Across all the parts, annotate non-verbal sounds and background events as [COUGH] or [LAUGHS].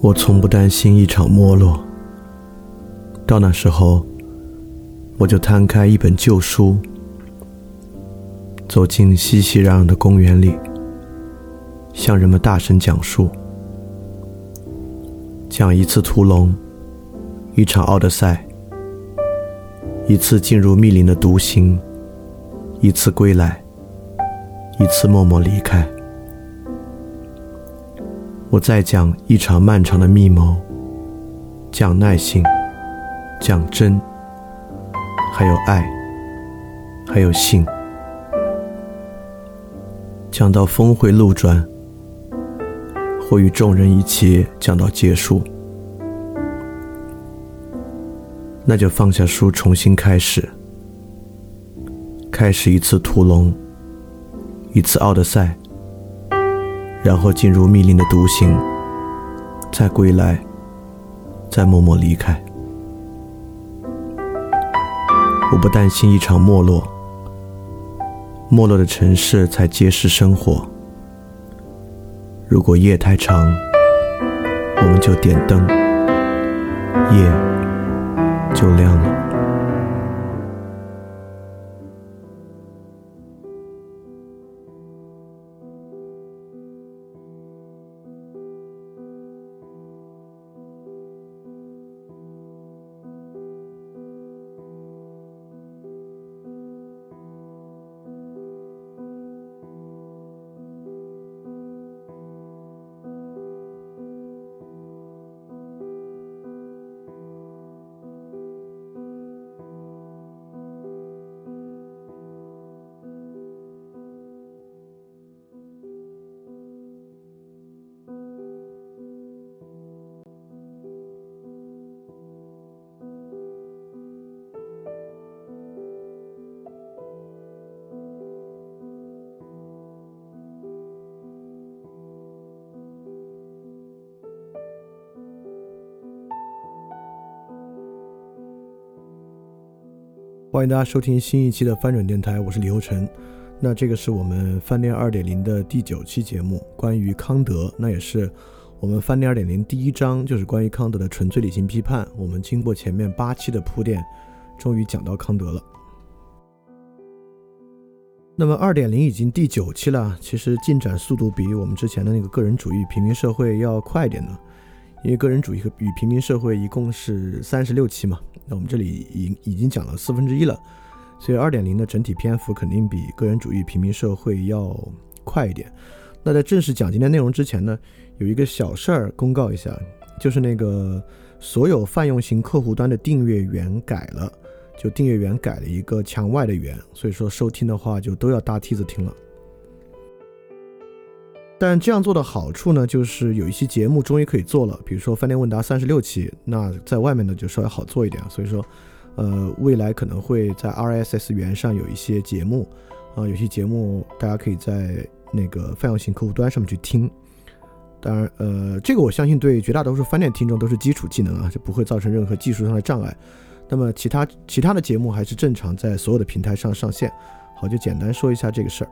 我从不担心一场没落。到那时候，我就摊开一本旧书，走进熙熙攘攘的公园里，向人们大声讲述：讲一次屠龙，一场奥德赛，一次进入密林的独行，一次归来，一次默默离开。我再讲一场漫长的密谋，讲耐性，讲真，还有爱，还有性，讲到峰回路转，或与众人一起讲到结束，那就放下书，重新开始，开始一次屠龙，一次奥德赛。然后进入密林的独行，再归来，再默默离开。我不担心一场没落，没落的城市才揭示生活。如果夜太长，我们就点灯，夜就亮了。迎大家收听新一期的翻转电台，我是李欧成。那这个是我们饭店二点零的第九期节目，关于康德。那也是我们饭店二点零第一章，就是关于康德的纯粹理性批判。我们经过前面八期的铺垫，终于讲到康德了。那么二点零已经第九期了，其实进展速度比我们之前的那个个人主义平民社会要快一点呢。因为个人主义和与平民社会一共是三十六期嘛，那我们这里已已经讲了四分之一了，所以二点零的整体篇幅肯定比个人主义平民社会要快一点。那在正式讲今天内容之前呢，有一个小事儿公告一下，就是那个所有泛用型客户端的订阅源改了，就订阅源改了一个墙外的源，所以说收听的话就都要搭梯子听了。但这样做的好处呢，就是有一些节目终于可以做了，比如说饭店问答三十六期，那在外面呢就稍微好做一点。所以说，呃，未来可能会在 RSS 源上有一些节目，啊，有些节目大家可以在那个泛用型客户端上面去听。当然，呃，这个我相信对绝大多数饭店听众都是基础技能啊，就不会造成任何技术上的障碍。那么其他其他的节目还是正常在所有的平台上上线。好，就简单说一下这个事儿。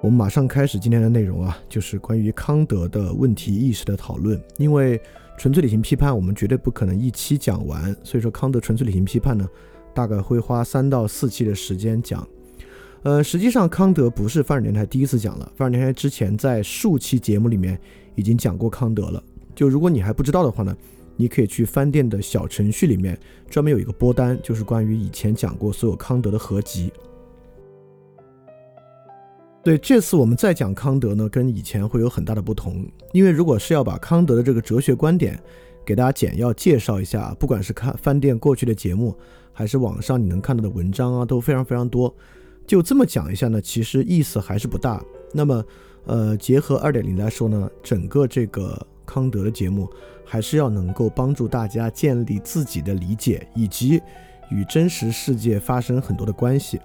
我们马上开始今天的内容啊，就是关于康德的问题意识的讨论。因为纯粹理性批判，我们绝对不可能一期讲完，所以说康德纯粹理性批判呢，大概会花三到四期的时间讲。呃，实际上康德不是范尔年台第一次讲了，范尔年台之前在数期节目里面已经讲过康德了。就如果你还不知道的话呢，你可以去翻店的小程序里面专门有一个播单，就是关于以前讲过所有康德的合集。对，这次我们再讲康德呢，跟以前会有很大的不同。因为如果是要把康德的这个哲学观点给大家简要介绍一下，不管是看饭店过去的节目，还是网上你能看到的文章啊，都非常非常多。就这么讲一下呢，其实意思还是不大。那么，呃，结合二点零来说呢，整个这个康德的节目，还是要能够帮助大家建立自己的理解，以及与真实世界发生很多的关系。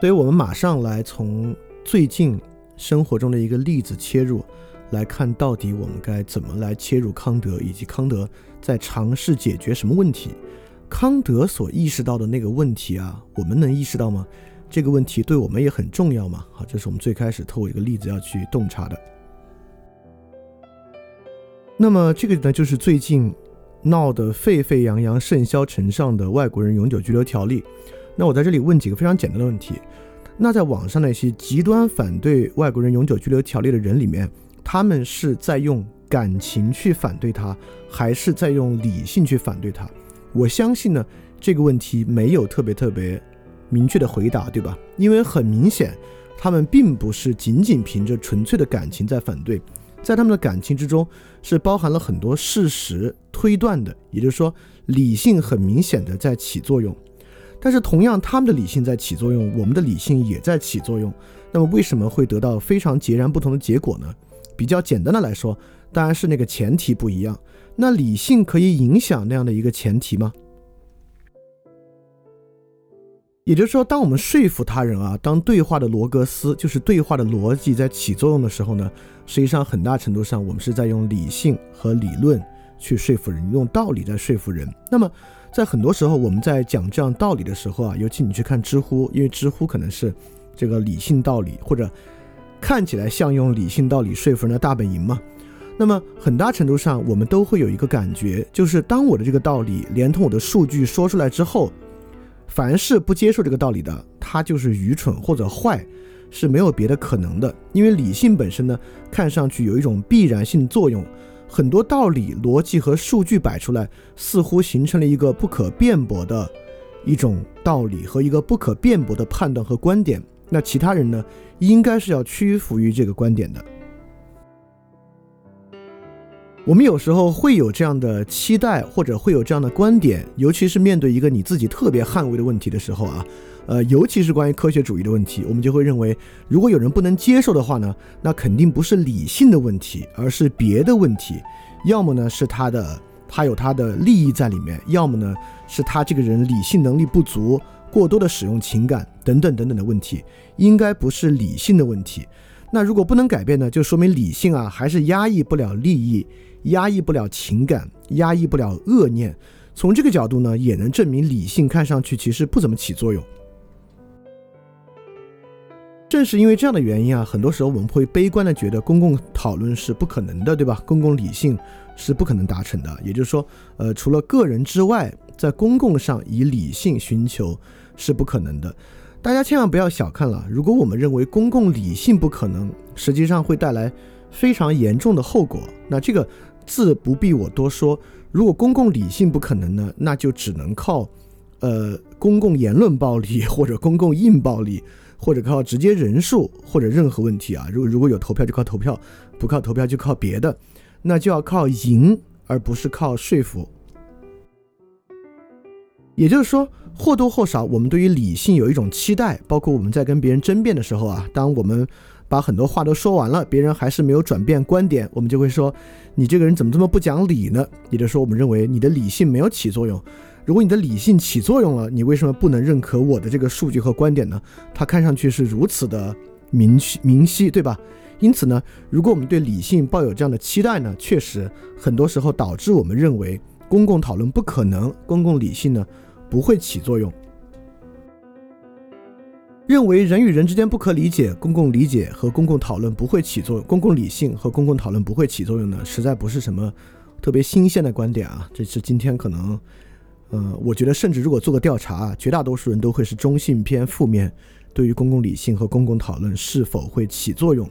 所以我们马上来从最近生活中的一个例子切入，来看到底我们该怎么来切入康德，以及康德在尝试解决什么问题。康德所意识到的那个问题啊，我们能意识到吗？这个问题对我们也很重要吗？好，这是我们最开始透过一个例子要去洞察的。那么这个呢，就是最近闹得沸沸扬扬、甚嚣尘上的外国人永久居留条例。那我在这里问几个非常简单的问题：那在网上那些极端反对外国人永久居留条例的人里面，他们是在用感情去反对他，还是在用理性去反对他？我相信呢，这个问题没有特别特别明确的回答，对吧？因为很明显，他们并不是仅仅凭着纯粹的感情在反对，在他们的感情之中是包含了很多事实推断的，也就是说，理性很明显的在起作用。但是同样，他们的理性在起作用，我们的理性也在起作用。那么为什么会得到非常截然不同的结果呢？比较简单的来说，当然是那个前提不一样。那理性可以影响那样的一个前提吗？也就是说，当我们说服他人啊，当对话的罗格斯就是对话的逻辑在起作用的时候呢，实际上很大程度上我们是在用理性和理论去说服人，用道理在说服人。那么，在很多时候我们在讲这样道理的时候啊，尤其你去看知乎，因为知乎可能是这个理性道理或者看起来像用理性道理说服人的大本营嘛。那么很大程度上，我们都会有一个感觉，就是当我的这个道理连同我的数据说出来之后，凡是不接受这个道理的，他就是愚蠢或者坏，是没有别的可能的。因为理性本身呢，看上去有一种必然性作用，很多道理、逻辑和数据摆出来，似乎形成了一个不可辩驳的一种道理和一个不可辩驳的判断和观点。那其他人呢，应该是要屈服于这个观点的。我们有时候会有这样的期待，或者会有这样的观点，尤其是面对一个你自己特别捍卫的问题的时候啊，呃，尤其是关于科学主义的问题，我们就会认为，如果有人不能接受的话呢，那肯定不是理性的问题，而是别的问题，要么呢是他的他有他的利益在里面，要么呢是他这个人理性能力不足，过多的使用情感等等等等的问题，应该不是理性的问题。那如果不能改变呢，就说明理性啊还是压抑不了利益。压抑不了情感，压抑不了恶念。从这个角度呢，也能证明理性看上去其实不怎么起作用。正是因为这样的原因啊，很多时候我们会悲观的觉得公共讨论是不可能的，对吧？公共理性是不可能达成的。也就是说，呃，除了个人之外，在公共上以理性寻求是不可能的。大家千万不要小看了，如果我们认为公共理性不可能，实际上会带来非常严重的后果。那这个。字不必我多说。如果公共理性不可能呢，那就只能靠，呃，公共言论暴力或者公共硬暴力，或者靠直接人数或者任何问题啊。如果如果有投票就靠投票，不靠投票就靠别的，那就要靠赢，而不是靠说服。也就是说，或多或少，我们对于理性有一种期待，包括我们在跟别人争辩的时候啊，当我们。把很多话都说完了，别人还是没有转变观点，我们就会说，你这个人怎么这么不讲理呢？也就是说，我们认为你的理性没有起作用。如果你的理性起作用了，你为什么不能认可我的这个数据和观点呢？它看上去是如此的明晰明晰，对吧？因此呢，如果我们对理性抱有这样的期待呢，确实很多时候导致我们认为公共讨论不可能，公共理性呢不会起作用。认为人与人之间不可理解，公共理解和公共讨论不会起作用，公共理性和公共讨论不会起作用呢？实在不是什么特别新鲜的观点啊！这是今天可能，呃，我觉得甚至如果做个调查，绝大多数人都会是中性偏负面，对于公共理性和公共讨论是否会起作用。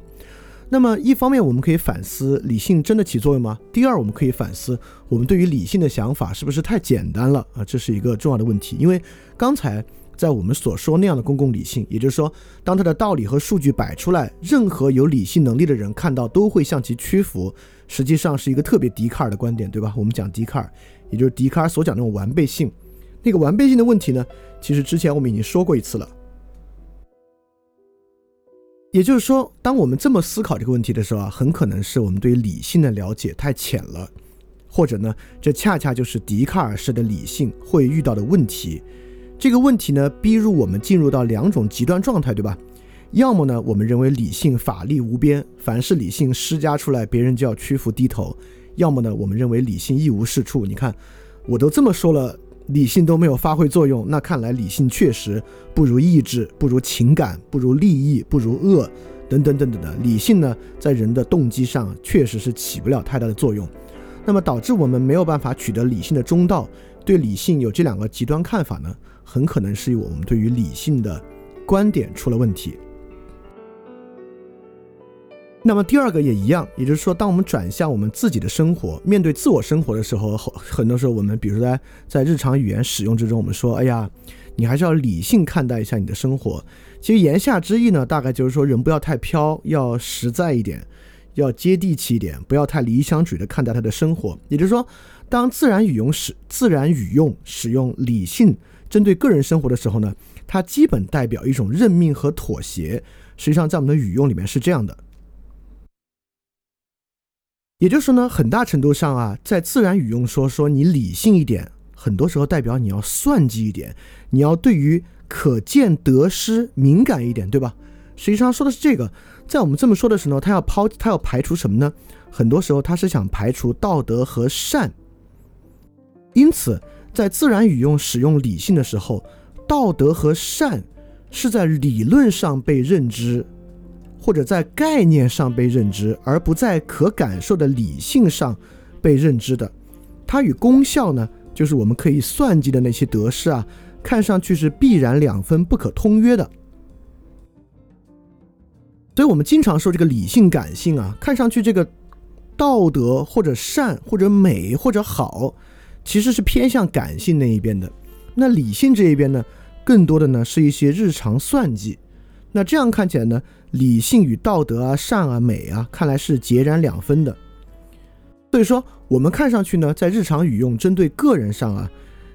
那么一方面我们可以反思，理性真的起作用吗？第二，我们可以反思，我们对于理性的想法是不是太简单了啊？这是一个重要的问题，因为刚才。在我们所说那样的公共理性，也就是说，当他的道理和数据摆出来，任何有理性能力的人看到都会向其屈服。实际上是一个特别笛卡尔的观点，对吧？我们讲笛卡尔，也就是笛卡尔所讲那种完备性。那个完备性的问题呢，其实之前我们已经说过一次了。也就是说，当我们这么思考这个问题的时候啊，很可能是我们对理性的了解太浅了，或者呢，这恰恰就是笛卡尔式的理性会遇到的问题。这个问题呢，逼入我们进入到两种极端状态，对吧？要么呢，我们认为理性法力无边，凡是理性施加出来，别人就要屈服低头；要么呢，我们认为理性一无是处。你看，我都这么说了，理性都没有发挥作用，那看来理性确实不如意志，不如情感，不如利益，不如恶，等等等等的。理性呢，在人的动机上确实是起不了太大的作用，那么导致我们没有办法取得理性的中道。对理性有这两个极端看法呢，很可能是我们对于理性的观点出了问题。那么第二个也一样，也就是说，当我们转向我们自己的生活，面对自我生活的时候，很很多时候我们，比如说在在日常语言使用之中，我们说，哎呀，你还是要理性看待一下你的生活。其实言下之意呢，大概就是说，人不要太飘，要实在一点，要接地气一点，不要太理想主义的看待他的生活。也就是说，当自然语用使自然语用使用理性针对个人生活的时候呢，它基本代表一种认命和妥协。实际上，在我们的语用里面是这样的。也就是说呢，很大程度上啊，在自然语用说说你理性一点，很多时候代表你要算计一点，你要对于可见得失敏感一点，对吧？实际上说的是这个，在我们这么说的时候，他要抛，他要排除什么呢？很多时候他是想排除道德和善。因此，在自然语用使用理性的时候，道德和善是在理论上被认知。或者在概念上被认知，而不在可感受的理性上被认知的，它与功效呢，就是我们可以算计的那些得失啊，看上去是必然两分不可通约的。所以我们经常说这个理性感性啊，看上去这个道德或者善或者美或者好，其实是偏向感性那一边的。那理性这一边呢，更多的呢是一些日常算计。那这样看起来呢？理性与道德啊、善啊、美啊，看来是截然两分的。所以说，我们看上去呢，在日常语用针对个人上啊，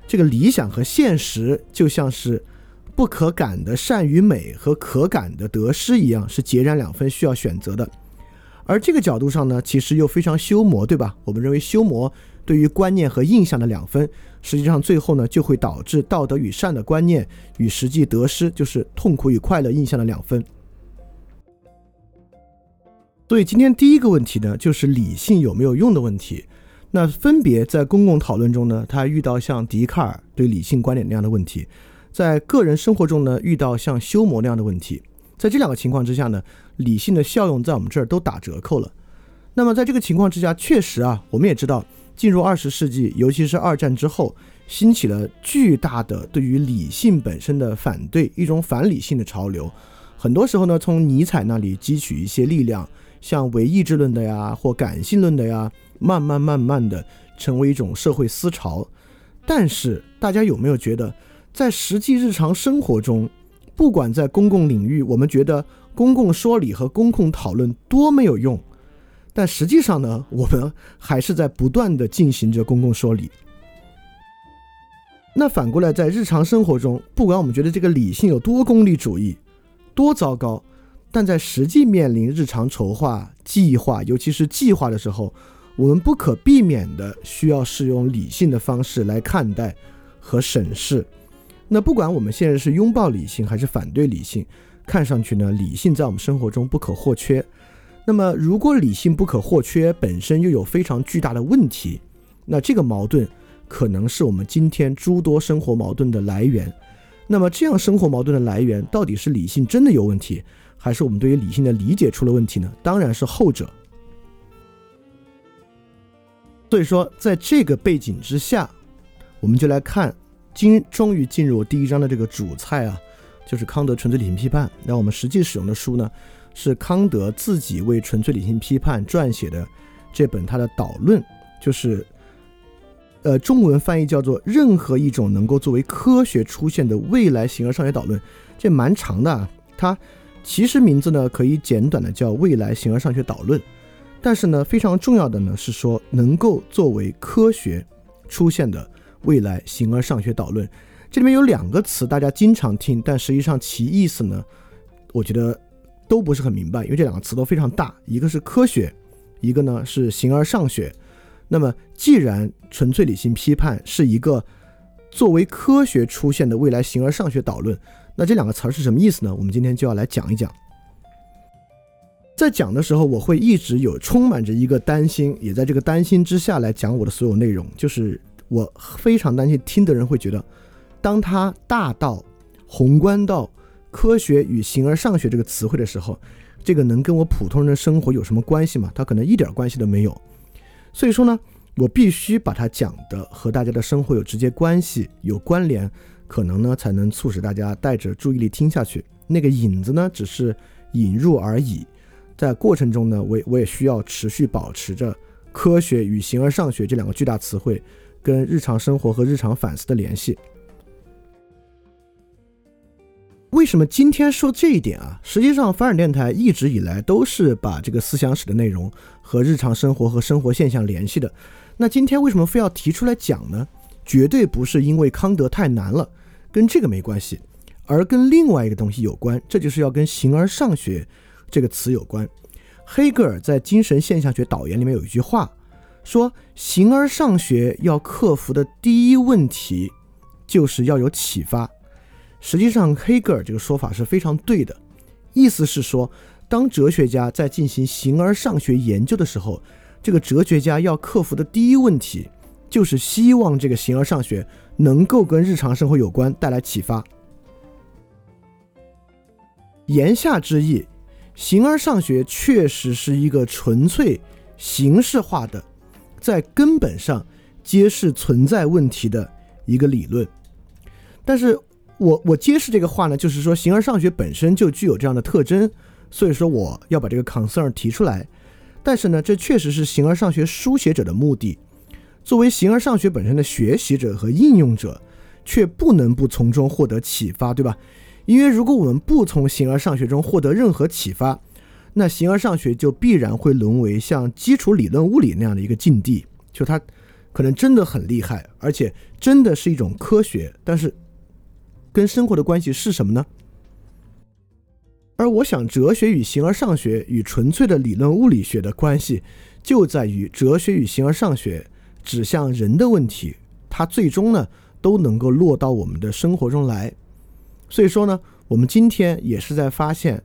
这个理想和现实就像是不可感的善与美和可感的得失一样，是截然两分，需要选择的。而这个角度上呢，其实又非常修魔，对吧？我们认为修魔对于观念和印象的两分，实际上最后呢，就会导致道德与善的观念与实际得失，就是痛苦与快乐印象的两分。所以今天第一个问题呢，就是理性有没有用的问题。那分别在公共讨论中呢，他遇到像笛卡尔对理性观点那样的问题；在个人生活中呢，遇到像修谟那样的问题。在这两个情况之下呢，理性的效用在我们这儿都打折扣了。那么在这个情况之下，确实啊，我们也知道，进入二十世纪，尤其是二战之后，兴起了巨大的对于理性本身的反对，一种反理性的潮流。很多时候呢，从尼采那里汲取一些力量。像唯意志论的呀，或感性论的呀，慢慢慢慢的成为一种社会思潮。但是大家有没有觉得，在实际日常生活中，不管在公共领域，我们觉得公共说理和公共讨论多没有用，但实际上呢，我们还是在不断的进行着公共说理。那反过来，在日常生活中，不管我们觉得这个理性有多功利主义，多糟糕。但在实际面临日常筹划、计划，尤其是计划的时候，我们不可避免的需要使用理性的方式来看待和审视。那不管我们现在是拥抱理性还是反对理性，看上去呢，理性在我们生活中不可或缺。那么，如果理性不可或缺，本身又有非常巨大的问题，那这个矛盾可能是我们今天诸多生活矛盾的来源。那么，这样生活矛盾的来源到底是理性真的有问题？还是我们对于理性的理解出了问题呢？当然是后者。所以说，在这个背景之下，我们就来看，今终于进入第一章的这个主菜啊，就是康德纯粹理性批判。那我们实际使用的书呢，是康德自己为纯粹理性批判撰写的这本他的导论，就是呃中文翻译叫做《任何一种能够作为科学出现的未来形而上学导论》，这蛮长的啊，它。其实名字呢可以简短的叫《未来形而上学导论》，但是呢非常重要的呢是说能够作为科学出现的未来形而上学导论。这里面有两个词大家经常听，但实际上其意思呢，我觉得都不是很明白，因为这两个词都非常大，一个是科学，一个呢是形而上学。那么既然纯粹理性批判是一个作为科学出现的未来形而上学导论。那这两个词儿是什么意思呢？我们今天就要来讲一讲。在讲的时候，我会一直有充满着一个担心，也在这个担心之下来讲我的所有内容，就是我非常担心听的人会觉得，当他大到宏观到科学与形而上学这个词汇的时候，这个能跟我普通人的生活有什么关系吗？他可能一点关系都没有。所以说呢，我必须把它讲的和大家的生活有直接关系、有关联，可能呢才能促使大家带着注意力听下去。那个引子呢，只是引入而已。在过程中呢，我我也需要持续保持着科学与形而上学这两个巨大词汇跟日常生活和日常反思的联系。为什么今天说这一点啊？实际上，凡尔电台一直以来都是把这个思想史的内容和日常生活和生活现象联系的。那今天为什么非要提出来讲呢？绝对不是因为康德太难了，跟这个没关系，而跟另外一个东西有关。这就是要跟形而上学这个词有关。黑格尔在《精神现象学导言》里面有一句话，说形而上学要克服的第一问题，就是要有启发。实际上，黑格尔这个说法是非常对的，意思是说，当哲学家在进行形而上学研究的时候，这个哲学家要克服的第一问题，就是希望这个形而上学能够跟日常生活有关，带来启发。言下之意，形而上学确实是一个纯粹形式化的，在根本上揭示存在问题的一个理论，但是。我我揭示这个话呢，就是说形而上学本身就具有这样的特征，所以说我要把这个 concern 提出来。但是呢，这确实是形而上学书写者的目的。作为形而上学本身的学习者和应用者，却不能不从中获得启发，对吧？因为如果我们不从形而上学中获得任何启发，那形而上学就必然会沦为像基础理论物理那样的一个境地，就它可能真的很厉害，而且真的是一种科学，但是。跟生活的关系是什么呢？而我想，哲学与形而上学与纯粹的理论物理学的关系，就在于哲学与形而上学指向人的问题，它最终呢都能够落到我们的生活中来。所以说呢，我们今天也是在发现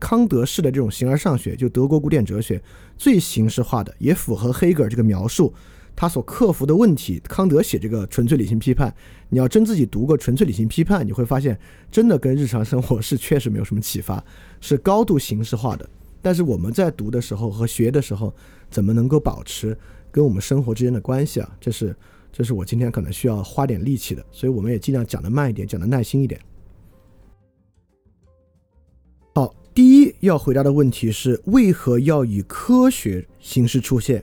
康德式的这种形而上学，就德国古典哲学最形式化的，也符合黑格尔这个描述。他所克服的问题，康德写这个纯粹理性批判，你要真自己读过纯粹理性批判，你会发现真的跟日常生活是确实没有什么启发，是高度形式化的。但是我们在读的时候和学的时候，怎么能够保持跟我们生活之间的关系啊？这是这是我今天可能需要花点力气的，所以我们也尽量讲的慢一点，讲的耐心一点。好，第一要回答的问题是为何要以科学形式出现？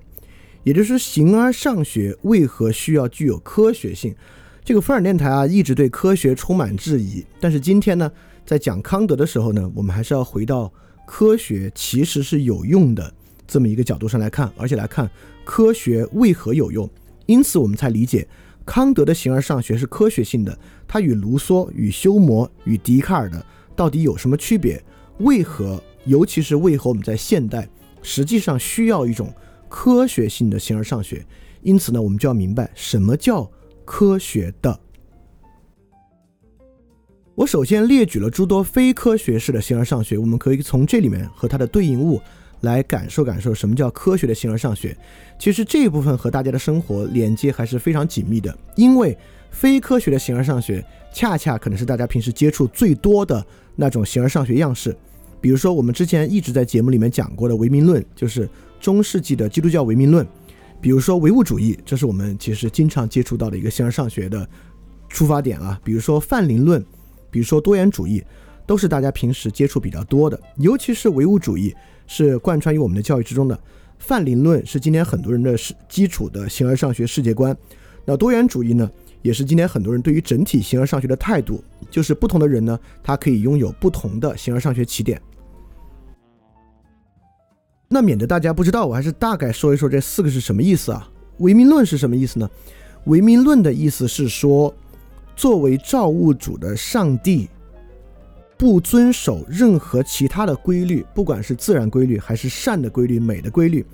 也就是形而上学为何需要具有科学性？这个凡尔电台啊，一直对科学充满质疑。但是今天呢，在讲康德的时候呢，我们还是要回到科学其实是有用的这么一个角度上来看，而且来看科学为何有用。因此，我们才理解康德的形而上学是科学性的。它与卢梭、与休谟、与笛卡尔的到底有什么区别？为何？尤其是为何我们在现代实际上需要一种？科学性的形而上学，因此呢，我们就要明白什么叫科学的。我首先列举了诸多非科学式的形而上学，我们可以从这里面和它的对应物来感受感受什么叫科学的形而上学。其实这一部分和大家的生活连接还是非常紧密的，因为非科学的形而上学恰恰可能是大家平时接触最多的那种形而上学样式。比如说，我们之前一直在节目里面讲过的唯名论，就是中世纪的基督教唯名论；比如说唯物主义，这是我们其实经常接触到的一个形而上学的出发点啊；比如说泛灵论，比如说多元主义，都是大家平时接触比较多的。尤其是唯物主义是贯穿于我们的教育之中的，泛灵论是今天很多人的是基础的形而上学世界观。那多元主义呢？也是今天很多人对于整体形而上学的态度，就是不同的人呢，他可以拥有不同的形而上学起点。那免得大家不知道，我还是大概说一说这四个是什么意思啊？唯名论是什么意思呢？唯名论的意思是说，作为造物主的上帝，不遵守任何其他的规律，不管是自然规律还是善的规律、美的规律。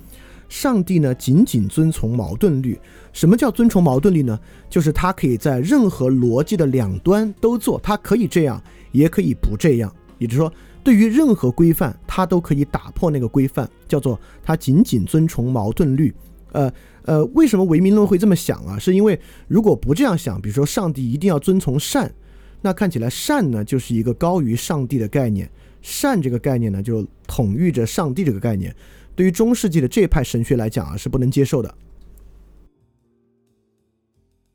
上帝呢，仅仅遵从矛盾律。什么叫遵从矛盾律呢？就是他可以在任何逻辑的两端都做，他可以这样，也可以不这样。也就是说，对于任何规范，他都可以打破那个规范，叫做他仅仅遵从矛盾律。呃呃，为什么唯名论会这么想啊？是因为如果不这样想，比如说上帝一定要遵从善，那看起来善呢就是一个高于上帝的概念，善这个概念呢就统御着上帝这个概念。对于中世纪的这派神学来讲啊，是不能接受的。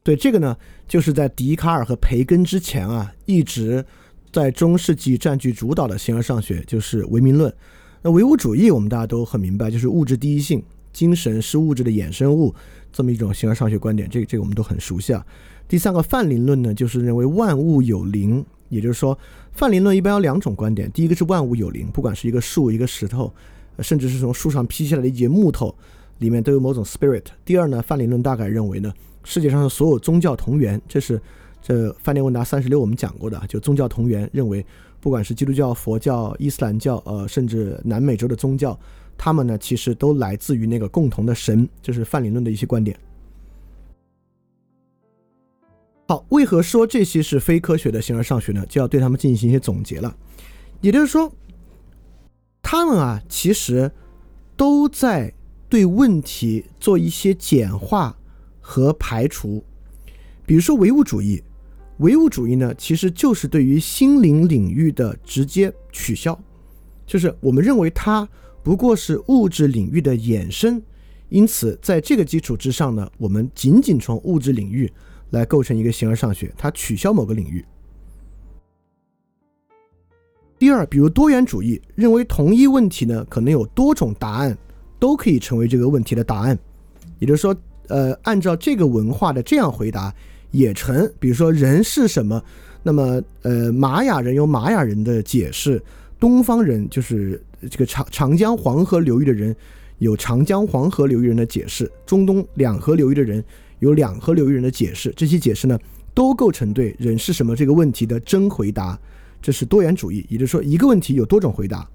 对这个呢，就是在笛卡尔和培根之前啊，一直在中世纪占据主导的形而上学，就是唯名论。那唯物主义，我们大家都很明白，就是物质第一性，精神是物质的衍生物，这么一种形而上学观点。这个这个我们都很熟悉啊。第三个泛灵论呢，就是认为万物有灵，也就是说，泛灵论一般有两种观点：第一个是万物有灵，不管是一个树、一个石头，甚至是从树上劈下来的一节木头，里面都有某种 spirit。第二呢，泛灵论大概认为呢。世界上的所有宗教同源，这是这饭店问答三十六我们讲过的，就宗教同源，认为不管是基督教、佛教、伊斯兰教，呃，甚至南美洲的宗教，他们呢其实都来自于那个共同的神，这是泛灵论的一些观点。好，为何说这些是非科学的形而上学呢？就要对他们进行一些总结了。也就是说，他们啊，其实都在对问题做一些简化。和排除，比如说唯物主义，唯物主义呢，其实就是对于心灵领域的直接取消，就是我们认为它不过是物质领域的衍生，因此在这个基础之上呢，我们仅仅从物质领域来构成一个形而上学，它取消某个领域。第二，比如多元主义认为同一问题呢，可能有多种答案，都可以成为这个问题的答案，也就是说。呃，按照这个文化的这样回答也成。比如说人是什么？那么呃，玛雅人有玛雅人的解释，东方人就是这个长长江黄河流域的人有长江黄河流域人的解释，中东两河流域的人有两河流域人的解释。这些解释呢，都构成对人是什么这个问题的真回答。这是多元主义，也就是说一个问题有多种回答。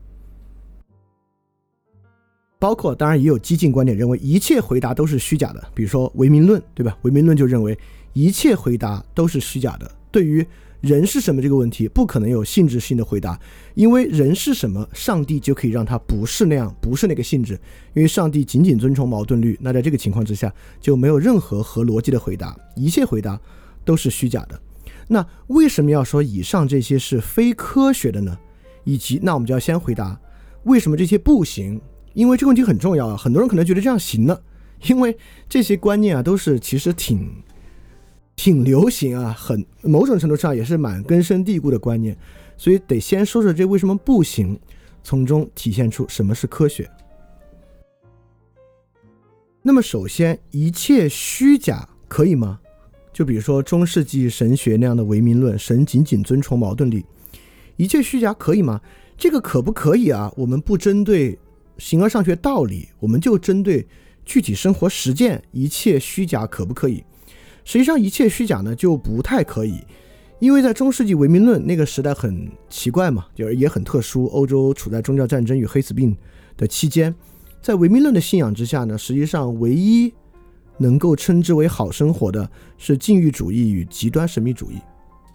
包括当然也有激进观点，认为一切回答都是虚假的，比如说唯名论，对吧？唯名论就认为一切回答都是虚假的。对于人是什么这个问题，不可能有性质性的回答，因为人是什么，上帝就可以让他不是那样，不是那个性质。因为上帝仅仅遵从矛盾律，那在这个情况之下，就没有任何合逻辑的回答，一切回答都是虚假的。那为什么要说以上这些是非科学的呢？以及那我们就要先回答为什么这些不行？因为这个问题很重要啊，很多人可能觉得这样行了，因为这些观念啊都是其实挺挺流行啊，很某种程度上也是蛮根深蒂固的观念，所以得先说说这为什么不行，从中体现出什么是科学。那么首先，一切虚假可以吗？就比如说中世纪神学那样的唯名论，神仅仅遵从矛盾力，一切虚假可以吗？这个可不可以啊？我们不针对。形而上学道理，我们就针对具体生活实践，一切虚假可不可以？实际上，一切虚假呢就不太可以，因为在中世纪唯名论那个时代很奇怪嘛，就是也很特殊，欧洲处在宗教战争与黑死病的期间，在唯名论的信仰之下呢，实际上唯一能够称之为好生活的是禁欲主义与极端神秘主义，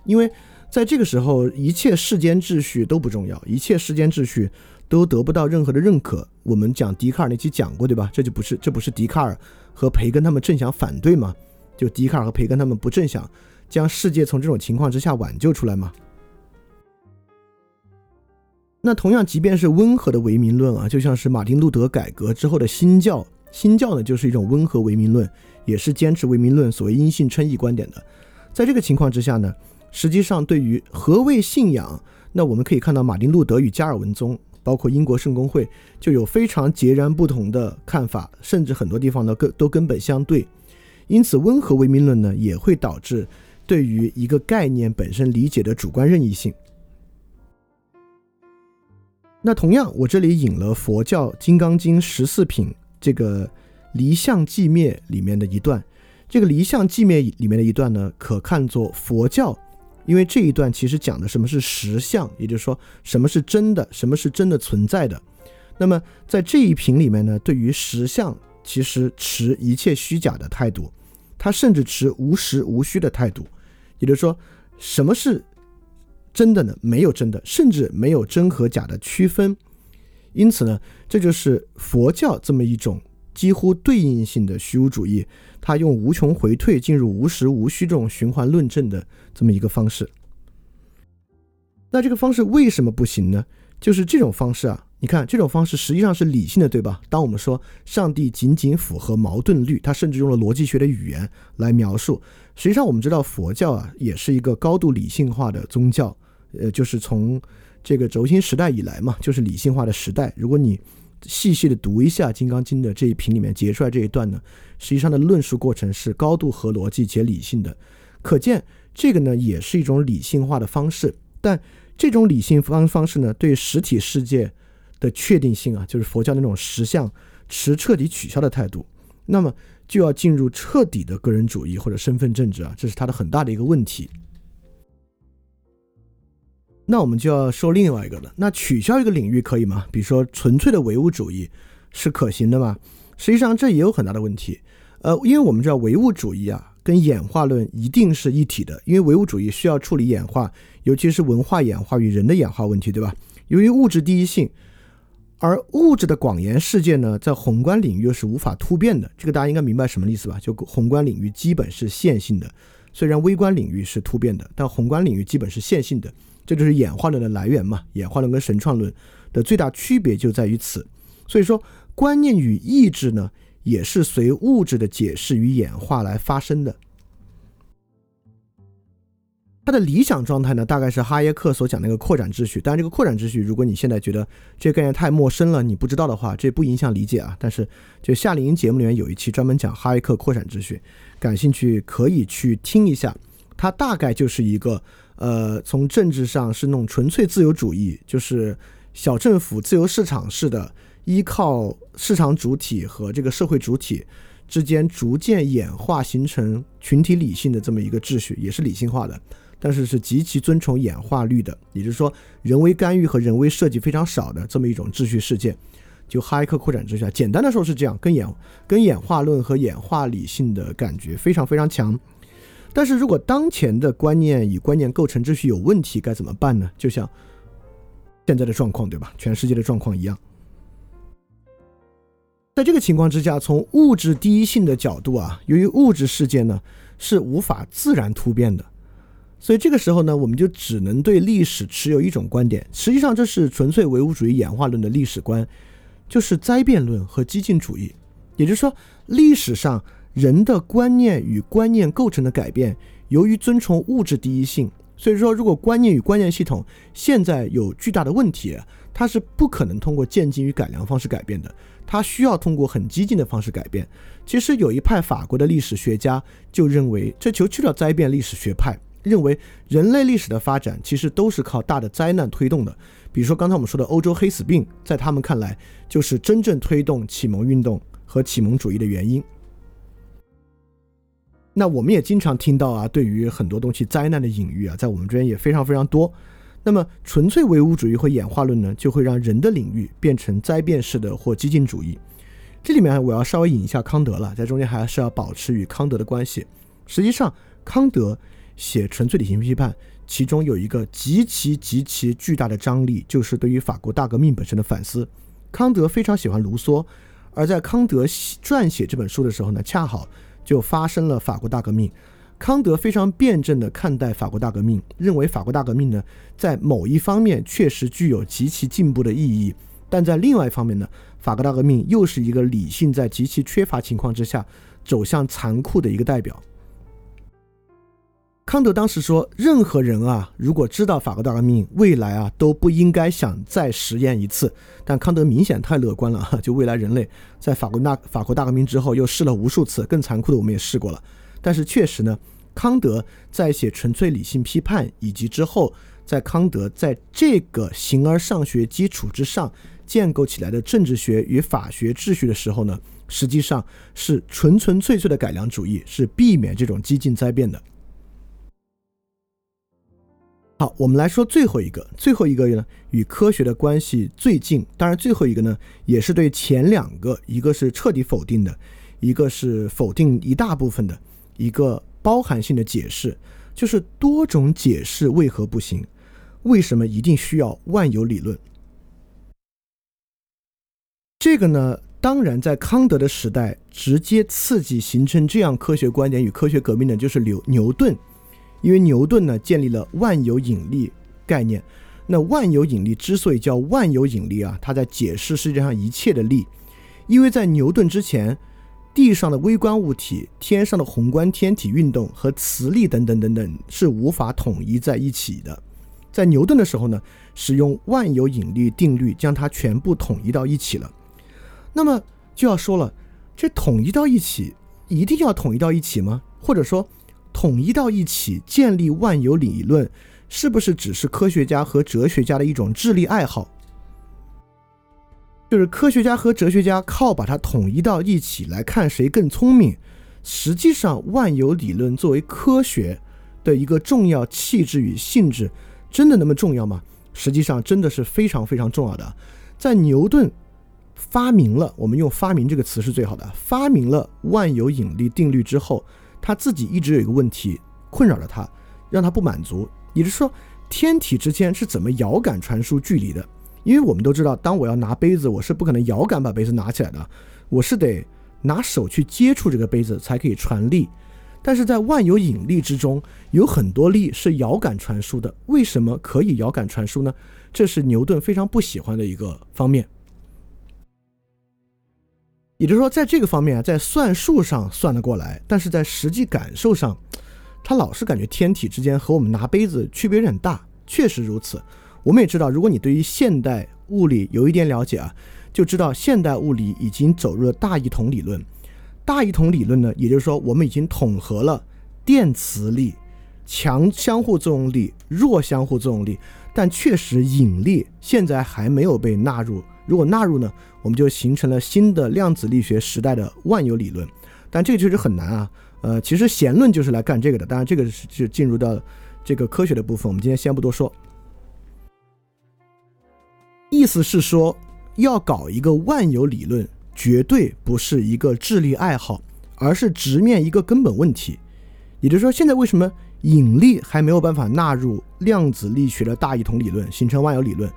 因为在这个时候，一切世间秩序都不重要，一切世间秩序。都得不到任何的认可。我们讲笛卡尔那期讲过，对吧？这就不是，这不是笛卡尔和培根他们正想反对吗？就笛卡尔和培根他们不正想将世界从这种情况之下挽救出来吗？那同样，即便是温和的唯名论啊，就像是马丁路德改革之后的新教，新教呢就是一种温和唯名论，也是坚持唯名论所谓因信称义观点的。在这个情况之下呢，实际上对于何谓信仰，那我们可以看到马丁路德与加尔文宗。包括英国圣公会就有非常截然不同的看法，甚至很多地方呢根都根本相对。因此，温和唯名论呢也会导致对于一个概念本身理解的主观任意性。那同样，我这里引了佛教《金刚经》十四品这个离相寂灭里面的一段，这个离相寂灭里面的一段呢，可看作佛教。因为这一段其实讲的什么是实相，也就是说什么是真的，什么是真的存在的。那么在这一品里面呢，对于实相其实持一切虚假的态度，他甚至持无实无虚的态度。也就是说，什么是真的呢？没有真的，甚至没有真和假的区分。因此呢，这就是佛教这么一种几乎对应性的虚无主义，它用无穷回退进入无实无虚这种循环论证的这么一个方式。那这个方式为什么不行呢？就是这种方式啊，你看这种方式实际上是理性的，对吧？当我们说上帝仅仅符合矛盾律，他甚至用了逻辑学的语言来描述。实际上我们知道佛教啊，也是一个高度理性化的宗教，呃，就是从这个轴心时代以来嘛，就是理性化的时代。如果你细细的读一下《金刚经》的这一品里面截出来这一段呢，实际上的论述过程是高度合逻辑且理性的，可见这个呢也是一种理性化的方式，但。这种理性方方式呢，对实体世界的确定性啊，就是佛教那种实相持彻底取消的态度，那么就要进入彻底的个人主义或者身份政治啊，这是它的很大的一个问题。那我们就要说另外一个了，那取消一个领域可以吗？比如说纯粹的唯物主义是可行的吗？实际上这也有很大的问题。呃，因为我们知道唯物主义啊。跟演化论一定是一体的，因为唯物主义需要处理演化，尤其是文化演化与人的演化问题，对吧？由于物质第一性，而物质的广延世界呢，在宏观领域是无法突变的。这个大家应该明白什么意思吧？就宏观领域基本是线性的，虽然微观领域是突变的，但宏观领域基本是线性的。这就是演化论的来源嘛？演化论跟神创论的最大区别就在于此。所以说，观念与意志呢？也是随物质的解释与演化来发生的。它的理想状态呢，大概是哈耶克所讲那个扩展秩序。当然，这个扩展秩序，如果你现在觉得这概念太陌生了，你不知道的话，这不影响理解啊。但是，就夏令营节目里面有一期专门讲哈耶克扩展秩序，感兴趣可以去听一下。它大概就是一个，呃，从政治上是那种纯粹自由主义，就是小政府、自由市场式的。依靠市场主体和这个社会主体之间逐渐演化形成群体理性的这么一个秩序，也是理性化的，但是是极其遵从演化律的，也就是说人为干预和人为设计非常少的这么一种秩序事件。就哈耶克扩展秩序，简单的说是这样，跟演跟演化论和演化理性的感觉非常非常强。但是如果当前的观念与观念构成秩序有问题，该怎么办呢？就像现在的状况，对吧？全世界的状况一样。在这个情况之下，从物质第一性的角度啊，由于物质世界呢是无法自然突变的，所以这个时候呢，我们就只能对历史持有一种观点。实际上，这是纯粹唯物主义演化论的历史观，就是灾变论和激进主义。也就是说，历史上人的观念与观念构成的改变，由于遵从物质第一性，所以说，如果观念与观念系统现在有巨大的问题，它是不可能通过渐进与改良方式改变的。它需要通过很激进的方式改变。其实有一派法国的历史学家就认为，这就叫灾变历史学派，认为人类历史的发展其实都是靠大的灾难推动的。比如说刚才我们说的欧洲黑死病，在他们看来就是真正推动启蒙运动和启蒙主义的原因。那我们也经常听到啊，对于很多东西灾难的隐喻啊，在我们这边也非常非常多。那么，纯粹唯物主义或演化论呢，就会让人的领域变成灾变式的或激进主义。这里面我要稍微引一下康德了，在中间还是要保持与康德的关系。实际上，康德写纯粹理性批判，其中有一个极其极其巨大的张力，就是对于法国大革命本身的反思。康德非常喜欢卢梭，而在康德撰写这本书的时候呢，恰好就发生了法国大革命。康德非常辩证地看待法国大革命，认为法国大革命呢，在某一方面确实具有极其进步的意义，但在另外一方面呢，法国大革命又是一个理性在极其缺乏情况之下走向残酷的一个代表。康德当时说，任何人啊，如果知道法国大革命，未来啊都不应该想再实验一次。但康德明显太乐观了，就未来人类在法国大法国大革命之后又试了无数次，更残酷的我们也试过了。但是确实呢，康德在写纯粹理性批判，以及之后在康德在这个形而上学基础之上建构起来的政治学与法学秩序的时候呢，实际上是纯纯粹粹的改良主义，是避免这种激进灾变的。好，我们来说最后一个，最后一个呢，与科学的关系最近，当然最后一个呢，也是对前两个，一个是彻底否定的，一个是否定一大部分的。一个包含性的解释，就是多种解释为何不行？为什么一定需要万有理论？这个呢，当然，在康德的时代，直接刺激形成这样科学观点与科学革命的，就是牛牛顿，因为牛顿呢建立了万有引力概念。那万有引力之所以叫万有引力啊，它在解释世界上一切的力，因为在牛顿之前，地上的微观物体、天上的宏观天体运动和磁力等等等等是无法统一在一起的。在牛顿的时候呢，使用万有引力定律将它全部统一到一起了。那么就要说了，这统一到一起，一定要统一到一起吗？或者说，统一到一起建立万有理论，是不是只是科学家和哲学家的一种智力爱好？就是科学家和哲学家靠把它统一到一起来看谁更聪明。实际上，万有理论作为科学的一个重要气质与性质，真的那么重要吗？实际上，真的是非常非常重要的。在牛顿。发明了，我们用“发明”这个词是最好的。发明了万有引力定律之后，他自己一直有一个问题困扰着他，让他不满足。也就是说，天体之间是怎么遥感传输距离的？因为我们都知道，当我要拿杯子，我是不可能遥感把杯子拿起来的，我是得拿手去接触这个杯子才可以传力。但是在万有引力之中，有很多力是遥感传输的。为什么可以遥感传输呢？这是牛顿非常不喜欢的一个方面。也就是说，在这个方面啊，在算术上算得过来，但是在实际感受上，他老是感觉天体之间和我们拿杯子区别有点大。确实如此，我们也知道，如果你对于现代物理有一点了解啊，就知道现代物理已经走入了大一统理论。大一统理论呢，也就是说，我们已经统合了电磁力、强相互作用力、弱相互作用力，但确实引力现在还没有被纳入。如果纳入呢，我们就形成了新的量子力学时代的万有理论，但这个确实很难啊。呃，其实弦论就是来干这个的，当然这个是就进入到这个科学的部分，我们今天先不多说。意思是说，要搞一个万有理论，绝对不是一个智力爱好，而是直面一个根本问题。也就是说，现在为什么引力还没有办法纳入量子力学的大一统理论，形成万有理论？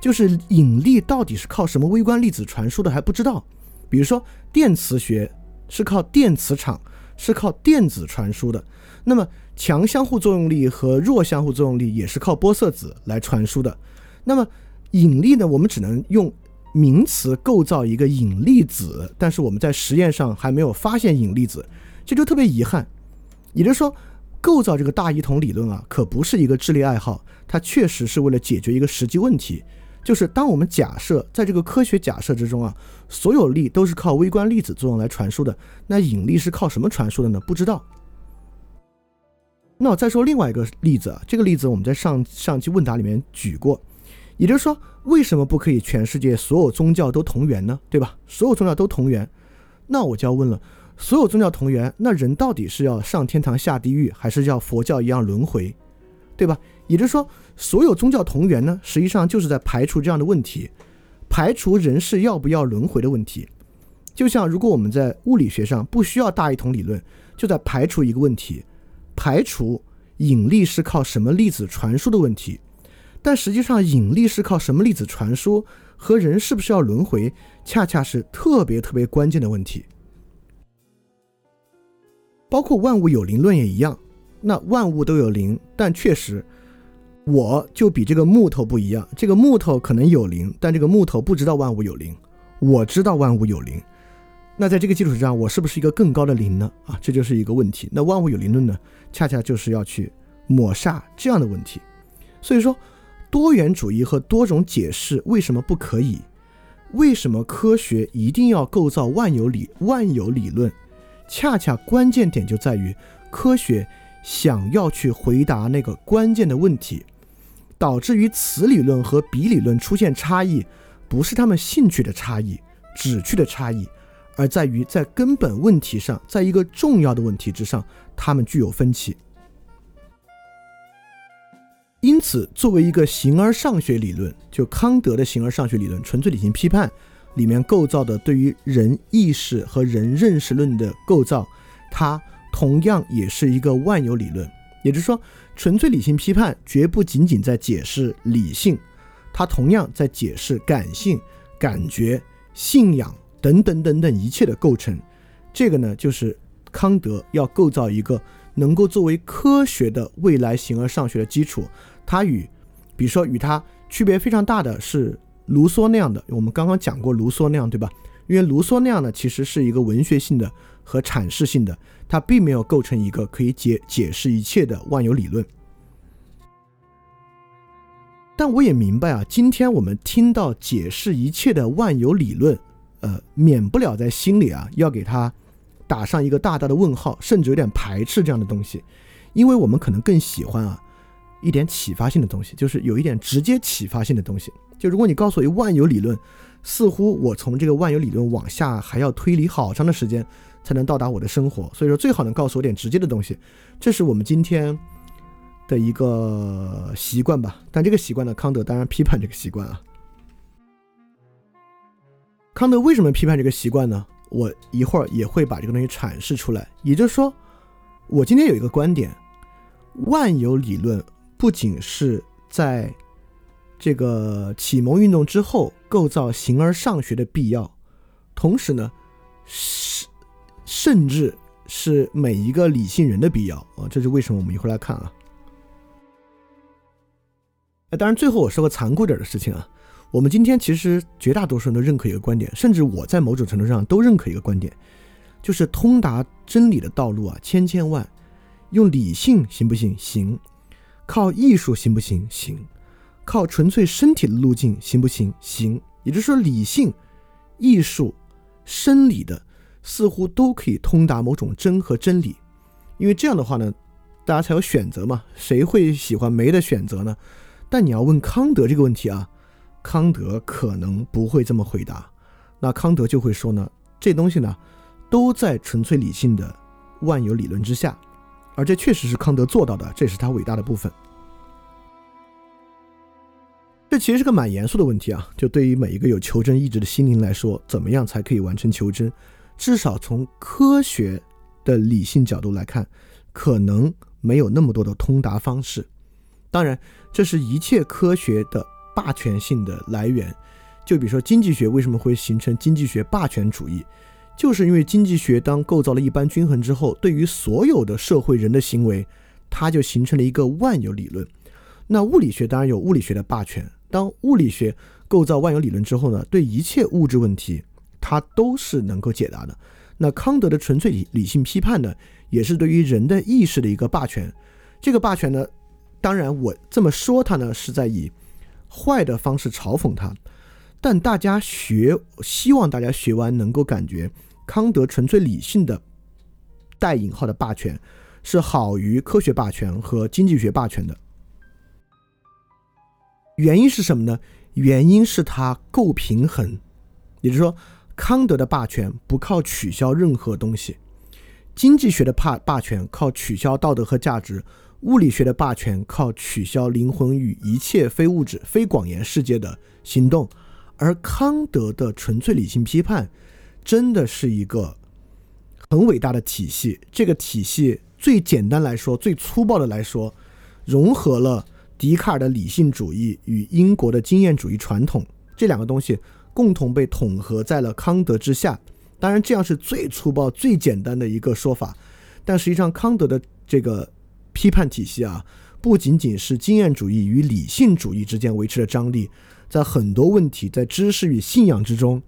就是引力到底是靠什么微观粒子传输的还不知道，比如说电磁学是靠电磁场，是靠电子传输的，那么强相互作用力和弱相互作用力也是靠玻色子来传输的。那么引力呢？我们只能用名词构造一个引力子，但是我们在实验上还没有发现引力子，这就特别遗憾。也就是说，构造这个大一统理论啊，可不是一个智力爱好，它确实是为了解决一个实际问题。就是当我们假设在这个科学假设之中啊，所有力都是靠微观粒子作用来传输的，那引力是靠什么传输的呢？不知道。那我再说另外一个例子啊，这个例子我们在上上期问答里面举过，也就是说，为什么不可以全世界所有宗教都同源呢？对吧？所有宗教都同源，那我就要问了，所有宗教同源，那人到底是要上天堂下地狱，还是要佛教一样轮回，对吧？也就是说。所有宗教同源呢，实际上就是在排除这样的问题，排除人是要不要轮回的问题。就像如果我们在物理学上不需要大一统理论，就在排除一个问题，排除引力是靠什么粒子传输的问题。但实际上，引力是靠什么粒子传输和人是不是要轮回，恰恰是特别特别关键的问题。包括万物有灵论也一样，那万物都有灵，但确实。我就比这个木头不一样，这个木头可能有灵，但这个木头不知道万物有灵，我知道万物有灵。那在这个基础之上，我是不是一个更高的灵呢？啊，这就是一个问题。那万物有灵论呢，恰恰就是要去抹杀这样的问题。所以说，多元主义和多种解释为什么不可以？为什么科学一定要构造万有理万有理论？恰恰关键点就在于科学想要去回答那个关键的问题。导致于此理论和彼理论出现差异，不是他们兴趣的差异、旨趣的差异，而在于在根本问题上，在一个重要的问题之上，他们具有分歧。因此，作为一个形而上学理论，就康德的形而上学理论、纯粹理性批判里面构造的对于人意识和人认识论的构造，它同样也是一个万有理论，也就是说。纯粹理性批判绝不仅仅在解释理性，它同样在解释感性、感觉、信仰、等等等等一切的构成。这个呢，就是康德要构造一个能够作为科学的未来形而上学的基础。它与，比如说与它区别非常大的是卢梭那样的。我们刚刚讲过卢梭那样，对吧？因为卢梭那样呢，其实是一个文学性的和阐释性的，它并没有构成一个可以解解释一切的万有理论。但我也明白啊，今天我们听到解释一切的万有理论，呃，免不了在心里啊要给它打上一个大大的问号，甚至有点排斥这样的东西，因为我们可能更喜欢啊一点启发性的东西，就是有一点直接启发性的东西。就如果你告诉我一万有理论。似乎我从这个万有理论往下还要推理好长的时间才能到达我的生活，所以说最好能告诉我点直接的东西，这是我们今天的一个习惯吧。但这个习惯呢，康德当然批判这个习惯啊。康德为什么批判这个习惯呢？我一会儿也会把这个东西阐释出来。也就是说，我今天有一个观点：万有理论不仅是在。这个启蒙运动之后，构造形而上学的必要，同时呢，是甚至是每一个理性人的必要啊！这是为什么？我们一会儿来看啊。当然，最后我说个残酷点的事情啊，我们今天其实绝大多数人都认可一个观点，甚至我在某种程度上都认可一个观点，就是通达真理的道路啊，千千万，用理性行不行？行，靠艺术行不行？行。靠纯粹身体的路径行不行？行，也就是说，理性、艺术、生理的似乎都可以通达某种真和真理，因为这样的话呢，大家才有选择嘛。谁会喜欢没的选择呢？但你要问康德这个问题啊，康德可能不会这么回答。那康德就会说呢，这东西呢，都在纯粹理性的万有理论之下，而这确实是康德做到的，这是他伟大的部分。这其实是个蛮严肃的问题啊！就对于每一个有求真意志的心灵来说，怎么样才可以完成求真？至少从科学的理性角度来看，可能没有那么多的通达方式。当然，这是一切科学的霸权性的来源。就比如说经济学为什么会形成经济学霸权主义，就是因为经济学当构造了一般均衡之后，对于所有的社会人的行为，它就形成了一个万有理论。那物理学当然有物理学的霸权。当物理学构造万有理论之后呢，对一切物质问题，它都是能够解答的。那康德的纯粹理理性批判呢，也是对于人的意识的一个霸权。这个霸权呢，当然我这么说它呢，是在以坏的方式嘲讽它。但大家学，希望大家学完能够感觉，康德纯粹理性的带引号的霸权，是好于科学霸权和经济学霸权的。原因是什么呢？原因是它够平衡，也就是说，康德的霸权不靠取消任何东西，经济学的霸霸权靠取消道德和价值，物理学的霸权靠取消灵魂与一切非物质、非广言世界的行动，而康德的纯粹理性批判，真的是一个很伟大的体系。这个体系最简单来说，最粗暴的来说，融合了。笛卡尔的理性主义与英国的经验主义传统这两个东西共同被统合在了康德之下。当然，这样是最粗暴、最简单的一个说法。但实际上，康德的这个批判体系啊，不仅仅是经验主义与理性主义之间维持的张力，在很多问题，在知识与信仰之中，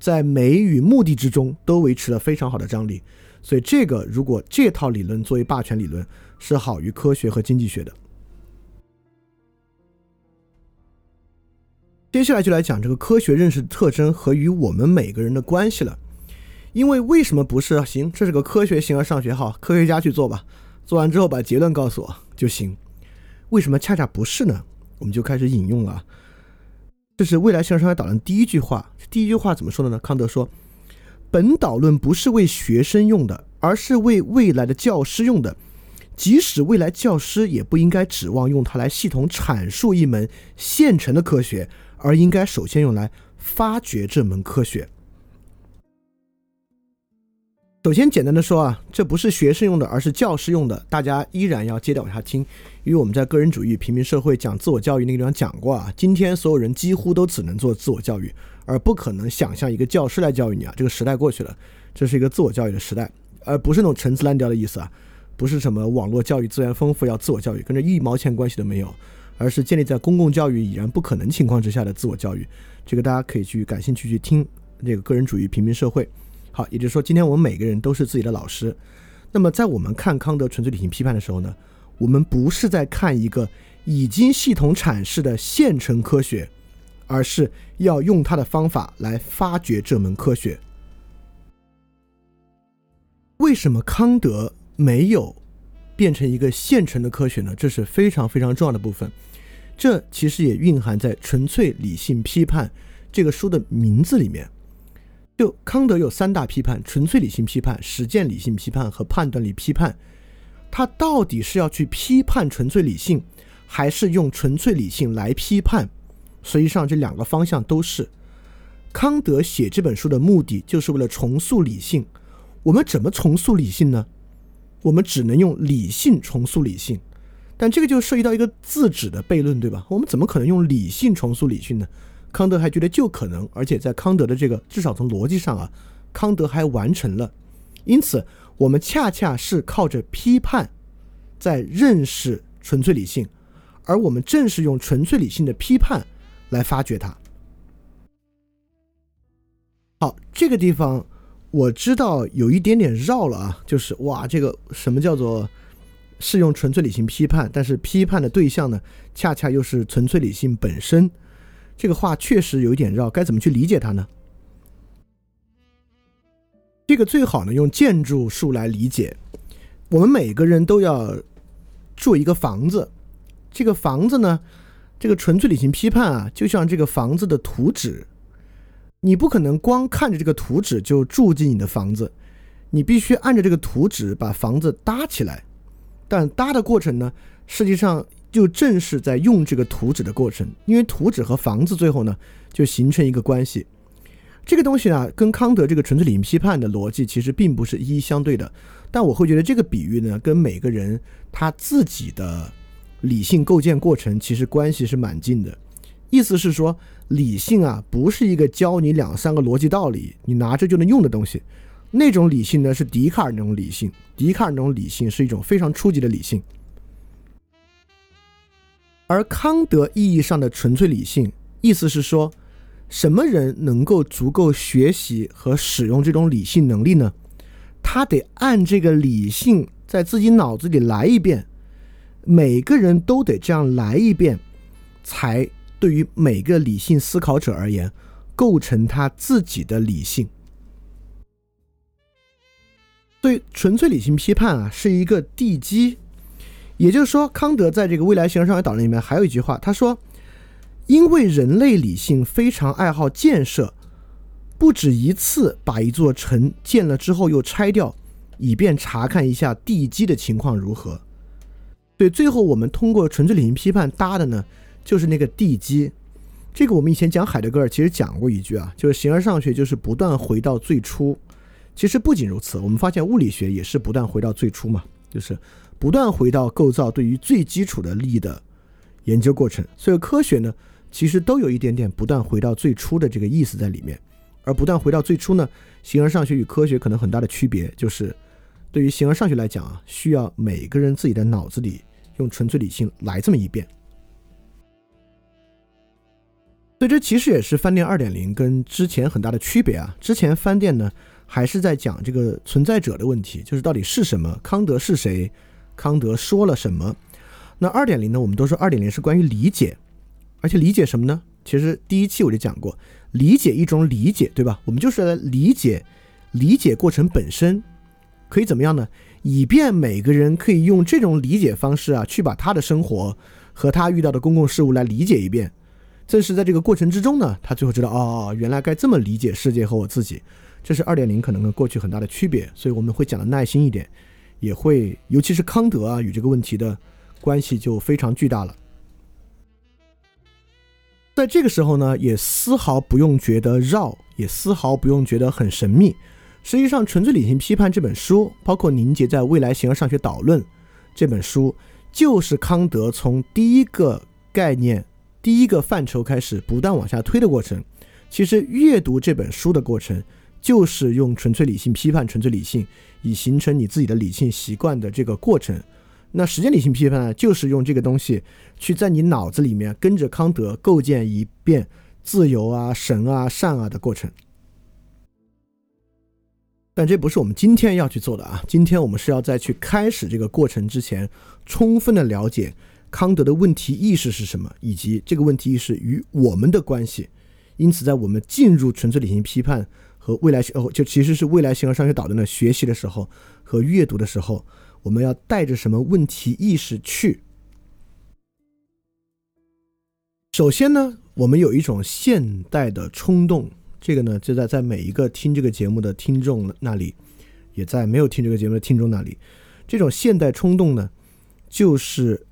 在美与目的之中，都维持了非常好的张力。所以，这个如果这套理论作为霸权理论，是好于科学和经济学的。接下来就来讲这个科学认识的特征和与我们每个人的关系了。因为为什么不是行？这是个科学形而上学好，科学家去做吧。做完之后把结论告诉我就行。为什么恰恰不是呢？我们就开始引用了。这是未来形而上学导论第一句话。第一句话怎么说的呢？康德说：“本导论不是为学生用的，而是为未来的教师用的。即使未来教师也不应该指望用它来系统阐述一门现成的科学。”而应该首先用来发掘这门科学。首先，简单的说啊，这不是学生用的，而是教师用的。大家依然要接着往下听，因为我们在个人主义、平民社会讲自我教育那个地方讲过啊。今天所有人几乎都只能做自我教育，而不可能想象一个教师来教育你啊。这个时代过去了，这是一个自我教育的时代，而不是那种陈词滥调的意思啊，不是什么网络教育资源丰富要自我教育，跟这一毛钱关系都没有，而是建立在公共教育已然不可能情况之下的自我教育。这个大家可以去感兴趣去听这个个人主义平民社会。好，也就是说，今天我们每个人都是自己的老师。那么，在我们看康德纯粹理性批判的时候呢，我们不是在看一个已经系统阐释的现成科学，而是要用他的方法来发掘这门科学。为什么康德没有变成一个现成的科学呢？这是非常非常重要的部分。这其实也蕴含在《纯粹理性批判》这个书的名字里面。就康德有三大批判：纯粹理性批判、实践理性批判和判断力批判。他到底是要去批判纯粹理性，还是用纯粹理性来批判？实际上，这两个方向都是。康德写这本书的目的，就是为了重塑理性。我们怎么重塑理性呢？我们只能用理性重塑理性，但这个就涉及到一个自指的悖论，对吧？我们怎么可能用理性重塑理性呢？康德还觉得就可能，而且在康德的这个至少从逻辑上啊，康德还完成了。因此，我们恰恰是靠着批判在认识纯粹理性，而我们正是用纯粹理性的批判来发掘它。好，这个地方我知道有一点点绕了啊，就是哇，这个什么叫做是用纯粹理性批判，但是批判的对象呢，恰恰又是纯粹理性本身。这个话确实有一点绕，该怎么去理解它呢？这个最好呢用建筑术来理解。我们每个人都要住一个房子，这个房子呢，这个纯粹理性批判啊，就像这个房子的图纸，你不可能光看着这个图纸就住进你的房子，你必须按照这个图纸把房子搭起来。但搭的过程呢，实际上。就正是在用这个图纸的过程，因为图纸和房子最后呢就形成一个关系。这个东西呢跟康德这个纯粹理性批判的逻辑其实并不是一一相对的，但我会觉得这个比喻呢跟每个人他自己的理性构建过程其实关系是蛮近的。意思是说，理性啊不是一个教你两三个逻辑道理你拿着就能用的东西，那种理性呢是笛卡尔那种理性，笛卡尔那种理性是一种非常初级的理性。而康德意义上的纯粹理性，意思是说，什么人能够足够学习和使用这种理性能力呢？他得按这个理性在自己脑子里来一遍，每个人都得这样来一遍，才对于每个理性思考者而言，构成他自己的理性。对纯粹理性批判啊，是一个地基。也就是说，康德在这个未来形而上学导论里面还有一句话，他说：“因为人类理性非常爱好建设，不止一次把一座城建了之后又拆掉，以便查看一下地基的情况如何。”对，最后我们通过纯粹理性批判搭的呢，就是那个地基。这个我们以前讲海德格尔其实讲过一句啊，就是形而上学就是不断回到最初。其实不仅如此，我们发现物理学也是不断回到最初嘛，就是。不断回到构造对于最基础的力的研究过程，所以科学呢，其实都有一点点不断回到最初的这个意思在里面。而不断回到最初呢，形而上学与科学可能很大的区别就是，对于形而上学来讲啊，需要每个人自己的脑子里用纯粹理性来这么一遍。所以这其实也是饭店二点零跟之前很大的区别啊。之前饭店呢还是在讲这个存在者的问题，就是到底是什么，康德是谁。康德说了什么？那二点零呢？我们都说二点零是关于理解，而且理解什么呢？其实第一期我就讲过，理解一种理解，对吧？我们就是来理解理解过程本身，可以怎么样呢？以便每个人可以用这种理解方式啊，去把他的生活和他遇到的公共事物来理解一遍。正是在这个过程之中呢，他最后知道哦，原来该这么理解世界和我自己。这是二点零可能跟过去很大的区别，所以我们会讲的耐心一点。也会，尤其是康德啊，与这个问题的关系就非常巨大了。在这个时候呢，也丝毫不用觉得绕，也丝毫不用觉得很神秘。实际上，《纯粹理性批判》这本书，包括凝结在《未来形而上学导论》这本书，就是康德从第一个概念、第一个范畴开始，不断往下推的过程。其实阅读这本书的过程，就是用纯粹理性批判纯粹理性，以形成你自己的理性习惯的这个过程。那实践理性批判呢，就是用这个东西去在你脑子里面跟着康德构建一遍自由啊、神啊、善啊的过程。但这不是我们今天要去做的啊！今天我们是要在去开始这个过程之前，充分的了解康德的问题意识是什么，以及这个问题意识与我们的关系。因此，在我们进入纯粹理性批判和未来学哦，就其实是未来形而上学导论的学习的时候和阅读的时候，我们要带着什么问题意识去？首先呢，我们有一种现代的冲动。这个呢，就在在每一个听这个节目的听众那里，也在没有听这个节目的听众那里，这种现代冲动呢，就是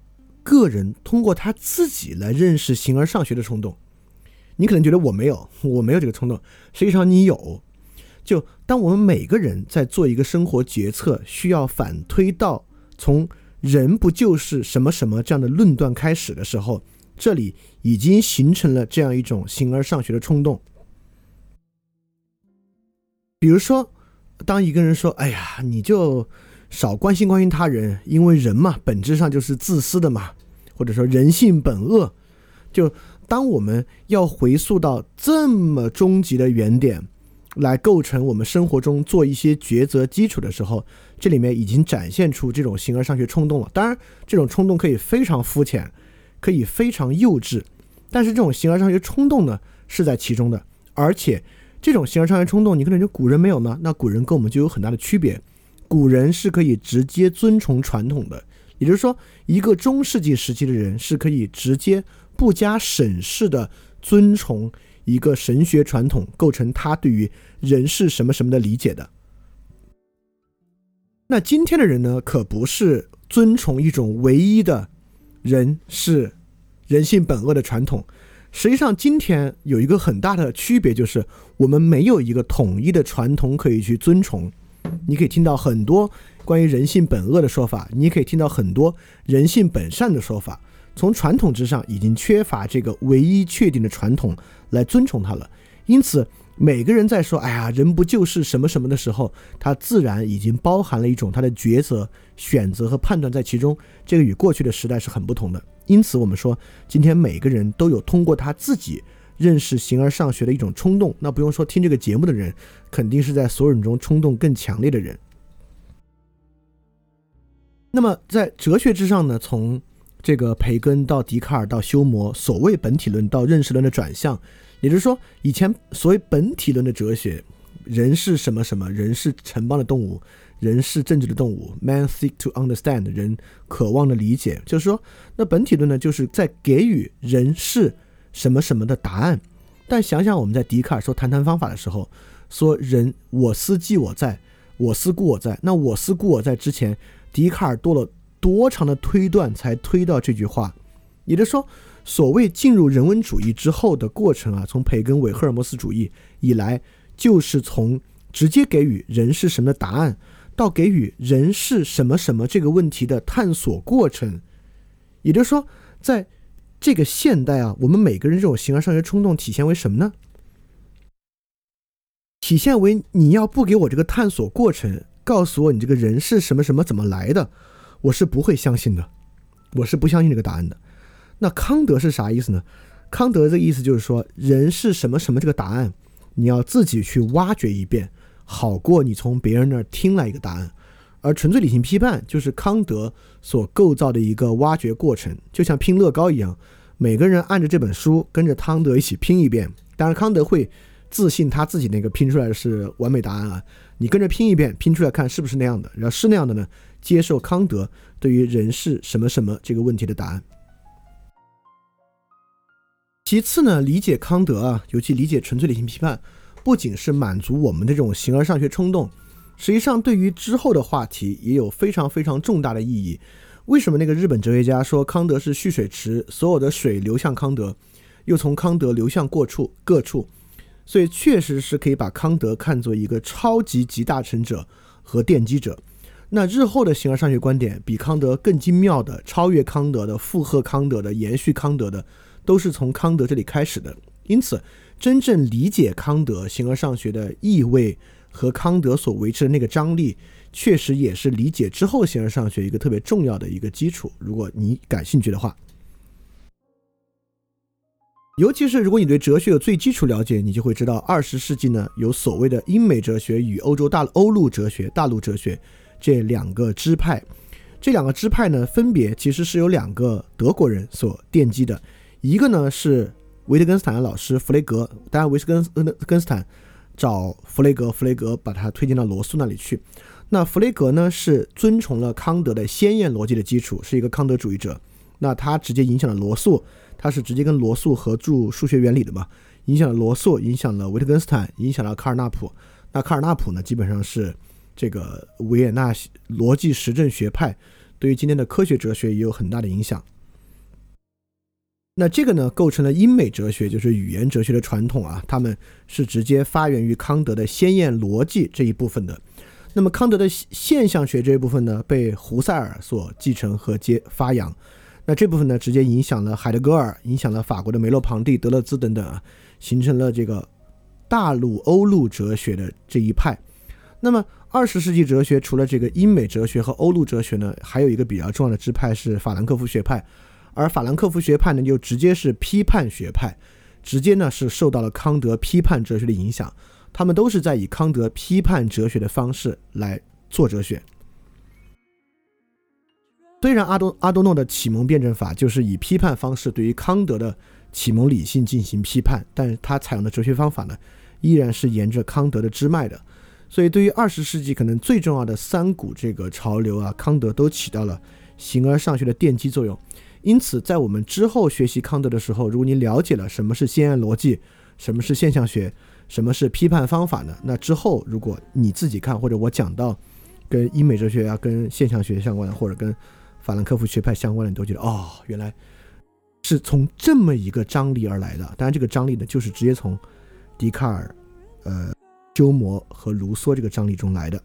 个人通过他自己来认识形而上学的冲动。你可能觉得我没有，我没有这个冲动，实际上你有。就当我们每个人在做一个生活决策，需要反推到从“人不就是什么什么”这样的论断开始的时候，这里已经形成了这样一种形而上学的冲动。比如说，当一个人说：“哎呀，你就少关心关心他人，因为人嘛，本质上就是自私的嘛。”或者说“人性本恶”，就当我们要回溯到这么终极的原点，来构成我们生活中做一些抉择基础的时候，这里面已经展现出这种形而上学冲动了。当然，这种冲动可以非常肤浅，可以非常幼稚，但是这种形而上学冲动呢，是在其中的，而且。这种形而上学冲动，你可能觉得古人没有呢？那古人跟我们就有很大的区别。古人是可以直接遵从传统的，也就是说，一个中世纪时期的人是可以直接不加审视的遵从一个神学传统，构成他对于人是什么什么的理解的。那今天的人呢，可不是遵从一种唯一的人是人性本恶的传统。实际上，今天有一个很大的区别，就是我们没有一个统一的传统可以去遵从。你可以听到很多关于人性本恶的说法，你可以听到很多人性本善的说法。从传统之上，已经缺乏这个唯一确定的传统来尊崇它了。因此，每个人在说“哎呀，人不就是什么什么”的时候，他自然已经包含了一种他的抉择、选择和判断在其中。这个与过去的时代是很不同的。因此，我们说，今天每个人都有通过他自己认识形而上学的一种冲动。那不用说，听这个节目的人，肯定是在所有人中冲动更强烈的人。那么，在哲学之上呢？从这个培根到笛卡尔到休谟，所谓本体论到认识论的转向，也就是说，以前所谓本体论的哲学，人是什么什么，人是城邦的动物。人是政治的动物，man seek to understand，人渴望的理解，就是说，那本体论呢，就是在给予人是什么什么的答案。但想想我们在笛卡尔说谈谈方法的时候，说人我思即我在，我思故我在。那我思故我在之前，笛卡尔做了多长的推断才推到这句话？也就是说，所谓进入人文主义之后的过程啊，从培根韦赫尔墨斯主义以来，就是从直接给予人是什么的答案。到给予人是什么什么这个问题的探索过程，也就是说，在这个现代啊，我们每个人这种形而上学冲动体现为什么呢？体现为你要不给我这个探索过程，告诉我你这个人是什么什么怎么来的，我是不会相信的，我是不相信这个答案的。那康德是啥意思呢？康德这意思就是说，人是什么什么这个答案，你要自己去挖掘一遍。好过你从别人那儿听来一个答案，而纯粹理性批判就是康德所构造的一个挖掘过程，就像拼乐高一样，每个人按着这本书跟着康德一起拼一遍。当然，康德会自信他自己那个拼出来的是完美答案啊，你跟着拼一遍，拼出来看是不是那样的，然后是那样的呢，接受康德对于人是什么什么这个问题的答案。其次呢，理解康德啊，尤其理解纯粹理性批判。不仅是满足我们的这种形而上学冲动，实际上对于之后的话题也有非常非常重大的意义。为什么那个日本哲学家说康德是蓄水池，所有的水流向康德，又从康德流向各处各处？所以确实是可以把康德看作一个超级集大成者和奠基者。那日后的形而上学观点比康德更精妙的、超越康德的、附和康德的、延续康德的，都是从康德这里开始的。因此。真正理解康德形而上学的意味和康德所维持的那个张力，确实也是理解之后形而上学一个特别重要的一个基础。如果你感兴趣的话，尤其是如果你对哲学有最基础了解，你就会知道，二十世纪呢有所谓的英美哲学与欧洲大欧陆哲学、大陆哲学这两个支派。这两个支派呢，分别其实是由两个德国人所奠基的，一个呢是维特根斯坦的老师弗雷格，当然维斯根根斯坦找弗雷格，弗雷格把他推荐到罗素那里去。那弗雷格呢是遵从了康德的先验逻辑的基础，是一个康德主义者。那他直接影响了罗素，他是直接跟罗素合著数学原理的嘛，影响了罗素，影响了维特根斯坦，影响了卡尔纳普。那卡尔纳普呢，基本上是这个维也纳逻辑实证学派。对于今天的科学哲学也有很大的影响。那这个呢，构成了英美哲学，就是语言哲学的传统啊。他们是直接发源于康德的先验逻辑这一部分的。那么康德的现象学这一部分呢，被胡塞尔所继承和接发扬。那这部分呢，直接影响了海德格尔，影响了法国的梅洛庞蒂、德勒兹等等啊，形成了这个大陆欧陆哲学的这一派。那么。二十世纪哲学除了这个英美哲学和欧陆哲学呢，还有一个比较重要的支派是法兰克福学派，而法兰克福学派呢，就直接是批判学派，直接呢是受到了康德批判哲学的影响，他们都是在以康德批判哲学的方式来做哲学。虽然阿多阿多诺的启蒙辩证法就是以批判方式对于康德的启蒙理性进行批判，但是他采用的哲学方法呢，依然是沿着康德的支脉的。所以，对于二十世纪可能最重要的三股这个潮流啊，康德都起到了形而上学的奠基作用。因此，在我们之后学习康德的时候，如果您了解了什么是先验逻辑，什么是现象学，什么是批判方法呢？那之后，如果你自己看，或者我讲到跟英美哲学啊、跟现象学相关的，或者跟法兰克福学派相关的，你都觉得哦，原来是从这么一个张力而来的。当然，这个张力呢，就是直接从笛卡尔，呃。鸠摩和卢梭这个张力中来的，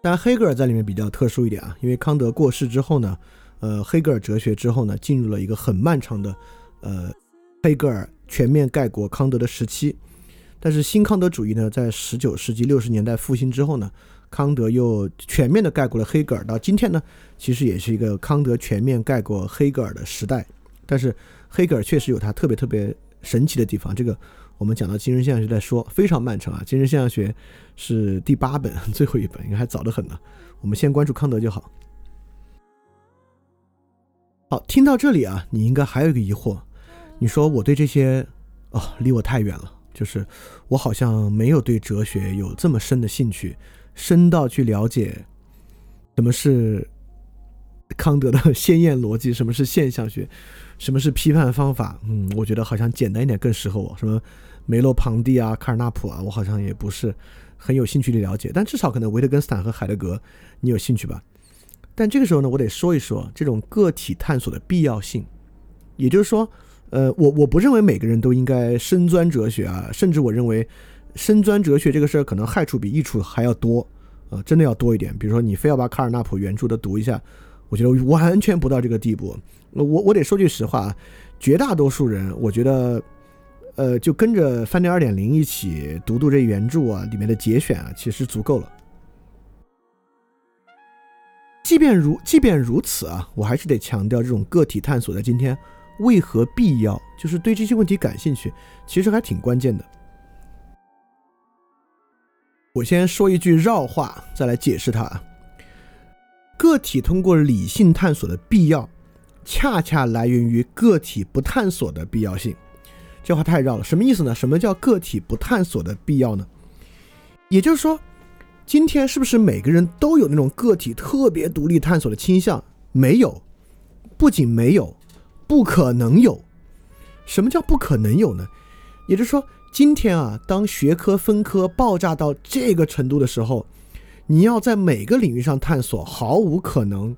但黑格尔在里面比较特殊一点啊，因为康德过世之后呢，呃，黑格尔哲学之后呢，进入了一个很漫长的，呃，黑格尔全面盖过康德的时期。但是新康德主义呢，在十九世纪六十年代复兴之后呢，康德又全面的盖过了黑格尔。到今天呢，其实也是一个康德全面盖过黑格尔的时代。但是黑格尔确实有他特别特别神奇的地方，这个。我们讲到精神现象学在说非常漫长啊，精神现象学是第八本最后一本，应该还早得很呢。我们先关注康德就好。好，听到这里啊，你应该还有一个疑惑，你说我对这些哦离我太远了，就是我好像没有对哲学有这么深的兴趣，深到去了解什么是康德的 [LAUGHS] 先验逻辑，什么是现象学。什么是批判方法？嗯，我觉得好像简单一点更适合我。什么梅洛庞蒂啊、卡尔纳普啊，我好像也不是很有兴趣去了解。但至少可能维特根斯坦和海德格，你有兴趣吧？但这个时候呢，我得说一说这种个体探索的必要性。也就是说，呃，我我不认为每个人都应该深钻哲学啊，甚至我认为深钻哲学这个事儿可能害处比益处还要多，呃，真的要多一点。比如说，你非要把卡尔纳普原著的读一下。我觉得完全不到这个地步。我我得说句实话，绝大多数人，我觉得，呃，就跟着饭店二点零一起读读这原著啊，里面的节选啊，其实足够了。即便如即便如此啊，我还是得强调，这种个体探索在今天为何必要？就是对这些问题感兴趣，其实还挺关键的。我先说一句绕话，再来解释它。个体通过理性探索的必要，恰恰来源于个体不探索的必要性。这话太绕了，什么意思呢？什么叫个体不探索的必要呢？也就是说，今天是不是每个人都有那种个体特别独立探索的倾向？没有，不仅没有，不可能有。什么叫不可能有呢？也就是说，今天啊，当学科分科爆炸到这个程度的时候。你要在每个领域上探索，毫无可能。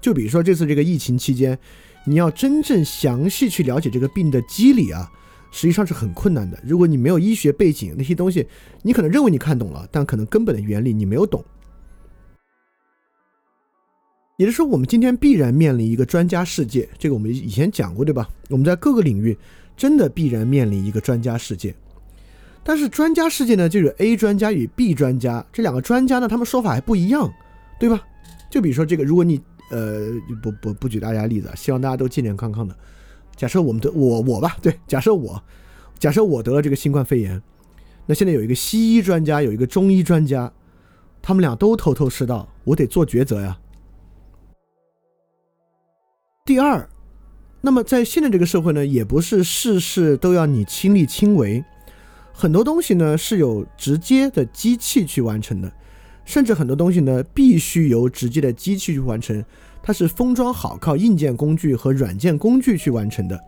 就比如说这次这个疫情期间，你要真正详细去了解这个病的机理啊，实际上是很困难的。如果你没有医学背景，那些东西你可能认为你看懂了，但可能根本的原理你没有懂。也就是说，我们今天必然面临一个专家世界，这个我们以前讲过，对吧？我们在各个领域真的必然面临一个专家世界。但是专家世界呢，就是 A 专家与 B 专家这两个专家呢，他们说法还不一样，对吧？就比如说这个，如果你呃不不不举大家例子，希望大家都健健康康的。假设我们得我我吧，对，假设我假设我得了这个新冠肺炎，那现在有一个西医专家，有一个中医专家，他们俩都头头是道，我得做抉择呀。第二，那么在现在这个社会呢，也不是事事都要你亲力亲为，很多东西呢是有直接的机器去完成的，甚至很多东西呢必须由直接的机器去完成，它是封装好，靠硬件工具和软件工具去完成的。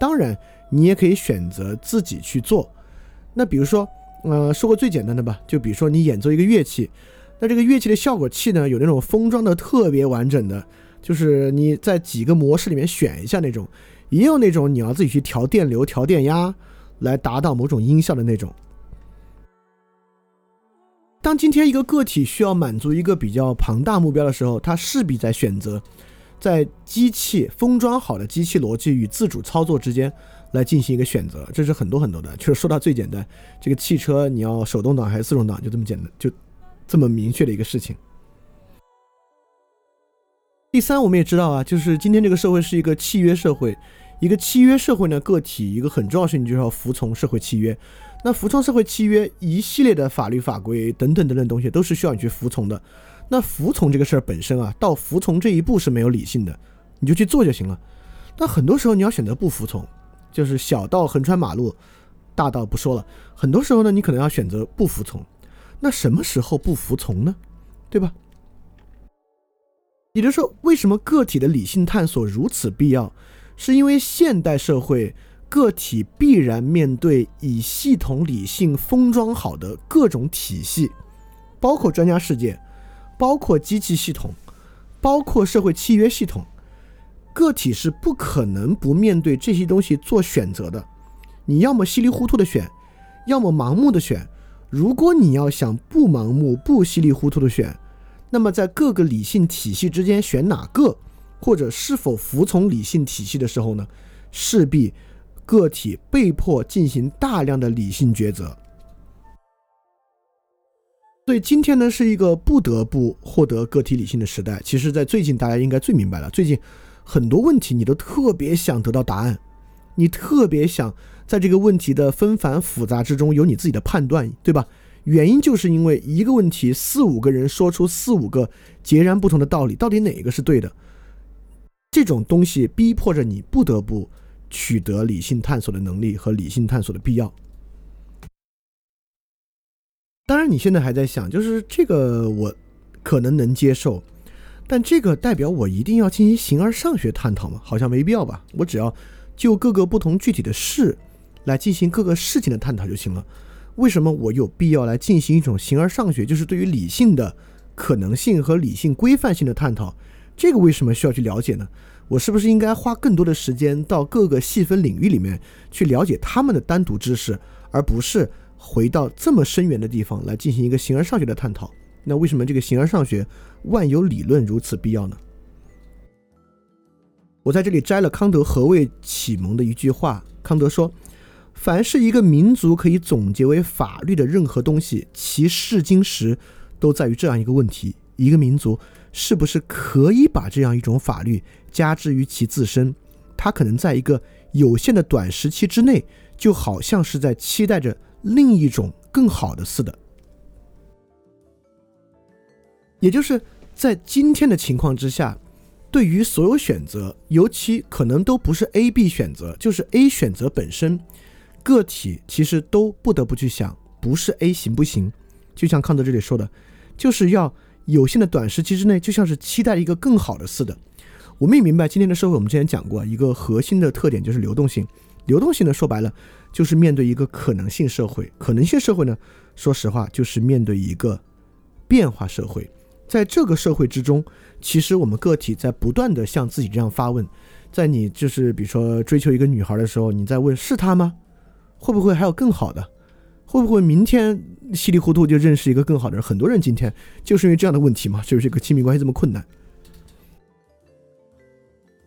当然，你也可以选择自己去做。那比如说，呃，说个最简单的吧，就比如说你演奏一个乐器，那这个乐器的效果器呢，有那种封装的特别完整的。就是你在几个模式里面选一下那种，也有那种你要自己去调电流、调电压来达到某种音效的那种。当今天一个个体需要满足一个比较庞大目标的时候，他势必在选择在机器封装好的机器逻辑与自主操作之间来进行一个选择。这是很多很多的，就是说到最简单，这个汽车你要手动挡还是自动挡，就这么简单，就这么明确的一个事情。第三，我们也知道啊，就是今天这个社会是一个契约社会，一个契约社会呢，个体一个很重要的事情就是要服从社会契约。那服从社会契约，一系列的法律法规等等等等东西都是需要你去服从的。那服从这个事儿本身啊，到服从这一步是没有理性的，你就去做就行了。但很多时候你要选择不服从，就是小到横穿马路，大到不说了。很多时候呢，你可能要选择不服从。那什么时候不服从呢？对吧？也就是说，为什么个体的理性探索如此必要？是因为现代社会个体必然面对以系统理性封装好的各种体系，包括专家世界，包括机器系统，包括社会契约系统，个体是不可能不面对这些东西做选择的。你要么稀里糊涂的选，要么盲目的选。如果你要想不盲目、不稀里糊涂的选，那么，在各个理性体系之间选哪个，或者是否服从理性体系的时候呢？势必个体被迫进行大量的理性抉择。所以今天呢，是一个不得不获得个体理性的时代。其实，在最近，大家应该最明白了。最近很多问题，你都特别想得到答案，你特别想在这个问题的纷繁复杂之中有你自己的判断，对吧？原因就是因为一个问题，四五个人说出四五个截然不同的道理，到底哪个是对的？这种东西逼迫着你不得不取得理性探索的能力和理性探索的必要。当然，你现在还在想，就是这个我可能能接受，但这个代表我一定要进行形而上学探讨吗？好像没必要吧。我只要就各个不同具体的事来进行各个事情的探讨就行了。为什么我有必要来进行一种形而上学，就是对于理性的可能性和理性规范性的探讨？这个为什么需要去了解呢？我是不是应该花更多的时间到各个细分领域里面去了解他们的单独知识，而不是回到这么深远的地方来进行一个形而上学的探讨？那为什么这个形而上学万有理论如此必要呢？我在这里摘了康德《何谓启蒙》的一句话，康德说。凡是一个民族可以总结为法律的任何东西，其试金石都在于这样一个问题：一个民族是不是可以把这样一种法律加之于其自身？它可能在一个有限的短时期之内，就好像是在期待着另一种更好的似的。也就是在今天的情况之下，对于所有选择，尤其可能都不是 A、B 选择，就是 A 选择本身。个体其实都不得不去想，不是 A 行不行？就像康德这里说的，就是要有限的短时期之内，就像是期待一个更好的似的。我们也明白，今天的社会，我们之前讲过一个核心的特点就是流动性。流动性呢，说白了就是面对一个可能性社会。可能性社会呢，说实话就是面对一个变化社会。在这个社会之中，其实我们个体在不断的向自己这样发问：在你就是比如说追求一个女孩的时候，你在问是她吗？会不会还有更好的？会不会明天稀里糊涂就认识一个更好的人？很多人今天就是因为这样的问题嘛，就是这个亲密关系这么困难。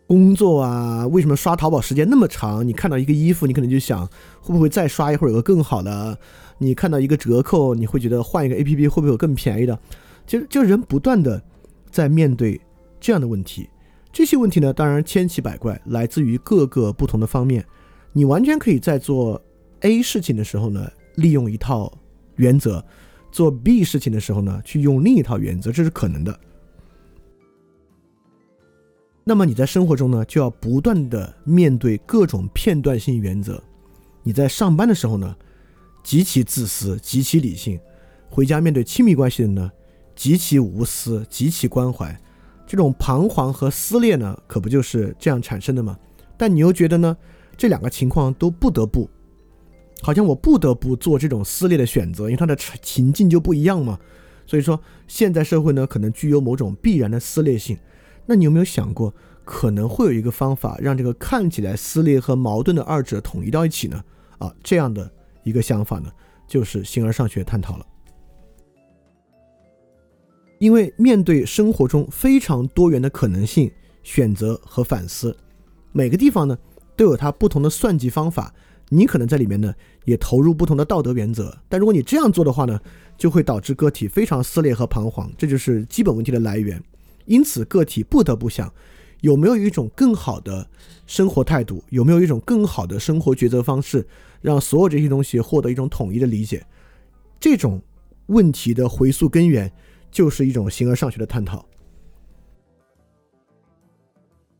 工作啊，为什么刷淘宝时间那么长？你看到一个衣服，你可能就想会不会再刷一会儿有个更好的？你看到一个折扣，你会觉得换一个 A P P 会不会有更便宜的？其实就人不断的在面对这样的问题。这些问题呢，当然千奇百怪，来自于各个不同的方面。你完全可以在做 A 事情的时候呢，利用一套原则；做 B 事情的时候呢，去用另一套原则，这是可能的。那么你在生活中呢，就要不断的面对各种片段性原则。你在上班的时候呢，极其自私，极其理性；回家面对亲密关系的呢，极其无私，极其关怀。这种彷徨和撕裂呢，可不就是这样产生的吗？但你又觉得呢，这两个情况都不得不，好像我不得不做这种撕裂的选择，因为它的情境就不一样嘛。所以说，现在社会呢，可能具有某种必然的撕裂性。那你有没有想过，可能会有一个方法，让这个看起来撕裂和矛盾的二者统一到一起呢？啊，这样的一个想法呢，就是形而上学探讨了。因为面对生活中非常多元的可能性、选择和反思，每个地方呢都有它不同的算计方法。你可能在里面呢也投入不同的道德原则，但如果你这样做的话呢，就会导致个体非常撕裂和彷徨，这就是基本问题的来源。因此，个体不得不想，有没有一种更好的生活态度，有没有一种更好的生活抉择方式，让所有这些东西获得一种统一的理解。这种问题的回溯根源。就是一种形而上学的探讨，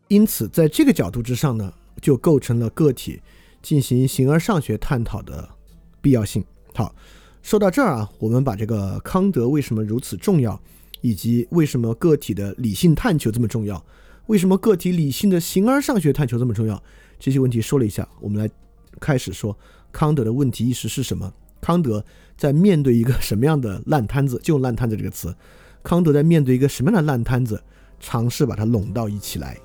因此，在这个角度之上呢，就构成了个体进行形而上学探讨的必要性。好，说到这儿啊，我们把这个康德为什么如此重要，以及为什么个体的理性探求这么重要，为什么个体理性的形而上学探求这么重要，这些问题说了一下，我们来开始说康德的问题意识是什么。康德在面对一个什么样的烂摊子？就“烂摊子”这个词。康德在面对一个什么样的烂摊子，尝试把它拢到一起来。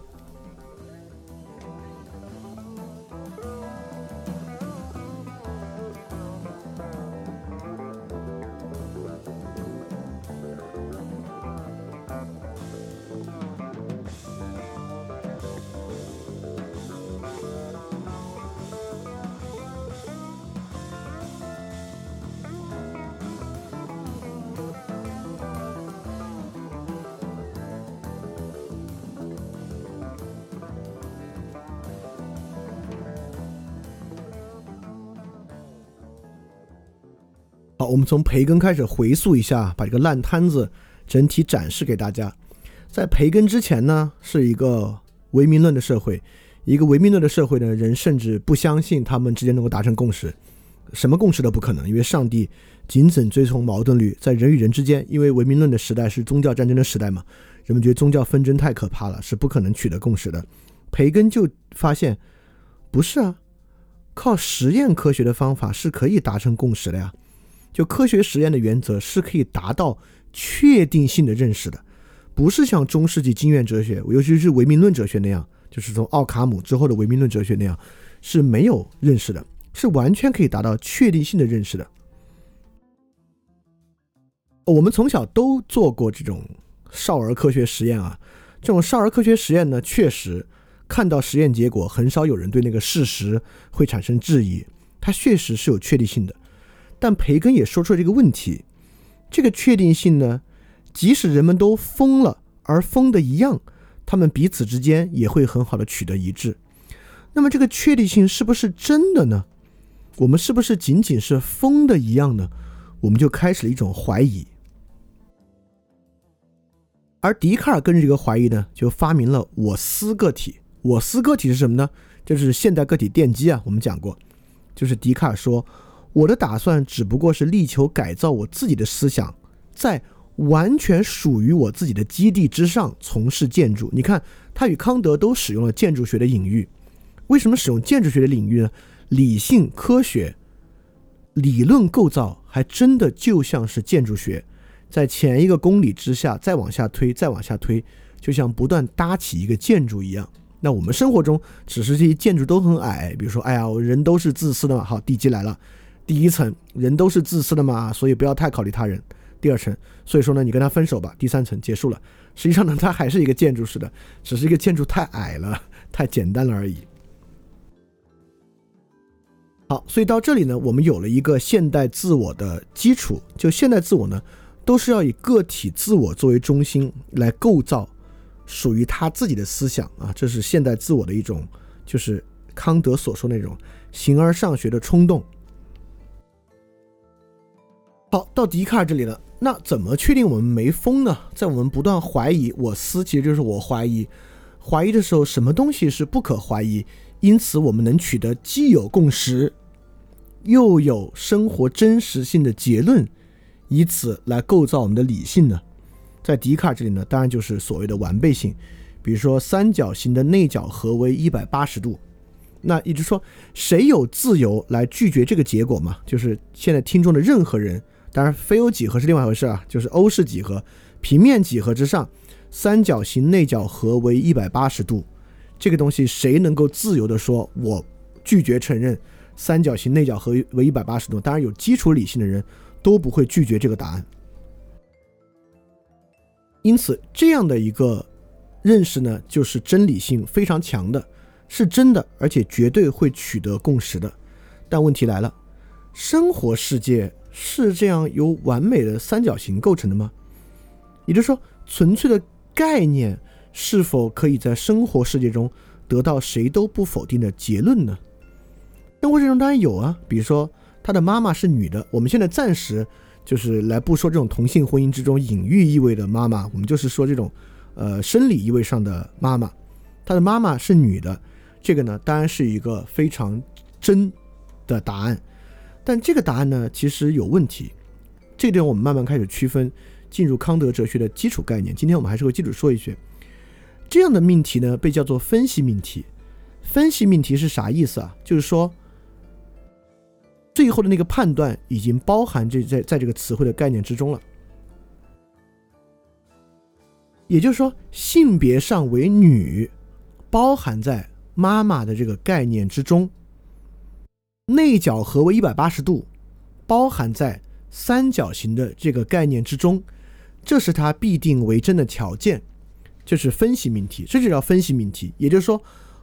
从培根开始回溯一下，把这个烂摊子整体展示给大家。在培根之前呢，是一个唯名论的社会，一个唯名论的社会呢，人甚至不相信他们之间能够达成共识，什么共识都不可能，因为上帝仅仅追从矛盾律，在人与人之间，因为唯名论的时代是宗教战争的时代嘛，人们觉得宗教纷争太可怕了，是不可能取得共识的。培根就发现，不是啊，靠实验科学的方法是可以达成共识的呀。就科学实验的原则是可以达到确定性的认识的，不是像中世纪经验哲学，尤其是唯名论哲学那样，就是从奥卡姆之后的唯名论哲学那样是没有认识的，是完全可以达到确定性的认识的。我们从小都做过这种少儿科学实验啊，这种少儿科学实验呢，确实看到实验结果，很少有人对那个事实会产生质疑，它确实是有确定性的。但培根也说出了这个问题：这个确定性呢，即使人们都疯了，而疯的一样，他们彼此之间也会很好的取得一致。那么这个确定性是不是真的呢？我们是不是仅仅是疯的一样呢？我们就开始了一种怀疑。而笛卡尔根据这个怀疑呢，就发明了我思个体。我思个体是什么呢？就是现代个体奠基啊。我们讲过，就是笛卡尔说。我的打算只不过是力求改造我自己的思想，在完全属于我自己的基地之上从事建筑。你看，他与康德都使用了建筑学的隐喻。为什么使用建筑学的领域呢？理性科学理论构造还真的就像是建筑学，在前一个公理之下再往下推，再往下推，就像不断搭起一个建筑一样。那我们生活中，只是这些建筑都很矮，比如说，哎呀，人都是自私的嘛。好，地基来了。第一层，人都是自私的嘛，所以不要太考虑他人。第二层，所以说呢，你跟他分手吧。第三层结束了，实际上呢，它还是一个建筑式的，只是一个建筑太矮了，[LAUGHS] 太简单了而已。好，所以到这里呢，我们有了一个现代自我的基础。就现代自我呢，都是要以个体自我作为中心来构造属于他自己的思想啊，这是现代自我的一种，就是康德所说那种形而上学的冲动。好，到笛卡尔这里了，那怎么确定我们没疯呢？在我们不断怀疑我思，其实就是我怀疑，怀疑的时候，什么东西是不可怀疑？因此，我们能取得既有共识，又有生活真实性的结论，以此来构造我们的理性呢？在笛卡尔这里呢，当然就是所谓的完备性。比如说，三角形的内角和为一百八十度，那也就是说，谁有自由来拒绝这个结果嘛？就是现在听众的任何人，当然非欧几何是另外一回事啊，就是欧式几何，平面几何之上，三角形内角和为一百八十度。这个东西谁能够自由的说，我拒绝承认三角形内角和为一百八十度？当然，有基础理性的人都不会拒绝这个答案。因此，这样的一个认识呢，就是真理性非常强的，是真的，而且绝对会取得共识的。但问题来了，生活世界是这样由完美的三角形构成的吗？也就是说，纯粹的概念。是否可以在生活世界中得到谁都不否定的结论呢？生活世界中当然有啊，比如说他的妈妈是女的，我们现在暂时就是来不说这种同性婚姻之中隐喻意味的妈妈，我们就是说这种呃生理意味上的妈妈，他的妈妈是女的，这个呢当然是一个非常真的答案，但这个答案呢其实有问题，这点我们慢慢开始区分，进入康德哲学的基础概念。今天我们还是会基础说一些。这样的命题呢，被叫做分析命题。分析命题是啥意思啊？就是说，最后的那个判断已经包含这在在这个词汇的概念之中了。也就是说，性别上为女，包含在妈妈的这个概念之中；内角和为一百八十度，包含在三角形的这个概念之中。这是它必定为真的条件。就是分析命题，这就叫分析命题。也就是说，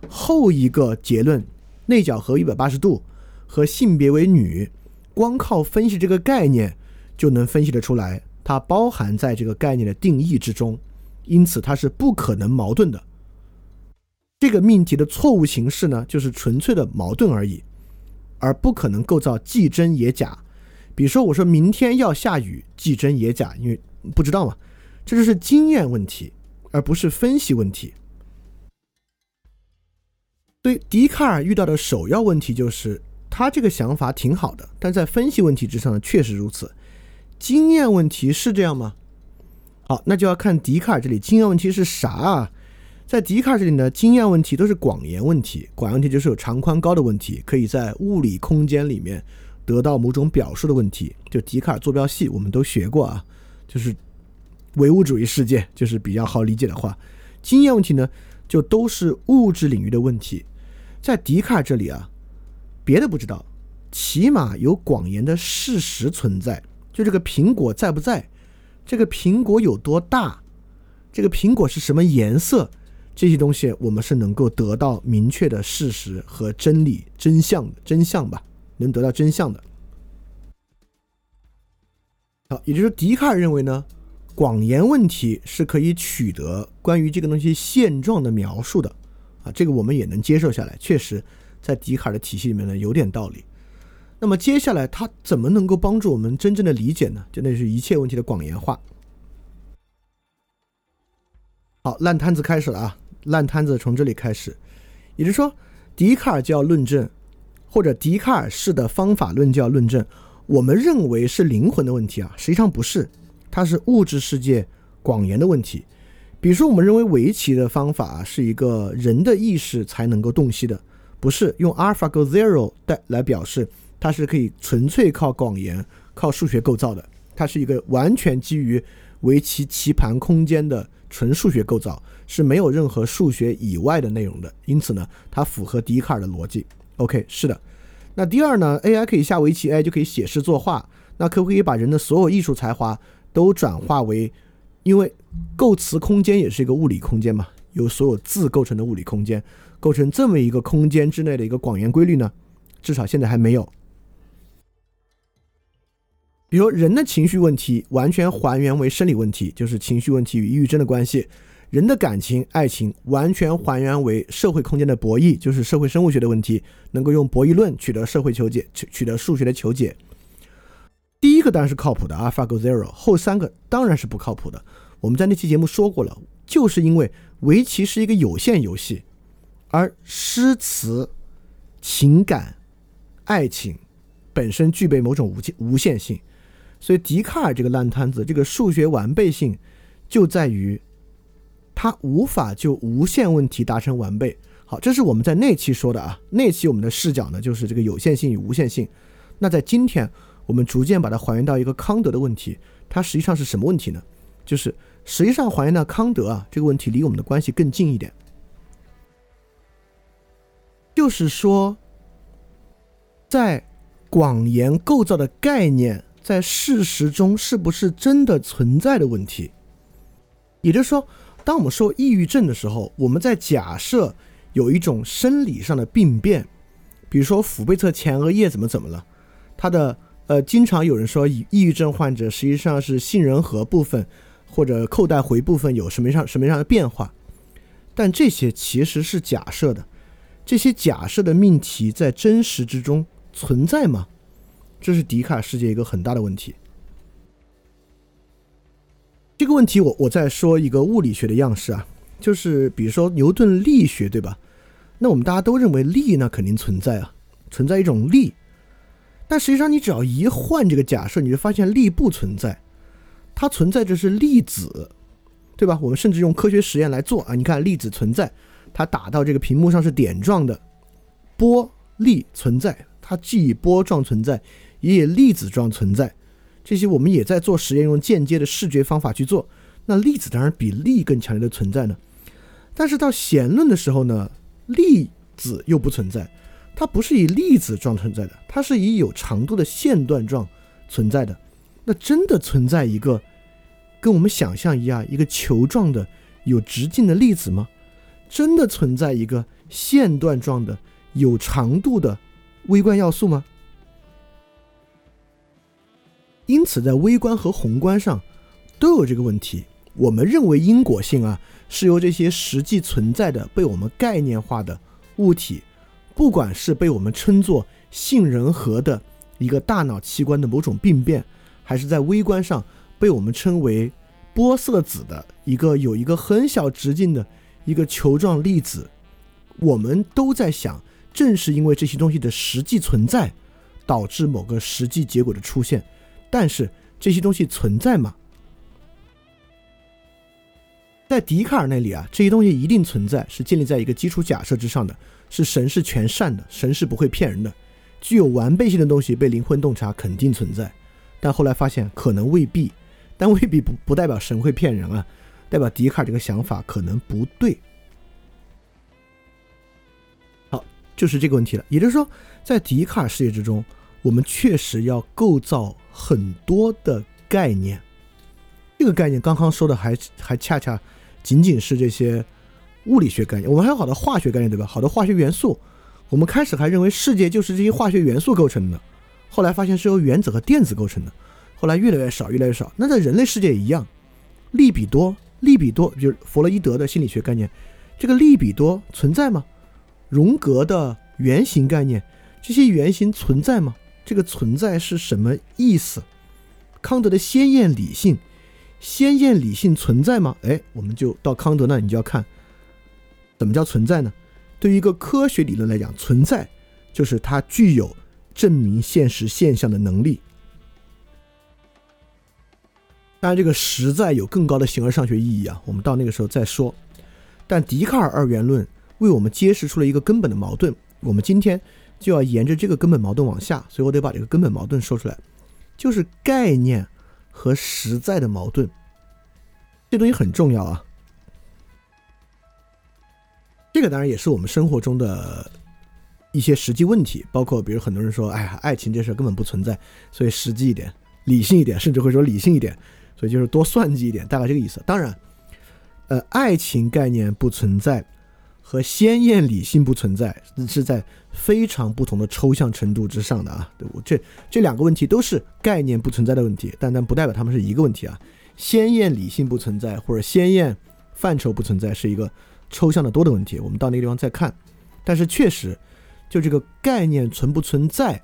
后一个结论内角和一百八十度和性别为女，光靠分析这个概念就能分析得出来，它包含在这个概念的定义之中，因此它是不可能矛盾的。这个命题的错误形式呢，就是纯粹的矛盾而已，而不可能构造既真也假。比如说，我说明天要下雨，既真也假，因为不知道嘛，这就是经验问题。而不是分析问题。对笛卡尔遇到的首要问题就是，他这个想法挺好的，但在分析问题之上呢，确实如此。经验问题是这样吗？好，那就要看笛卡尔这里经验问题是啥啊？在笛卡尔这里呢，经验问题都是广延问题，广延问题就是有长宽高的问题，可以在物理空间里面得到某种表述的问题。就笛卡尔坐标系，我们都学过啊，就是。唯物主义世界就是比较好理解的话，经验问题呢，就都是物质领域的问题。在笛卡尔这里啊，别的不知道，起码有广言的事实存在。就这个苹果在不在，这个苹果有多大，这个苹果是什么颜色，这些东西我们是能够得到明确的事实和真理真相真相吧，能得到真相的。好，也就是笛卡尔认为呢。广言问题是可以取得关于这个东西现状的描述的，啊，这个我们也能接受下来。确实，在笛卡尔的体系里面呢，有点道理。那么接下来他怎么能够帮助我们真正的理解呢？就那是一切问题的广言化。好，烂摊子开始了啊！烂摊子从这里开始，也就是说，笛卡尔就要论证，或者笛卡尔式的方法论就要论证，我们认为是灵魂的问题啊，实际上不是。它是物质世界广言的问题，比如说，我们认为围棋的方法是一个人的意识才能够洞悉的，不是用 AlphaGo Zero 带来表示，它是可以纯粹靠广言、靠数学构造的，它是一个完全基于围棋棋盘空间的纯数学构造，是没有任何数学以外的内容的，因此呢，它符合笛卡尔的逻辑。OK，是的。那第二呢，AI 可以下围棋，AI 就可以写诗作画，那可不可以把人的所有艺术才华？都转化为，因为构词空间也是一个物理空间嘛，由所有字构成的物理空间，构成这么一个空间之内的一个广元规律呢？至少现在还没有。比如人的情绪问题完全还原为生理问题，就是情绪问题与抑郁症的关系；人的感情、爱情完全还原为社会空间的博弈，就是社会生物学的问题，能够用博弈论取得社会求解，取取得数学的求解。第一个当然是靠谱的，AlphaGo Zero，后三个当然是不靠谱的。我们在那期节目说过了，就是因为围棋是一个有限游戏，而诗词、情感、爱情本身具备某种无限无限性，所以笛卡尔这个烂摊子，这个数学完备性就在于他无法就无限问题达成完备。好，这是我们在那期说的啊，那期我们的视角呢就是这个有限性与无限性。那在今天。我们逐渐把它还原到一个康德的问题，它实际上是什么问题呢？就是实际上还原到康德啊这个问题离我们的关系更近一点，就是说，在广言构造的概念在事实中是不是真的存在的问题。也就是说，当我们说抑郁症的时候，我们在假设有一种生理上的病变，比如说腹背侧前额叶怎么怎么了，它的。呃，经常有人说，抑郁症患者实际上是杏仁核部分或者扣带回部分有什么样什么样的变化，但这些其实是假设的。这些假设的命题在真实之中存在吗？这是笛卡尔世界一个很大的问题。这个问题，我我再说一个物理学的样式啊，就是比如说牛顿力学，对吧？那我们大家都认为力呢肯定存在啊，存在一种力。但实际上，你只要一换这个假设，你就发现力不存在，它存在着是粒子，对吧？我们甚至用科学实验来做啊，你看粒子存在，它打到这个屏幕上是点状的，波粒存在，它既以波状存在，也以粒子状存在，这些我们也在做实验，用间接的视觉方法去做。那粒子当然比力更强烈的存在呢，但是到弦论的时候呢，粒子又不存在。它不是以粒子状存在的，它是以有长度的线段状存在的。那真的存在一个跟我们想象一样，一个球状的有直径的粒子吗？真的存在一个线段状的有长度的微观要素吗？因此，在微观和宏观上都有这个问题。我们认为因果性啊，是由这些实际存在的被我们概念化的物体。不管是被我们称作杏仁核的一个大脑器官的某种病变，还是在微观上被我们称为玻色子的一个有一个很小直径的一个球状粒子，我们都在想，正是因为这些东西的实际存在，导致某个实际结果的出现。但是这些东西存在吗？在笛卡尔那里啊，这些东西一定存在，是建立在一个基础假设之上的。是神是全善的，神是不会骗人的，具有完备性的东西被灵魂洞察肯定存在，但后来发现可能未必，但未必不不代表神会骗人啊，代表笛卡尔这个想法可能不对。好，就是这个问题了。也就是说，在笛卡尔世界之中，我们确实要构造很多的概念，这个概念刚刚说的还还恰恰仅仅是这些。物理学概念，我们还有好多化学概念，对吧？好多化学元素，我们开始还认为世界就是这些化学元素构成的，后来发现是由原子和电子构成的，后来越来越少，越来越少。那在人类世界也一样，利比多，利比多就是弗洛伊德的心理学概念，这个利比多存在吗？荣格的原型概念，这些原型存在吗？这个存在是什么意思？康德的鲜艳理性，鲜艳理性存在吗？哎，我们就到康德那，你就要看。怎么叫存在呢？对于一个科学理论来讲，存在就是它具有证明现实现象的能力。当然，这个实在有更高的形而上学意义啊，我们到那个时候再说。但笛卡尔二元论为我们揭示出了一个根本的矛盾，我们今天就要沿着这个根本矛盾往下，所以我得把这个根本矛盾说出来，就是概念和实在的矛盾。这东西很重要啊。这个当然也是我们生活中的一些实际问题，包括比如很多人说：“哎呀，爱情这事根本不存在。”所以实际一点，理性一点，甚至会说理性一点，所以就是多算计一点，大概这个意思。当然，呃，爱情概念不存在和鲜艳理性不存在是在非常不同的抽象程度之上的啊。对我这这两个问题都是概念不存在的问题，但但不代表他们是一个问题啊。鲜艳理性不存在或者鲜艳范畴不存在是一个抽象的多的问题，我们到那个地方再看。但是确实，就这个概念存不存在，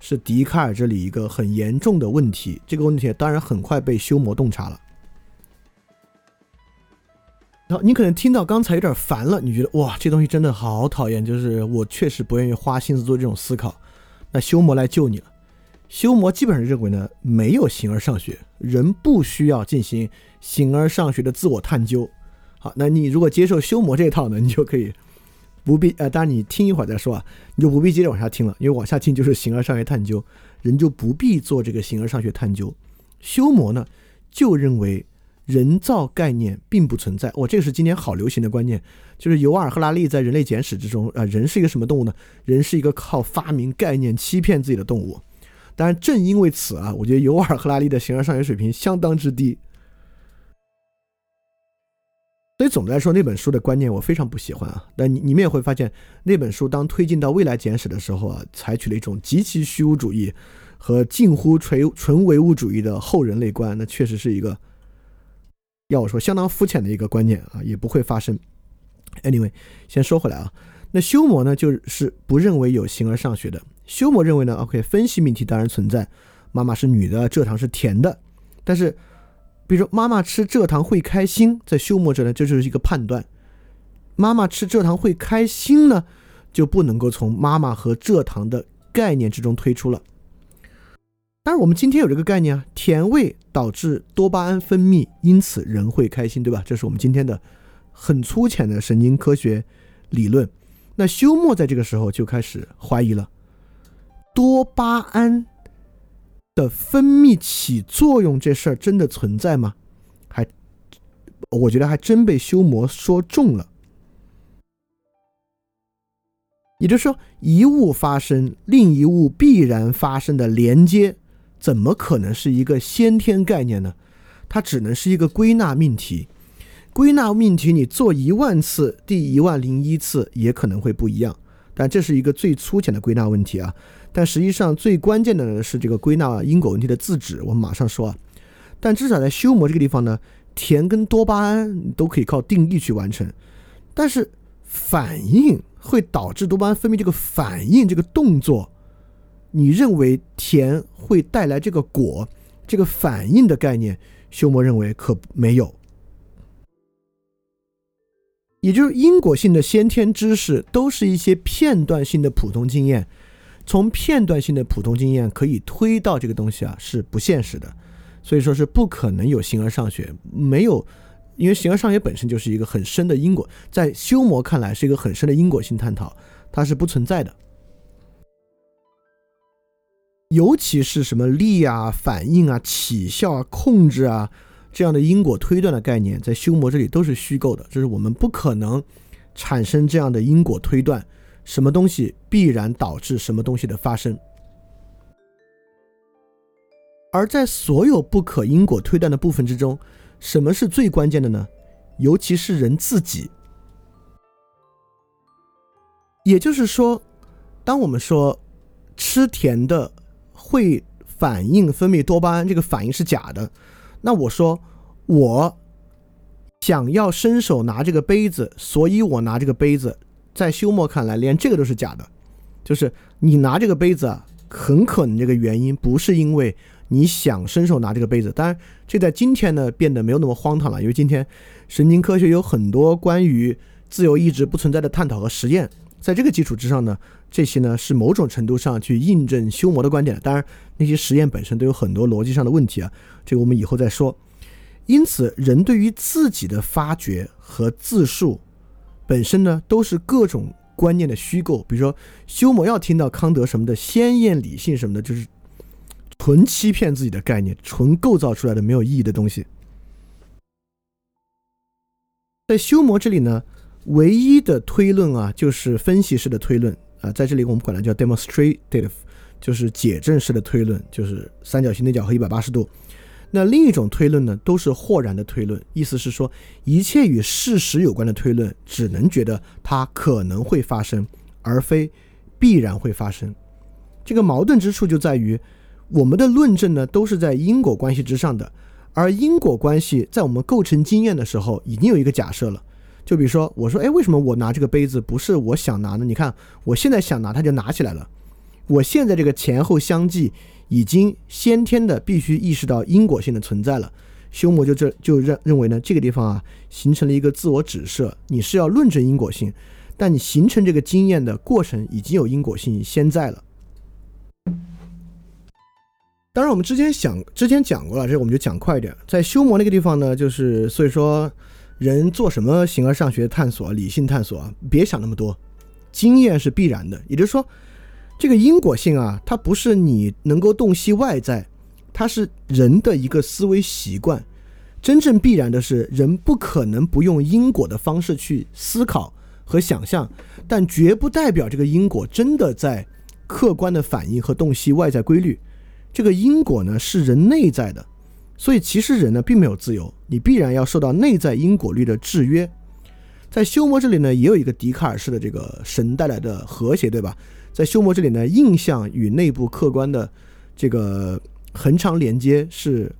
是笛卡尔这里一个很严重的问题。这个问题当然很快被修谟洞察了。然后你可能听到刚才有点烦了，你觉得哇，这东西真的好讨厌，就是我确实不愿意花心思做这种思考。那修魔来救你了。修魔基本上认为呢，没有形而上学，人不需要进行形而上学的自我探究。好，那你如果接受修魔这套呢，你就可以不必呃，当然你听一会儿再说啊，你就不必接着往下听了，因为往下听就是形而上学探究，人就不必做这个形而上学探究。修魔呢，就认为。人造概念并不存在，我，这个是今年好流行的观念，就是尤尔·赫拉利在《人类简史》之中，啊，人是一个什么动物呢？人是一个靠发明概念欺骗自己的动物。当然，正因为此啊，我觉得尤尔·赫拉利的形而上学水平相当之低。所以总的来说，那本书的观念我非常不喜欢啊。但你你们也会发现，那本书当推进到未来简史的时候啊，采取了一种极其虚无主义和近乎纯纯唯物主义的后人类观，那确实是一个。要我说，相当肤浅的一个观念啊，也不会发生。Anyway，先说回来啊，那修谟呢，就是不认为有形而上学的。修谟认为呢，OK，分析命题当然存在，妈妈是女的，蔗糖是甜的。但是，比如说妈妈吃蔗糖会开心，在修谟这呢，这就是一个判断。妈妈吃蔗糖会开心呢，就不能够从妈妈和蔗糖的概念之中推出了。当然，我们今天有这个概念啊，甜味导致多巴胺分泌，因此人会开心，对吧？这是我们今天的很粗浅的神经科学理论。那休谟在这个时候就开始怀疑了，多巴胺的分泌起作用这事儿真的存在吗？还，我觉得还真被休谟说中了。也就是说，一物发生，另一物必然发生的连接。怎么可能是一个先天概念呢？它只能是一个归纳命题。归纳命题你做一万次，第一万零一次也可能会不一样。但这是一个最粗浅的归纳问题啊。但实际上最关键的呢是这个归纳因果问题的自指。我们马上说啊。但至少在修谟这个地方呢，甜跟多巴胺都可以靠定义去完成。但是反应会导致多巴胺分泌，这个反应这个动作。你认为甜会带来这个果，这个反应的概念，休谟认为可没有。也就是因果性的先天知识都是一些片段性的普通经验，从片段性的普通经验可以推到这个东西啊是不现实的，所以说是不可能有形而上学，没有，因为形而上学本身就是一个很深的因果，在修谟看来是一个很深的因果性探讨，它是不存在的。尤其是什么力啊、反应啊、起效啊、控制啊这样的因果推断的概念，在修魔这里都是虚构的，就是我们不可能产生这样的因果推断，什么东西必然导致什么东西的发生。而在所有不可因果推断的部分之中，什么是最关键的呢？尤其是人自己。也就是说，当我们说吃甜的。会反应分泌多巴胺，这个反应是假的。那我说，我想要伸手拿这个杯子，所以我拿这个杯子。在休谟看来，连这个都是假的。就是你拿这个杯子啊，很可能这个原因不是因为你想伸手拿这个杯子。当然，这在今天呢变得没有那么荒唐了，因为今天神经科学有很多关于自由意志不存在的探讨和实验。在这个基础之上呢，这些呢是某种程度上去印证修谟的观点。当然，那些实验本身都有很多逻辑上的问题啊，这个我们以后再说。因此，人对于自己的发掘和自述本身呢，都是各种观念的虚构。比如说，修谟要听到康德什么的鲜艳理性什么的，就是纯欺骗自己的概念，纯构造出来的没有意义的东西。在修谟这里呢。唯一的推论啊，就是分析式的推论啊，在这里我们管它叫 demonstrative，就是解证式的推论，就是三角形内角和一百八十度。那另一种推论呢，都是豁然的推论，意思是说，一切与事实有关的推论，只能觉得它可能会发生，而非必然会发生。这个矛盾之处就在于，我们的论证呢，都是在因果关系之上的，而因果关系在我们构成经验的时候，已经有一个假设了。就比如说，我说，哎，为什么我拿这个杯子不是我想拿呢？你看，我现在想拿，它就拿起来了。我现在这个前后相继。已经先天的必须意识到因果性的存在了，修魔就这就认认为呢，这个地方啊形成了一个自我指涉，你是要论证因果性，但你形成这个经验的过程已经有因果性先在了。当然，我们之前想之前讲过了，这我们就讲快一点，在修魔那个地方呢，就是所以说人做什么形而上学探索、理性探索，别想那么多，经验是必然的，也就是说。这个因果性啊，它不是你能够洞悉外在，它是人的一个思维习惯。真正必然的是，人不可能不用因果的方式去思考和想象，但绝不代表这个因果真的在客观的反映和洞悉外在规律。这个因果呢，是人内在的，所以其实人呢并没有自由，你必然要受到内在因果律的制约。在修谟这里呢，也有一个笛卡尔式的这个神带来的和谐，对吧？在修谟这里呢，印象与内部客观的这个恒常连接是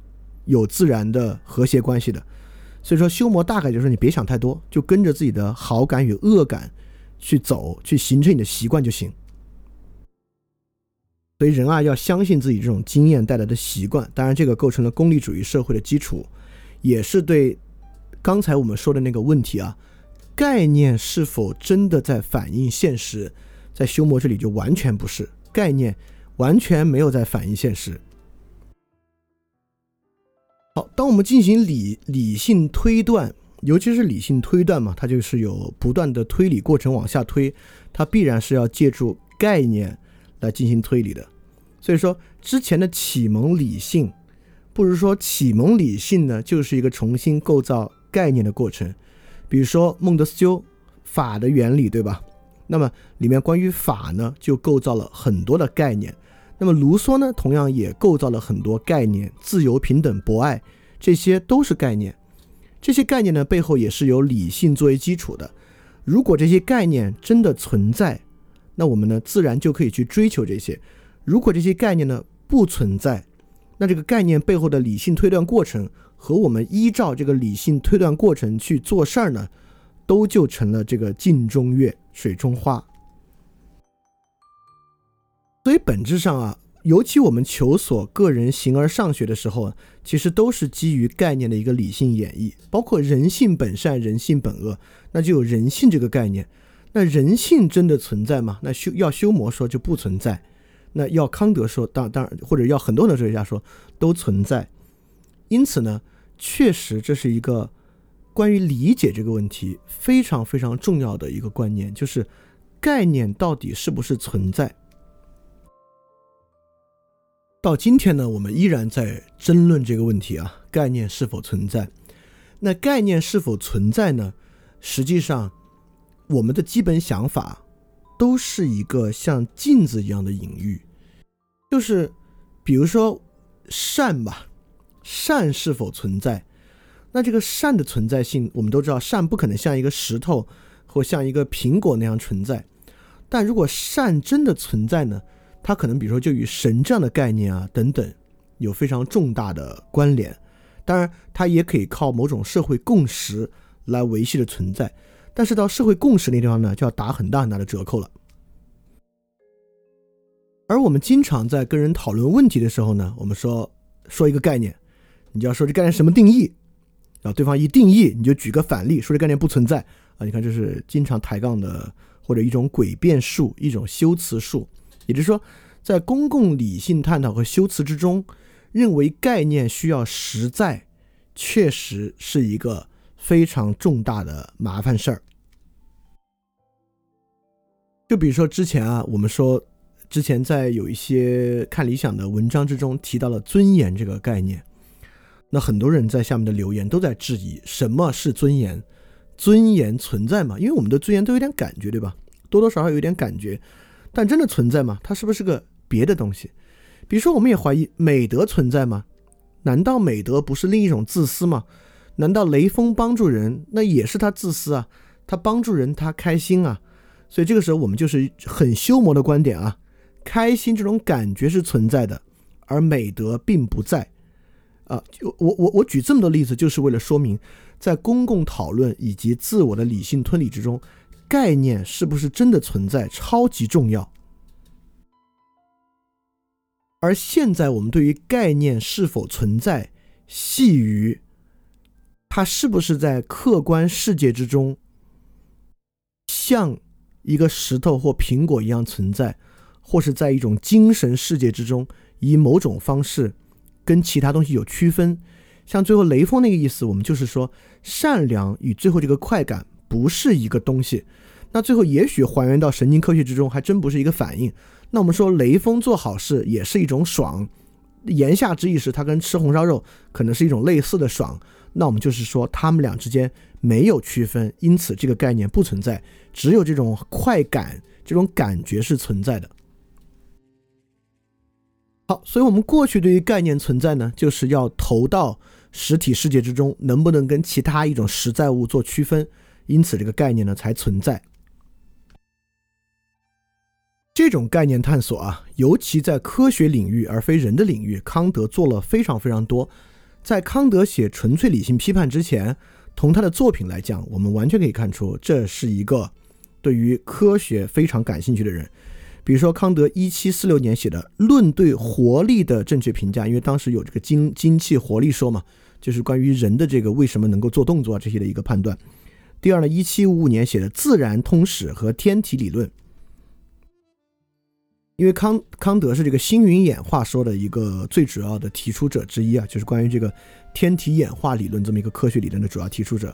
有自然的和谐关系的，所以说修谟大概就是你别想太多，就跟着自己的好感与恶感去走，去形成你的习惯就行。所以人啊，要相信自己这种经验带来的习惯，当然这个构成了功利主义社会的基础，也是对刚才我们说的那个问题啊，概念是否真的在反映现实？在修谟这里就完全不是概念，完全没有在反映现实。好，当我们进行理理性推断，尤其是理性推断嘛，它就是有不断的推理过程往下推，它必然是要借助概念来进行推理的。所以说，之前的启蒙理性，不如说启蒙理性呢，就是一个重新构造概念的过程。比如说孟德斯鸠法的原理，对吧？那么里面关于法呢，就构造了很多的概念。那么卢梭呢，同样也构造了很多概念，自由、平等、博爱，这些都是概念。这些概念呢，背后也是有理性作为基础的。如果这些概念真的存在，那我们呢，自然就可以去追求这些。如果这些概念呢不存在，那这个概念背后的理性推断过程和我们依照这个理性推断过程去做事儿呢，都就成了这个镜中月。水中花，所以本质上啊，尤其我们求索个人形而上学的时候，其实都是基于概念的一个理性演绎，包括人性本善，人性本恶，那就有人性这个概念。那人性真的存在吗？那修要修魔说就不存在，那要康德说当当然，或者要很多的哲学家说都存在。因此呢，确实这是一个。关于理解这个问题，非常非常重要的一个观念，就是概念到底是不是存在。到今天呢，我们依然在争论这个问题啊，概念是否存在？那概念是否存在呢？实际上，我们的基本想法都是一个像镜子一样的隐喻，就是比如说善吧，善是否存在？那这个善的存在性，我们都知道，善不可能像一个石头或像一个苹果那样存在。但如果善真的存在呢？它可能比如说就与神这样的概念啊等等有非常重大的关联。当然，它也可以靠某种社会共识来维系的存在。但是到社会共识那地方呢，就要打很大很大的折扣了。而我们经常在跟人讨论问题的时候呢，我们说说一个概念，你就要说这概念什么定义。然后对方一定义，你就举个反例，说这概念不存在啊！你看，这是经常抬杠的，或者一种诡辩术，一种修辞术。也就是说，在公共理性探讨和修辞之中，认为概念需要实在，确实是一个非常重大的麻烦事儿。就比如说之前啊，我们说之前在有一些看理想的文章之中提到了尊严这个概念。那很多人在下面的留言都在质疑什么是尊严？尊严存在吗？因为我们的尊严都有点感觉，对吧？多多少少有点感觉，但真的存在吗？它是不是个别的东西？比如说，我们也怀疑美德存在吗？难道美德不是另一种自私吗？难道雷锋帮助人，那也是他自私啊？他帮助人，他开心啊？所以这个时候，我们就是很修魔的观点啊，开心这种感觉是存在的，而美德并不在。啊，就我我我举这么多例子，就是为了说明，在公共讨论以及自我的理性推理之中，概念是不是真的存在，超级重要。而现在我们对于概念是否存在，系于它是不是在客观世界之中，像一个石头或苹果一样存在，或是在一种精神世界之中，以某种方式跟其他东西有区分。像最后雷锋那个意思，我们就是说，善良与最后这个快感不是一个东西。那最后也许还原到神经科学之中，还真不是一个反应。那我们说雷锋做好事也是一种爽，言下之意是他跟吃红烧肉可能是一种类似的爽。那我们就是说他们俩之间没有区分，因此这个概念不存在，只有这种快感，这种感觉是存在的。好，所以我们过去对于概念存在呢，就是要投到实体世界之中，能不能跟其他一种实在物做区分，因此这个概念呢才存在。这种概念探索啊，尤其在科学领域而非人的领域，康德做了非常非常多。在康德写《纯粹理性批判》之前，从他的作品来讲，我们完全可以看出这是一个对于科学非常感兴趣的人。比如说，康德一七四六年写的《论对活力的正确评价》，因为当时有这个精精气活力说嘛，就是关于人的这个为什么能够做动作这些的一个判断。第二呢，一七五五年写的《自然通史和天体理论》。因为康康德是这个星云演化说的一个最主要的提出者之一啊，就是关于这个天体演化理论这么一个科学理论的主要提出者。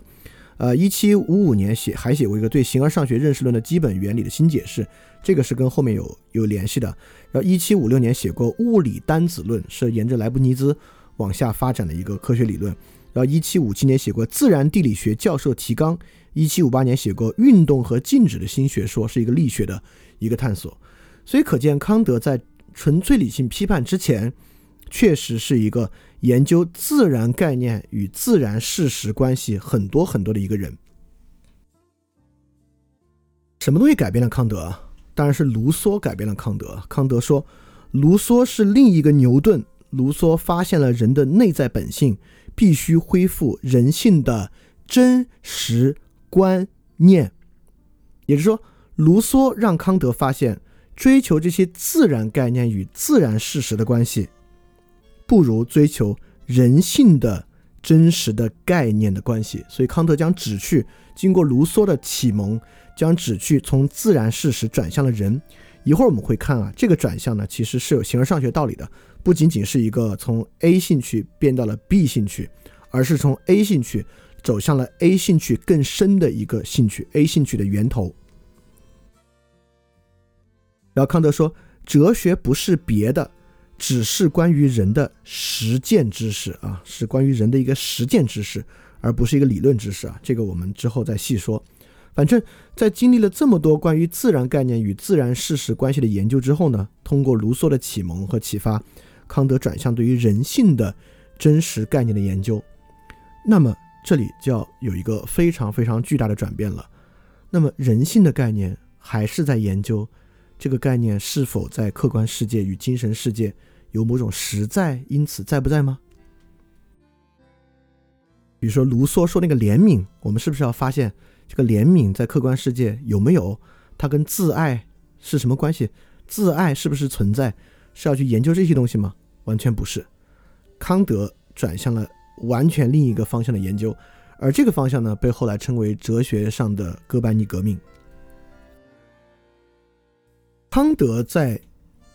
呃，一七五五年写还写过一个对形而上学认识论的基本原理的新解释，这个是跟后面有有联系的。然后一七五六年写过物理单子论，是沿着莱布尼兹往下发展的一个科学理论。然后一七五七年写过自然地理学教授提纲，一七五八年写过运动和静止的新学说，是一个力学的一个探索。所以可见，康德在纯粹理性批判之前，确实是一个研究自然概念与自然事实关系很多很多的一个人。什么东西改变了康德？当然是卢梭改变了康德。康德说，卢梭是另一个牛顿。卢梭发现了人的内在本性必须恢复人性的真实观念，也就是说，卢梭让康德发现。追求这些自然概念与自然事实的关系，不如追求人性的真实的概念的关系。所以，康德将旨趣经过卢梭的启蒙，将旨趣从自然事实转向了人。一会儿我们会看啊，这个转向呢，其实是有形而上学道理的，不仅仅是一个从 A 兴趣变到了 B 兴趣，而是从 A 兴趣走向了 A 兴趣更深的一个兴趣，A 兴趣的源头。然后康德说，哲学不是别的，只是关于人的实践知识啊，是关于人的一个实践知识，而不是一个理论知识啊。这个我们之后再细说。反正，在经历了这么多关于自然概念与自然事实关系的研究之后呢，通过卢梭的启蒙和启发，康德转向对于人性的真实概念的研究。那么，这里就要有一个非常非常巨大的转变了。那么，人性的概念还是在研究。这个概念是否在客观世界与精神世界有某种实在？因此在不在吗？比如说卢梭说那个怜悯，我们是不是要发现这个怜悯在客观世界有没有？它跟自爱是什么关系？自爱是不是存在？是要去研究这些东西吗？完全不是。康德转向了完全另一个方向的研究，而这个方向呢，被后来称为哲学上的哥白尼革命。康德在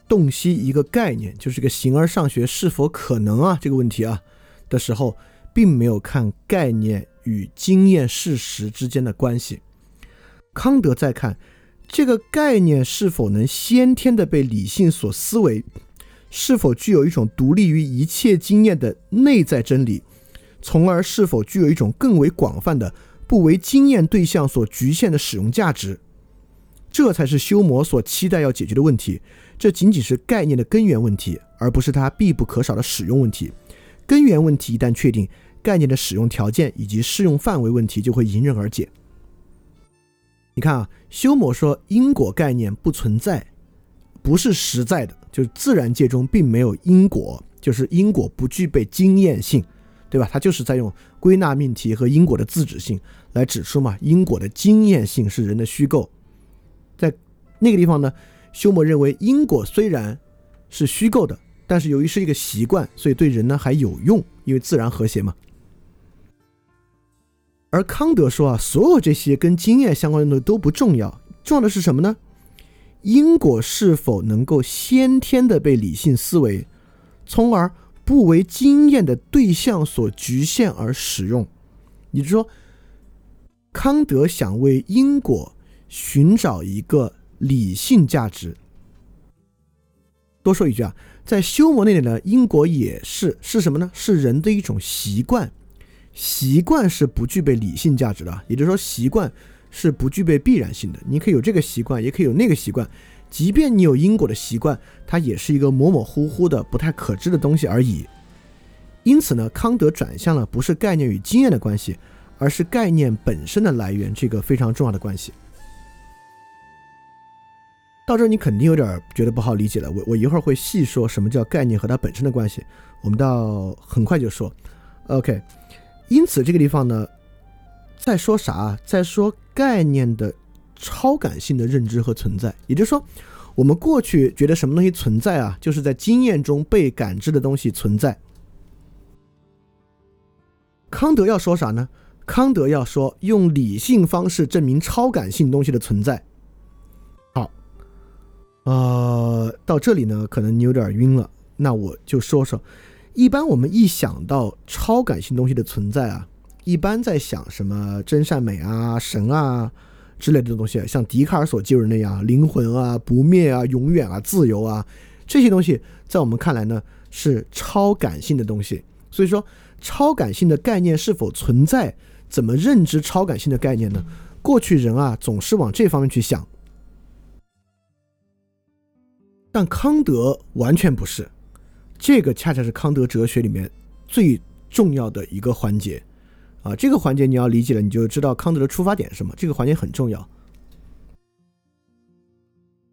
洞悉一个概念，就是这个形而上学是否可能啊这个问题啊的时候，并没有看概念与经验事实之间的关系。康德在看这个概念是否能先天的被理性所思维，是否具有一种独立于一切经验的内在真理，从而是否具有一种更为广泛的、不为经验对象所局限的使用价值。这才是修魔所期待要解决的问题。这仅仅是概念的根源问题，而不是它必不可少的使用问题。根源问题一旦确定，概念的使用条件以及适用范围问题就会迎刃而解。你看啊，修魔说因果概念不存在，不是实在的，就是自然界中并没有因果，就是因果不具备经验性，对吧？他就是在用归纳命题和因果的自指性来指出嘛，因果的经验性是人的虚构。那个地方呢，休谟认为因果虽然是虚构的，但是由于是一个习惯，所以对人呢还有用，因为自然和谐嘛。而康德说啊，所有这些跟经验相关的东西都不重要，重要的是什么呢？因果是否能够先天的被理性思维，从而不为经验的对象所局限而使用。也就是说，康德想为因果寻找一个理性价值。多说一句啊，在修魔那里呢，因果也是是什么呢？是人的一种习惯。习惯是不具备理性价值的，也就是说，习惯是不具备必然性的。你可以有这个习惯，也可以有那个习惯。即便你有因果的习惯，它也是一个模模糊糊的、不太可知的东西而已。因此呢，康德转向了不是概念与经验的关系，而是概念本身的来源这个非常重要的关系。到这儿你肯定有点觉得不好理解了。我我一会儿会细说什么叫概念和它本身的关系。我们到很快就说，OK。因此，这个地方呢，在说啥？在说概念的超感性的认知和存在。也就是说，我们过去觉得什么东西存在啊，就是在经验中被感知的东西存在。康德要说啥呢？康德要说用理性方式证明超感性东西的存在。呃，到这里呢，可能你有点晕了，那我就说说。一般我们一想到超感性东西的存在啊，一般在想什么真善美啊、神啊之类的东西，像笛卡尔所介入那样，灵魂啊、不灭啊、永远啊、自由啊这些东西，在我们看来呢是超感性的东西。所以说，超感性的概念是否存在，怎么认知超感性的概念呢？过去人啊总是往这方面去想，但康德完全不是。这个恰恰是康德哲学里面最重要的一个环节，啊，这个环节你要理解了，你就知道康德的出发点是什么。这个环节很重要。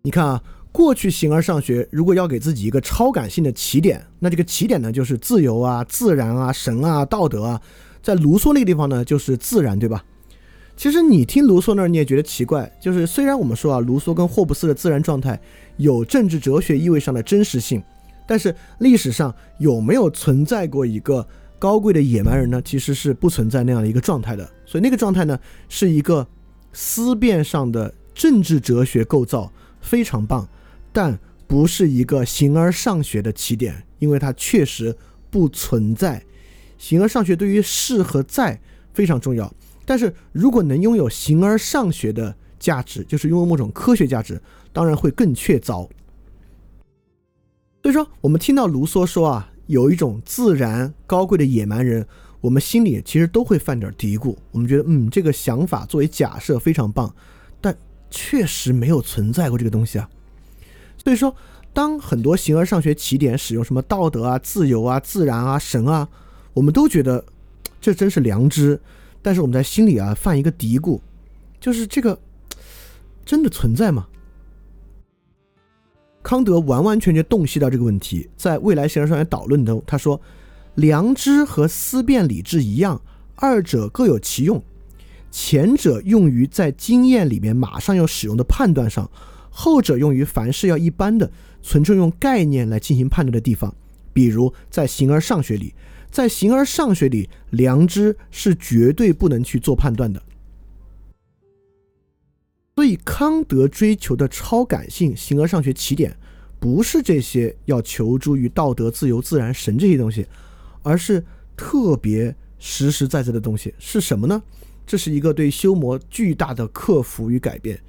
你看啊，过去形而上学如果要给自己一个超感性的起点，那这个起点呢就是自由啊、自然啊、神啊、道德啊。在卢梭那个地方呢，就是自然，对吧？其实你听卢梭那儿，你也觉得奇怪，就是虽然我们说啊，卢梭跟霍布斯的自然状态有政治哲学意味上的真实性。但是历史上有没有存在过一个高贵的野蛮人呢？其实是不存在那样的一个状态的。所以那个状态呢，是一个思辨上的政治哲学构造，非常棒，但不是一个形而上学的起点，因为它确实不存在。形而上学对于是和在非常重要，但是如果能拥有形而上学的价值，就是拥有某种科学价值，当然会更确凿。所以说，我们听到卢梭说啊，有一种自然高贵的野蛮人，我们心里其实都会犯点嘀咕。我们觉得，嗯，这个想法作为假设非常棒，但确实没有存在过这个东西啊。所以说，当很多形而上学起点使用什么道德啊、自由啊、自然啊、神啊，我们都觉得这真是良知。但是我们在心里啊犯一个嘀咕，就是这个真的存在吗？康德完完全全洞悉到这个问题，在未来形而上学导论中，他说：“良知和思辨理智一样，二者各有其用。前者用于在经验里面马上要使用的判断上，后者用于凡事要一般的、纯粹用概念来进行判断的地方。比如在形而上学里，在形而上学里，良知是绝对不能去做判断的。”所以，康德追求的超感性形而上学起点，不是这些要求诸于道德、自由、自然、神这些东西，而是特别实实在在的东西。是什么呢？这是一个对修魔巨大的克服与改变。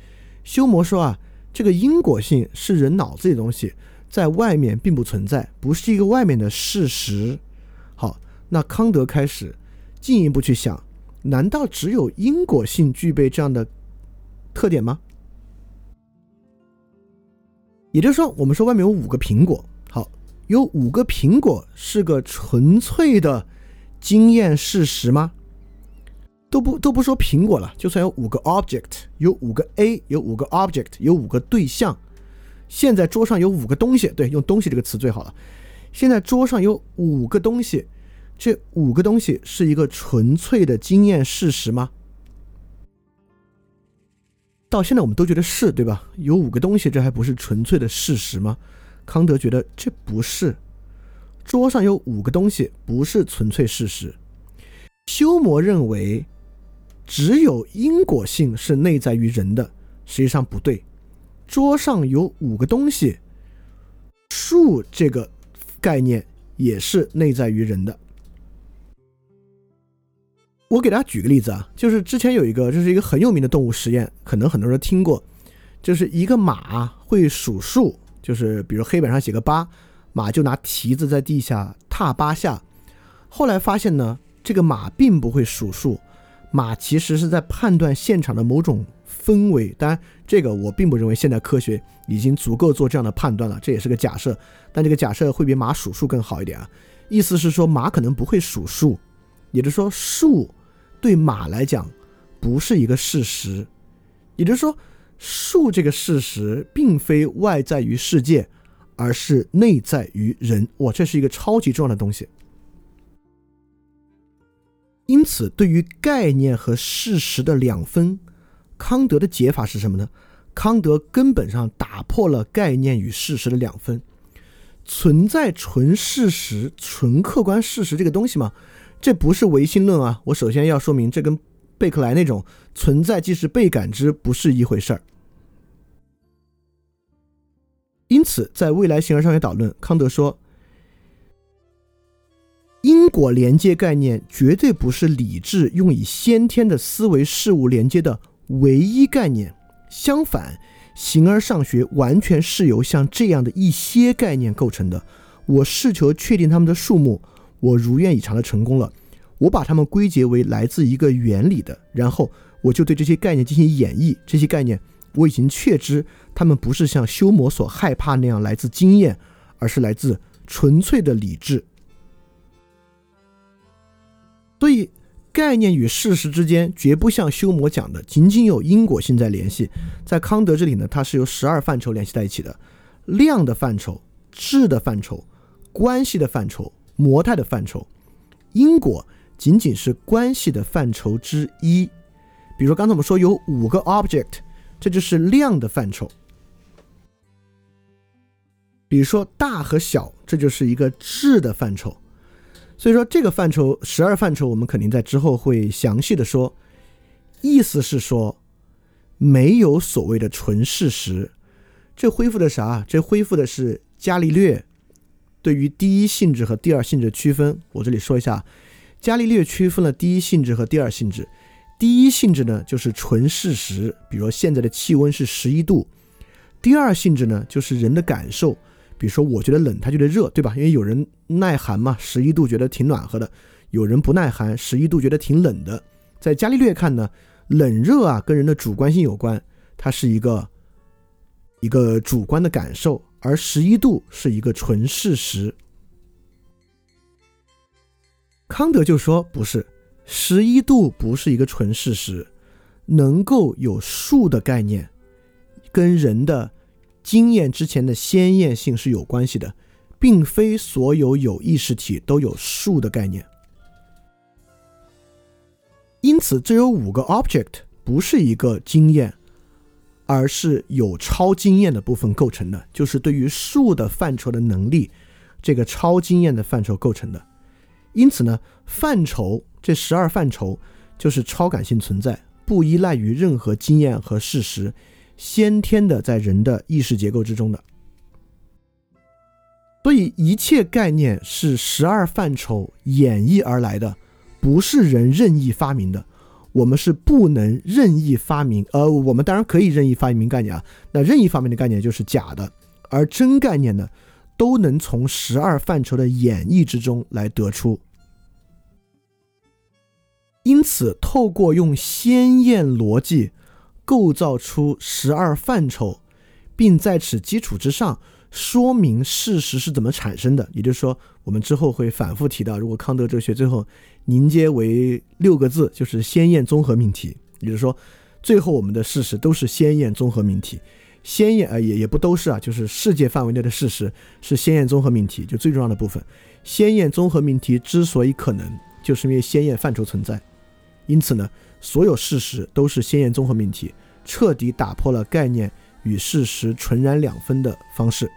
修魔说啊，这个因果性是人脑子里的东西，在外面并不存在，不是一个外面的事实。那康德开始进一步去想，难道只有因果性具备这样的？特点吗？也就是说，我们说外面有五个苹果，好，有五个苹果是个纯粹的经验事实吗？都不都不说苹果了，就算有五个 object，有五个 A，有五个 object，有五个对象。现在桌上有五个东西，对，用东西这个词最好了。现在桌上有五个东西，这五个东西是一个纯粹的经验事实吗？到现在我们都觉得是对吧？有五个东西，这还不是纯粹的事实吗？康德觉得这不是。桌上有五个东西，不是纯粹事实。修谟认为，只有因果性是内在于人的，实际上不对。桌上有五个东西，树这个概念也是内在于人的。我给大家举个例子啊，就是之前有一个，这是一个很有名的动物实验，可能很多人听过，就是一个马会数数，就是比如黑板上写个八，马就拿蹄子在地下踏八下。后来发现呢，这个马并不会数数，马其实是在判断现场的某种。氛围，当然，这个我并不认为现代科学已经足够做这样的判断了，这也是个假设。但这个假设会比马数数更好一点啊。意思是说，马可能不会数数，也就是说，数对马来讲不是一个事实。也就是说，树这个事实并非外在于世界，而是内在于人。哇，这是一个超级重要的东西。因此，对于概念和事实的两分。康德的解法是什么呢？康德根本上打破了概念与事实的两分，存在纯事实、纯客观事实这个东西吗？这不是唯心论啊！我首先要说明，这跟贝克莱那种存在即是被感知不是一回事儿。因此，在未来形而上学导论，康德说，因果连接概念绝对不是理智用以先天的思维事物连接的。唯一概念，相反，形而上学完全是由像这样的一些概念构成的。我试求确定它们的数目，我如愿以偿的成功了。我把它们归结为来自一个原理的，然后我就对这些概念进行演绎。这些概念我已经确知，它们不是像修魔所害怕那样来自经验，而是来自纯粹的理智。所以。概念与事实之间绝不像修谟讲的仅仅有因果性在联系，在康德这里呢，它是由十二范畴联系在一起的：量的范畴、质的范畴、关系的范畴、模态的范畴。因果仅仅是关系的范畴之一。比如说刚才我们说有五个 object，这就是量的范畴。比如说大和小，这就是一个质的范畴。所以说，这个范畴十二范畴，我们肯定在之后会详细的说。意思是说，没有所谓的纯事实。这恢复的啥？这恢复的是伽利略对于第一性质和第二性质区分。我这里说一下，伽利略区分了第一性质和第二性质。第一性质呢，就是纯事实，比如现在的气温是十一度。第二性质呢，就是人的感受。比如说，我觉得冷，他觉得热，对吧？因为有人耐寒嘛，十一度觉得挺暖和的；有人不耐寒，十一度觉得挺冷的。在伽利略看呢，冷热啊跟人的主观性有关，它是一个一个主观的感受，而十一度是一个纯事实。康德就说不是，十一度不是一个纯事实，能够有数的概念，跟人的。经验之前的鲜艳性是有关系的，并非所有有意识体都有数的概念。因此，这有五个 object 不是一个经验，而是有超经验的部分构成的，就是对于数的范畴的能力，这个超经验的范畴构成的。因此呢，范畴这十二范畴就是超感性存在，不依赖于任何经验和事实。先天的在人的意识结构之中的，所以一切概念是十二范畴演绎而来的，不是人任意发明的。我们是不能任意发明，呃，我们当然可以任意发明概念啊。那任意发明的概念就是假的，而真概念呢，都能从十二范畴的演绎之中来得出。因此，透过用鲜艳逻辑。构造出十二范畴，并在此基础之上说明事实是怎么产生的。也就是说，我们之后会反复提到，如果康德哲学最后凝结为六个字，就是先验综合命题。也就是说，最后我们的事实都是先验综合命题。先验呃也也不都是啊，就是世界范围内的事实是先验综合命题，就最重要的部分。先验综合命题之所以可能，就是因为先验范畴存在。因此呢，所有事实都是先验综合命题，彻底打破了概念与事实纯然两分的方式。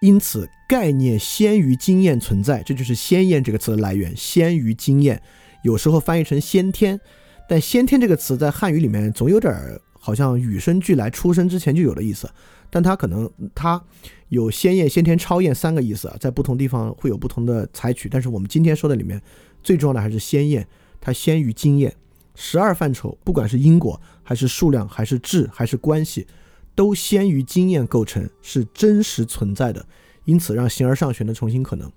因此，概念先于经验存在，这就是“先验”这个词的来源。先于经验，有时候翻译成先天，但“先天”这个词在汉语里面总有点好像与生俱来、出生之前就有的意思。但它可能它有先验、先天、超验三个意思啊，在不同地方会有不同的采取。但是我们今天说的里面。最重要的还是先验，它先于经验。十二范畴，不管是因果，还是数量，还是质，还是关系，都先于经验构成，是真实存在的。因此，让形而上学的重新可能。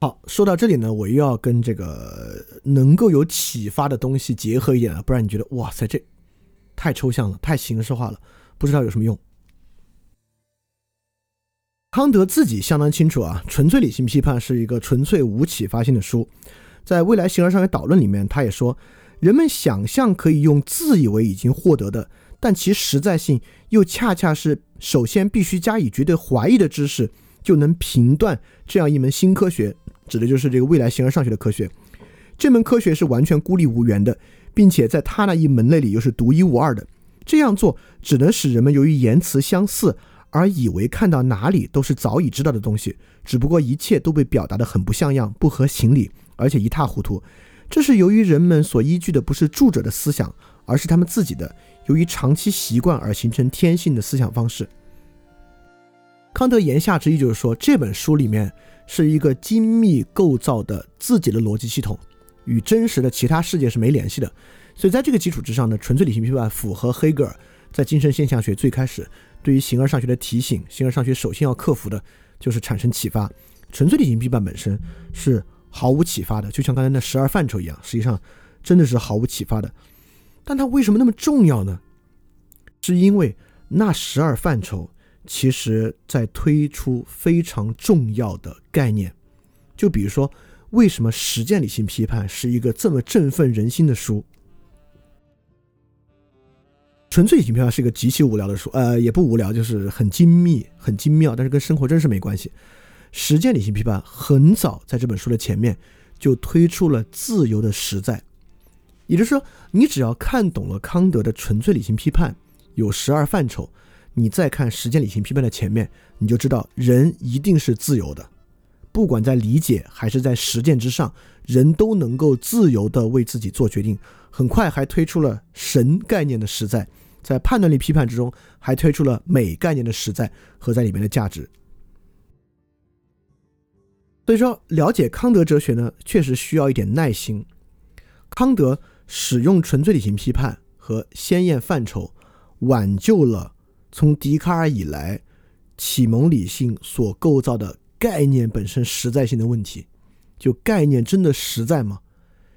好，说到这里呢，我又要跟这个能够有启发的东西结合一点了，不然你觉得哇塞，这太抽象了，太形式化了，不知道有什么用。康德自己相当清楚啊，《纯粹理性批判》是一个纯粹无启发性的书。在未来形而上学导论里面，他也说，人们想象可以用自以为已经获得的，但其实在性又恰恰是首先必须加以绝对怀疑的知识，就能评断这样一门新科学，指的就是这个未来形而上学的科学。这门科学是完全孤立无援的，并且在他那一门类里又是独一无二的。这样做只能使人们由于言辞相似。而以为看到哪里都是早已知道的东西，只不过一切都被表达得很不像样、不合情理，而且一塌糊涂。这是由于人们所依据的不是著者的思想，而是他们自己的由于长期习惯而形成天性的思想方式。康德言下之意就是说，这本书里面是一个精密构造的自己的逻辑系统，与真实的其他世界是没联系的。所以在这个基础之上呢，纯粹理性批判符合黑格尔在精神现象学最开始。对于形而上学的提醒，形而上学首先要克服的就是产生启发。纯粹理性批判本身是毫无启发的，就像刚才那十二范畴一样，实际上真的是毫无启发的。但它为什么那么重要呢？是因为那十二范畴其实在推出非常重要的概念。就比如说，为什么实践理性批判是一个这么振奋人心的书？纯粹理性批判是一个极其无聊的书，呃，也不无聊，就是很精密、很精妙，但是跟生活真是没关系。实践理性批判很早在这本书的前面就推出了自由的实在，也就是说，你只要看懂了康德的纯粹理性批判有十二范畴，你再看实践理性批判的前面，你就知道人一定是自由的，不管在理解还是在实践之上，人都能够自由的为自己做决定。很快还推出了神概念的实在。在判断力批判之中，还推出了美概念的实在和在里面的价值。所以说，了解康德哲学呢，确实需要一点耐心。康德使用纯粹理性批判和先验范畴，挽救了从笛卡尔以来启蒙理性所构造的概念本身实在性的问题。就概念真的实在吗？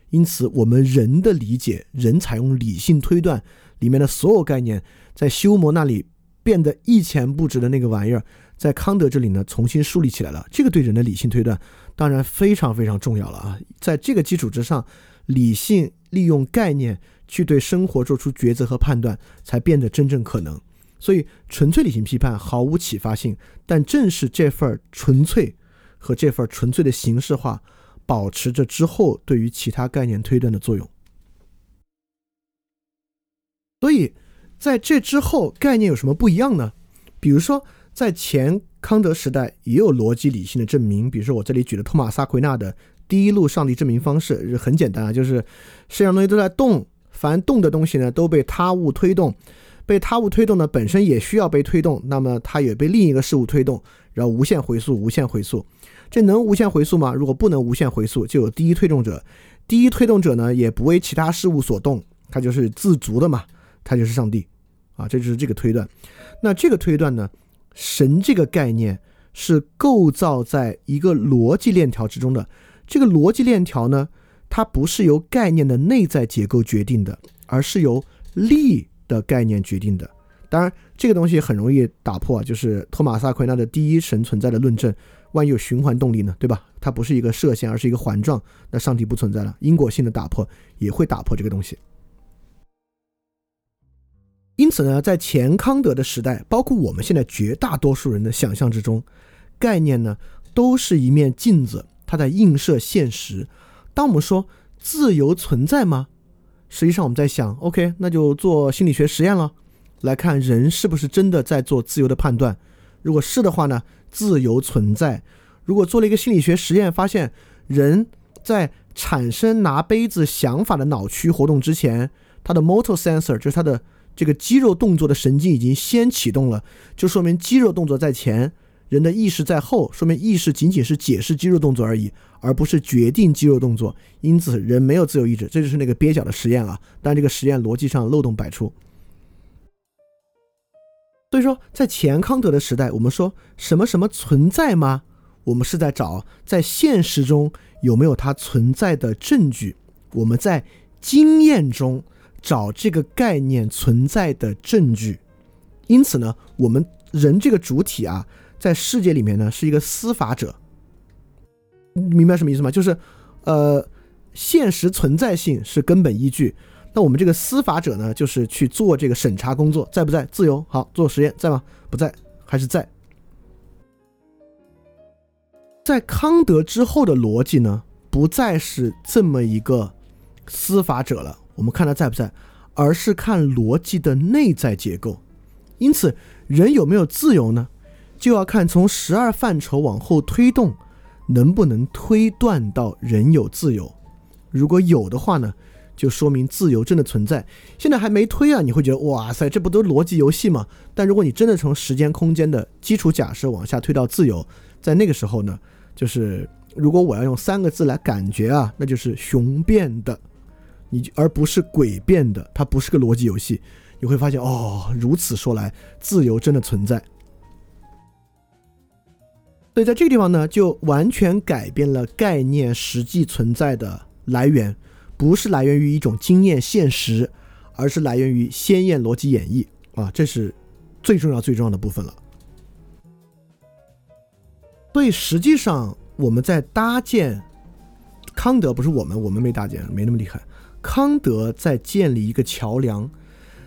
因此，我们人的理解，人采用理性推断。里面的所有概念，在修谟那里变得一钱不值的那个玩意儿，在康德这里呢重新树立起来了。这个对人的理性推断当然非常非常重要了啊！在这个基础之上，理性利用概念去对生活做出抉择和判断，才变得真正可能。所以，纯粹理性批判毫无启发性，但正是这份纯粹和这份纯粹的形式化，保持着之后对于其他概念推断的作用。所以，在这之后，概念有什么不一样呢？比如说，在前康德时代也有逻辑理性的证明。比如说，我这里举的托马斯·奎纳的第一路上帝证明方式很简单啊，就是世界上东西都在动，凡动的东西呢都被他物推动，被他物推动呢本身也需要被推动，那么它也被另一个事物推动，然后无限回溯，无限回溯。这能无限回溯吗？如果不能无限回溯，就有第一推动者，第一推动者呢也不为其他事物所动，它就是自足的嘛。他就是上帝，啊，这就是这个推断。那这个推断呢，神这个概念是构造在一个逻辑链条之中的。这个逻辑链条呢，它不是由概念的内在结构决定的，而是由力的概念决定的。当然，这个东西很容易打破，就是托马斯·阿奎那的第一神存在的论证。万一有循环动力呢？对吧？它不是一个射线，而是一个环状，那上帝不存在了。因果性的打破也会打破这个东西。因此呢，在前康德的时代，包括我们现在绝大多数人的想象之中，概念呢都是一面镜子，它在映射现实。当我们说自由存在吗？实际上我们在想，OK，那就做心理学实验了。来看人是不是真的在做自由的判断？如果是的话呢，自由存在。如果做了一个心理学实验，发现人在产生拿杯子想法的脑区活动之前，他的 motor sensor 就是他的这个肌肉动作的神经已经先启动了，就说明肌肉动作在前，人的意识在后，说明意识仅仅是解释肌肉动作而已，而不是决定肌肉动作。因此，人没有自由意志。这就是那个蹩脚的实验啊，但这个实验逻辑上漏洞百出。所以说，在前康德的时代，我们说什么什么存在吗？我们是在找在现实中有没有它存在的证据。我们在经验中找这个概念存在的证据。因此呢，我们人这个主体啊，在世界里面呢是一个司法者。明白什么意思吗？就是，呃，现实存在性是根本依据。那我们这个司法者呢，就是去做这个审查工作，在不在？自由，好，做实验，在吗？不在，还是在？在康德之后的逻辑呢，不再是这么一个司法者了。我们看他在不在，而是看逻辑的内在结构。因此，人有没有自由呢？就要看从十二范畴往后推动，能不能推断到人有自由。如果有的话呢？就说明自由真的存在。现在还没推啊，你会觉得哇塞，这不都逻辑游戏吗？但如果你真的从时间空间的基础假设往下推到自由，在那个时候呢，就是如果我要用三个字来感觉啊，那就是雄辩的，你而不是诡辩的，它不是个逻辑游戏。你会发现哦，如此说来，自由真的存在。所以在这个地方呢，就完全改变了概念实际存在的来源。不是来源于一种经验现实，而是来源于鲜艳逻辑演绎啊，这是最重要最重要的部分了。所以实际上我们在搭建康德，不是我们，我们没搭建，没那么厉害。康德在建立一个桥梁，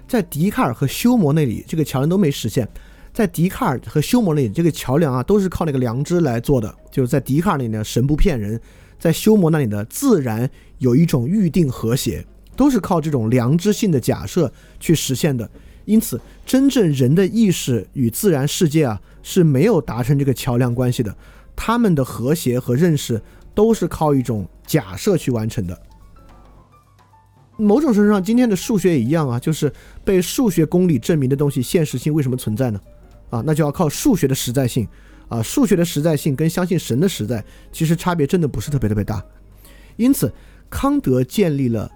在笛卡尔和休谟那里，这个桥梁都没实现。在笛卡尔和休谟那里，这个桥梁啊，都是靠那个良知来做的。就是在笛卡尔那里呢，神不骗人。在休谟那里呢自然有一种预定和谐，都是靠这种良知性的假设去实现的。因此，真正人的意识与自然世界啊是没有达成这个桥梁关系的。他们的和谐和认识都是靠一种假设去完成的。某种程度上，今天的数学也一样啊，就是被数学公理证明的东西，现实性为什么存在呢？啊，那就要靠数学的实在性。啊，数学的实在性跟相信神的实在，其实差别真的不是特别特别大。因此，康德建立了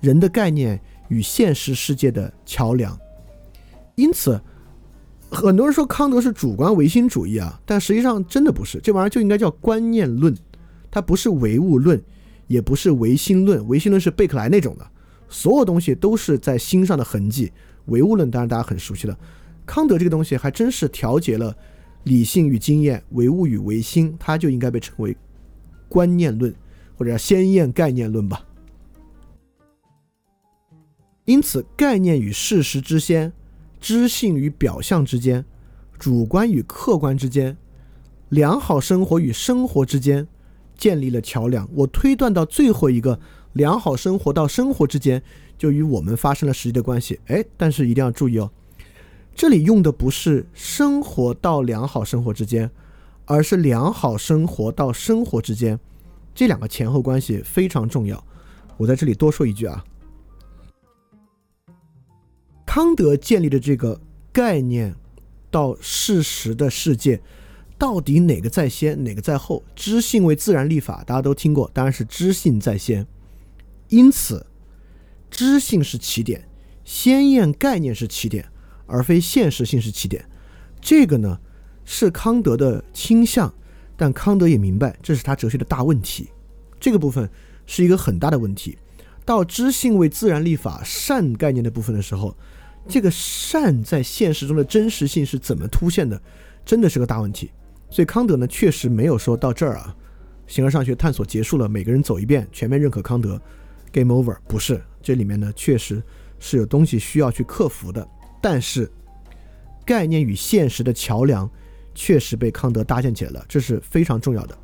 人的概念与现实世界的桥梁。因此，很多人说康德是主观唯心主义啊，但实际上真的不是。这玩意儿就应该叫观念论，它不是唯物论，也不是唯心论。唯心论是贝克莱那种的，所有东西都是在心上的痕迹。唯物论当然大家很熟悉了，康德这个东西还真是调节了。理性与经验，唯物与唯心，它就应该被称为观念论，或者叫先验概念论吧。因此，概念与事实之间，知性与表象之间，主观与客观之间，良好生活与生活之间，建立了桥梁。我推断到最后一个良好生活到生活之间，就与我们发生了实际的关系。哎，但是一定要注意哦。这里用的不是生活到良好生活之间，而是良好生活到生活之间，这两个前后关系非常重要。我在这里多说一句啊，康德建立的这个概念到事实的世界，到底哪个在先，哪个在后？知性为自然立法，大家都听过，当然是知性在先。因此，知性是起点，先验概念是起点。而非现实性是起点，这个呢是康德的倾向，但康德也明白这是他哲学的大问题，这个部分是一个很大的问题。到知性为自然立法善概念的部分的时候，这个善在现实中的真实性是怎么凸现的，真的是个大问题。所以康德呢，确实没有说到这儿啊，形而上学探索结束了，每个人走一遍，全面认可康德，game over。不是，这里面呢，确实是有东西需要去克服的。但是，概念与现实的桥梁确实被康德搭建起来了，这是非常重要的。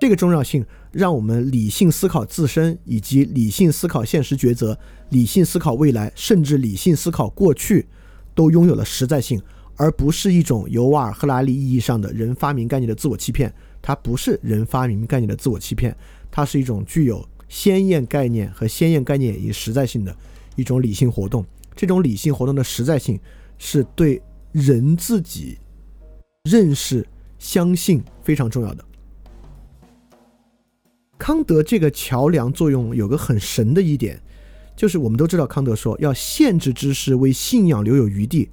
这个重要性让我们理性思考自身，以及理性思考现实抉择，理性思考未来，甚至理性思考过去，都拥有了实在性，而不是一种由瓦尔赫拉利意义上的人发明概念的自我欺骗。它不是人发明概念的自我欺骗，它是一种具有鲜艳概念和鲜艳概念以实在性的一种理性活动。这种理性活动的实在性是对人自己认识、相信非常重要的。康德这个桥梁作用有个很神的一点，就是我们都知道康德说要限制知识，为信仰留有余地，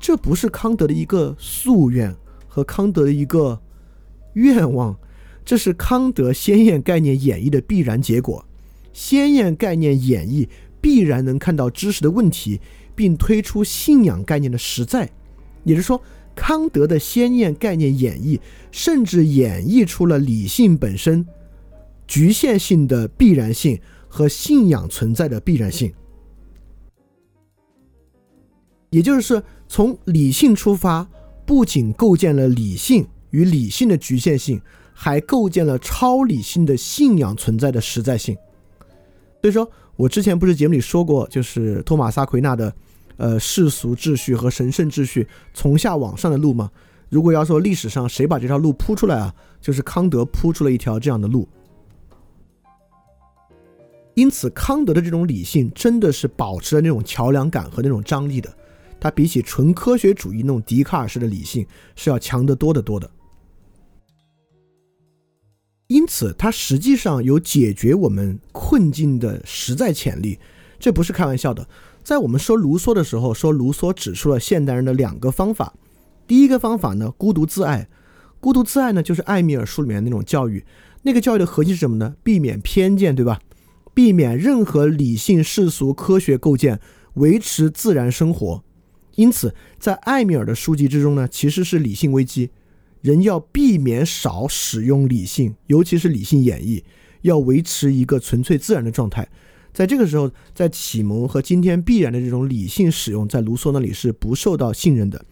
这不是康德的一个夙愿和康德的一个愿望，这是康德先验概念演绎的必然结果。先验概念演绎必然能看到知识的问题，并推出信仰概念的实在。也就是说，康德的先验概念演绎甚至演绎出了理性本身。局限性的必然性和信仰存在的必然性，也就是说，从理性出发，不仅构建了理性与理性的局限性，还构建了超理性的信仰存在的实在性。所以说我之前不是节目里说过，就是托马斯·奎纳的，呃，世俗秩序和神圣秩序从下往上的路吗？如果要说历史上谁把这条路铺出来啊，就是康德铺出了一条这样的路。因此，康德的这种理性真的是保持了那种桥梁感和那种张力的。它比起纯科学主义那种笛卡尔式的理性是要强得多得多的。因此，它实际上有解决我们困境的实在潜力，这不是开玩笑的。在我们说卢梭的时候，说卢梭指出了现代人的两个方法。第一个方法呢，孤独自爱。孤独自爱呢，就是艾米尔书里面那种教育。那个教育的核心是什么呢？避免偏见，对吧？避免任何理性世俗科学构建，维持自然生活。因此，在艾米尔的书籍之中呢，其实是理性危机。人要避免少使用理性，尤其是理性演绎，要维持一个纯粹自然的状态。在这个时候，在启蒙和今天必然的这种理性使用，在卢梭那里是不受到信任的。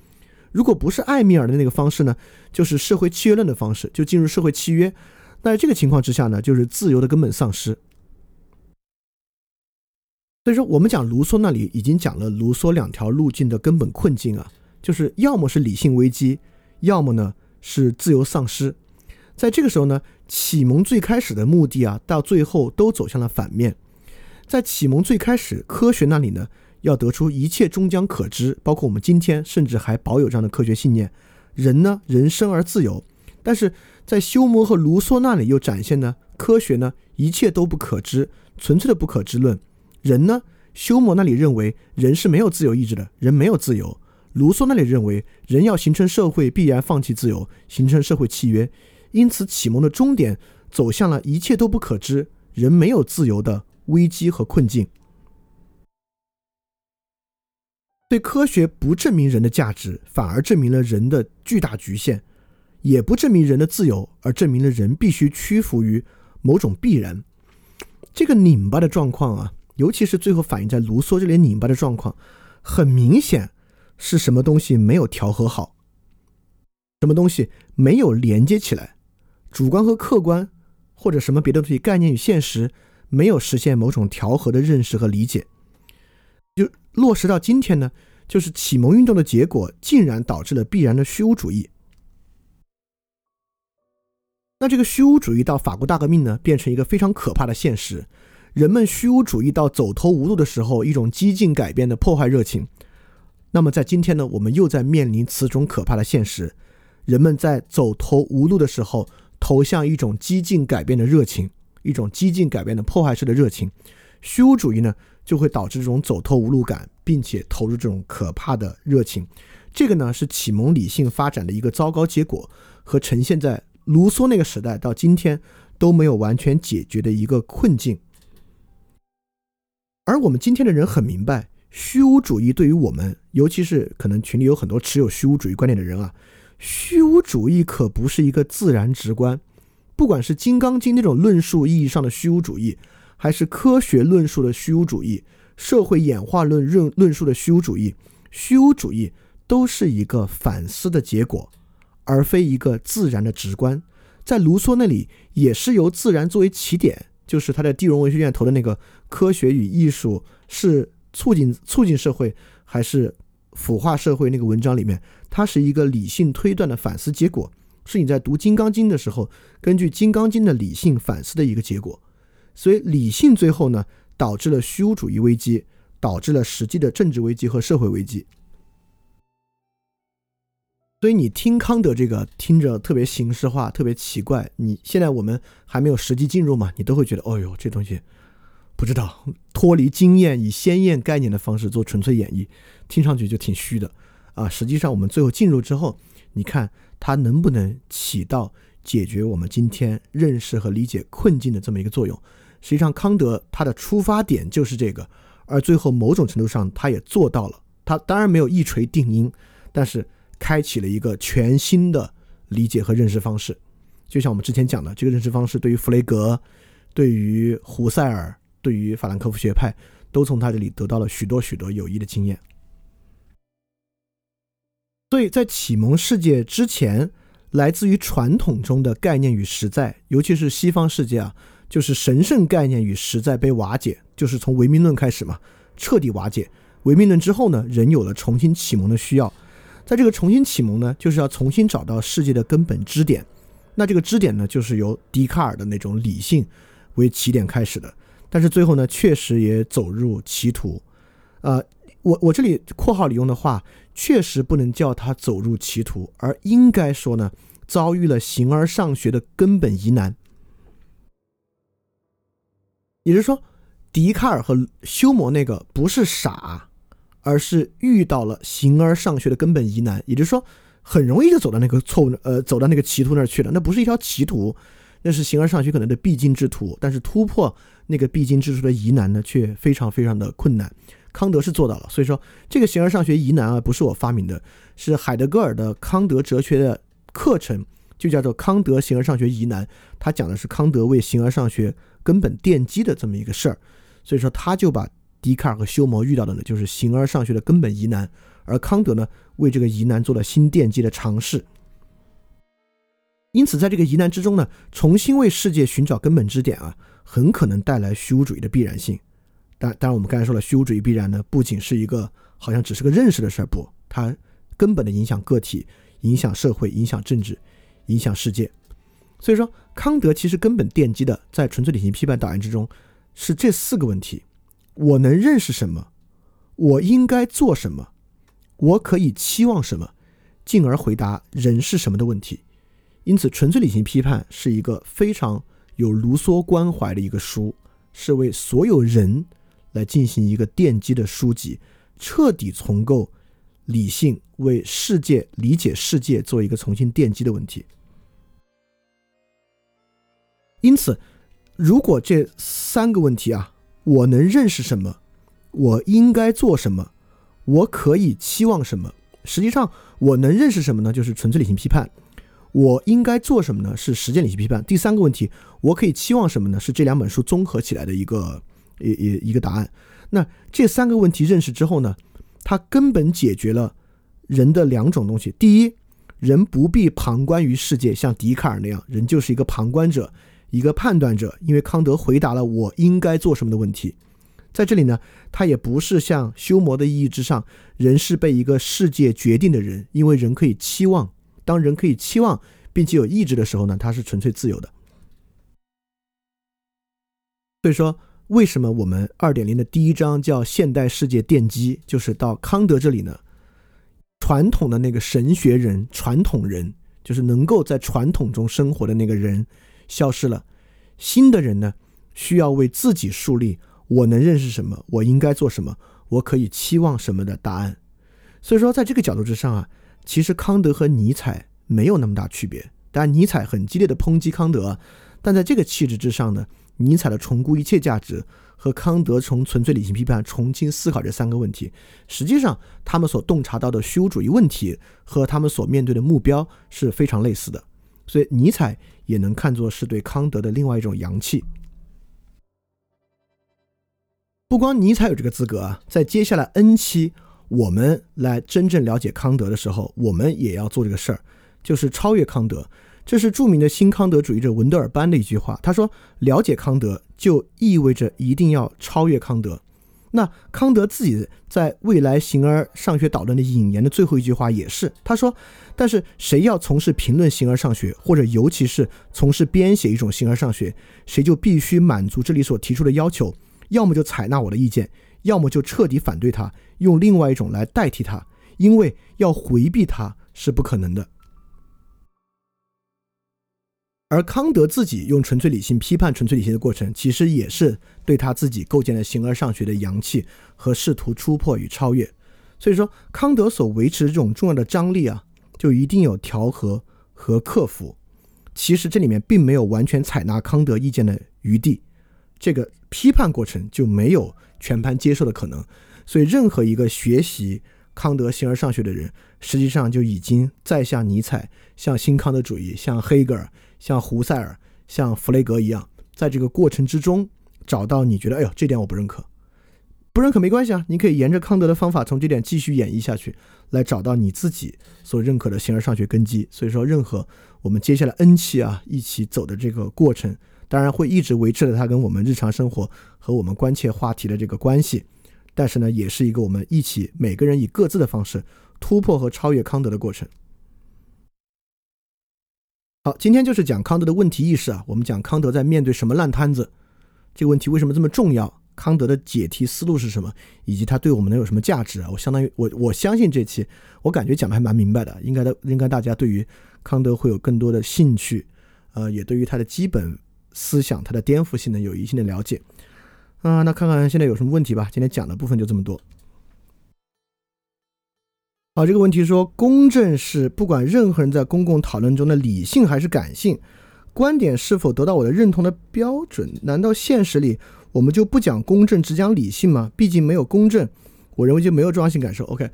如果不是艾米尔的那个方式呢，就是社会契约论的方式，就进入社会契约。那在这个情况之下呢，就是自由的根本丧失。所以说，我们讲卢梭那里已经讲了卢梭两条路径的根本困境啊，就是要么是理性危机，要么呢是自由丧失。在这个时候呢，启蒙最开始的目的啊，到最后都走向了反面。在启蒙最开始，科学那里呢，要得出一切终将可知，包括我们今天甚至还保有这样的科学信念。人呢，人生而自由。但是在休谟和卢梭那里又展现呢，科学呢，一切都不可知，纯粹的不可知论。人呢？休谟那里认为人是没有自由意志的，人没有自由。卢梭那里认为人要形成社会，必然放弃自由，形成社会契约。因此，启蒙的终点走向了一切都不可知，人没有自由的危机和困境。对科学不证明人的价值，反而证明了人的巨大局限；也不证明人的自由，而证明了人必须屈服于某种必然。这个拧巴的状况啊！尤其是最后反映在卢梭这里拧巴的状况，很明显是什么东西没有调和好，什么东西没有连接起来，主观和客观或者什么别的东西，概念与现实没有实现某种调和的认识和理解，就落实到今天呢，就是启蒙运动的结果，竟然导致了必然的虚无主义。那这个虚无主义到法国大革命呢，变成一个非常可怕的现实。人们虚无主义到走投无路的时候，一种激进改变的破坏热情。那么在今天呢，我们又在面临此种可怕的现实：人们在走投无路的时候，投向一种激进改变的热情，一种激进改变的破坏式的热情。虚无主义呢，就会导致这种走投无路感，并且投入这种可怕的热情。这个呢，是启蒙理性发展的一个糟糕结果，和呈现在卢梭那个时代到今天都没有完全解决的一个困境。而我们今天的人很明白，虚无主义对于我们，尤其是可能群里有很多持有虚无主义观点的人啊，虚无主义可不是一个自然直观。不管是《金刚经》那种论述意义上的虚无主义，还是科学论述的虚无主义、社会演化论论论述的虚无主义，虚无主义都是一个反思的结果，而非一个自然的直观。在卢梭那里，也是由自然作为起点，就是他在地荣文学院投的那个“科学与艺术是促进促进社会还是腐化社会”那个文章里面，它是一个理性推断的反思结果，是你在读《金刚经》的时候，根据《金刚经》的理性反思的一个结果。所以，理性最后呢，导致了虚无主义危机，导致了实际的政治危机和社会危机。所以你听康德这个听着特别形式化，特别奇怪。你现在我们还没有实际进入嘛，你都会觉得，哦呦，这东西不知道脱离经验，以鲜艳概念的方式做纯粹演绎，听上去就挺虚的啊。实际上我们最后进入之后，你看它能不能起到解决我们今天认识和理解困境的这么一个作用？实际上康德他的出发点就是这个，而最后某种程度上他也做到了。他当然没有一锤定音，但是。开启了一个全新的理解和认识方式，就像我们之前讲的，这个认识方式对于弗雷格、对于胡塞尔、对于法兰克福学派，都从他这里得到了许多许多有益的经验。所以在启蒙世界之前，来自于传统中的概念与实在，尤其是西方世界啊，就是神圣概念与实在被瓦解，就是从唯命论开始嘛，彻底瓦解。唯命论之后呢，人有了重新启蒙的需要。在这个重新启蒙呢，就是要重新找到世界的根本支点。那这个支点呢，就是由笛卡尔的那种理性为起点开始的。但是最后呢，确实也走入歧途。呃，我我这里括号里用的话，确实不能叫他走入歧途，而应该说呢，遭遇了形而上学的根本疑难。也就是说，笛卡尔和休谟那个不是傻。而是遇到了形而上学的根本疑难，也就是说，很容易就走到那个错误，呃，走到那个歧途那儿去了。那不是一条歧途，那是形而上学可能的必经之途。但是突破那个必经之处的疑难呢，却非常非常的困难。康德是做到了。所以说，这个形而上学疑难啊，不是我发明的，是海德格尔的康德哲学的课程，就叫做康德形而上学疑难。他讲的是康德为形而上学根本奠基的这么一个事儿。所以说，他就把。笛卡尔和休谟遇到的呢，就是形而上学的根本疑难，而康德呢，为这个疑难做了新奠基的尝试。因此，在这个疑难之中呢，重新为世界寻找根本支点啊，很可能带来虚无主义的必然性。当当然，我们刚才说了，虚无主义必然呢，不仅是一个好像只是个认识的事儿，不，它根本的影响个体，影响社会，影响政治，影响世界。所以说，康德其实根本奠基的，在纯粹理性批判导言之中，是这四个问题。我能认识什么？我应该做什么？我可以期望什么？进而回答人是什么的问题。因此，纯粹理性批判是一个非常有卢梭关怀的一个书，是为所有人来进行一个奠基的书籍，彻底重构理性，为世界理解世界做一个重新奠基的问题。因此，如果这三个问题啊。我能认识什么？我应该做什么？我可以期望什么？实际上，我能认识什么呢？就是纯粹理性批判。我应该做什么呢？是实践理性批判。第三个问题，我可以期望什么呢？是这两本书综合起来的一个一一一个答案。那这三个问题认识之后呢，它根本解决了人的两种东西。第一，人不必旁观于世界，像笛卡尔那样，人就是一个旁观者。一个判断者，因为康德回答了我应该做什么的问题，在这里呢，他也不是像修魔的意义之上，人是被一个世界决定的人，因为人可以期望，当人可以期望并且有意志的时候呢，他是纯粹自由的。所以说，为什么我们二点零的第一章叫现代世界奠基，就是到康德这里呢？传统的那个神学人，传统人，就是能够在传统中生活的那个人。消失了，新的人呢，需要为自己树立我能认识什么，我应该做什么，我可以期望什么的答案。所以说，在这个角度之上啊，其实康德和尼采没有那么大区别。当然，尼采很激烈的抨击康德，但在这个气质之上呢，尼采的重估一切价值和康德从纯粹理性批判重新思考这三个问题，实际上他们所洞察到的虚无主义问题和他们所面对的目标是非常类似的。所以尼采也能看作是对康德的另外一种阳气。不光尼采有这个资格啊，在接下来 N 期我们来真正了解康德的时候，我们也要做这个事儿，就是超越康德。这是著名的新康德主义者文德尔班的一句话，他说：“了解康德就意味着一定要超越康德。”那康德自己在未来形而上学导论的引言的最后一句话也是，他说：“但是谁要从事评论形而上学，或者尤其是从事编写一种形而上学，谁就必须满足这里所提出的要求，要么就采纳我的意见，要么就彻底反对他，用另外一种来代替他，因为要回避他是不可能的。”而康德自己用纯粹理性批判纯粹理性的过程，其实也是对他自己构建了形而上学的阳气和试图突破与超越。所以说，康德所维持这种重要的张力啊，就一定有调和和克服。其实这里面并没有完全采纳康德意见的余地，这个批判过程就没有全盘接受的可能。所以，任何一个学习康德形而上学的人，实际上就已经在向尼采、像新康德主义、像黑格尔。像胡塞尔、像弗雷格一样，在这个过程之中找到你觉得，哎呦，这点我不认可，不认可没关系啊，你可以沿着康德的方法从这点继续演绎下去，来找到你自己所认可的形而上学根基。所以说，任何我们接下来 N 期啊一起走的这个过程，当然会一直维持着它跟我们日常生活和我们关切话题的这个关系，但是呢，也是一个我们一起每个人以各自的方式突破和超越康德的过程。好，今天就是讲康德的问题意识啊。我们讲康德在面对什么烂摊子，这个问题为什么这么重要？康德的解题思路是什么？以及他对我们能有什么价值啊？我相当于我我相信这期我感觉讲的还蛮明白的，应该的应该大家对于康德会有更多的兴趣，呃，也对于他的基本思想、他的颠覆性能有一定的了解。啊，那看看现在有什么问题吧。今天讲的部分就这么多。好，这个问题说，公正是不管任何人在公共讨论中的理性还是感性观点是否得到我的认同的标准？难道现实里我们就不讲公正，只讲理性吗？毕竟没有公正，我认为就没有重要性感受。OK，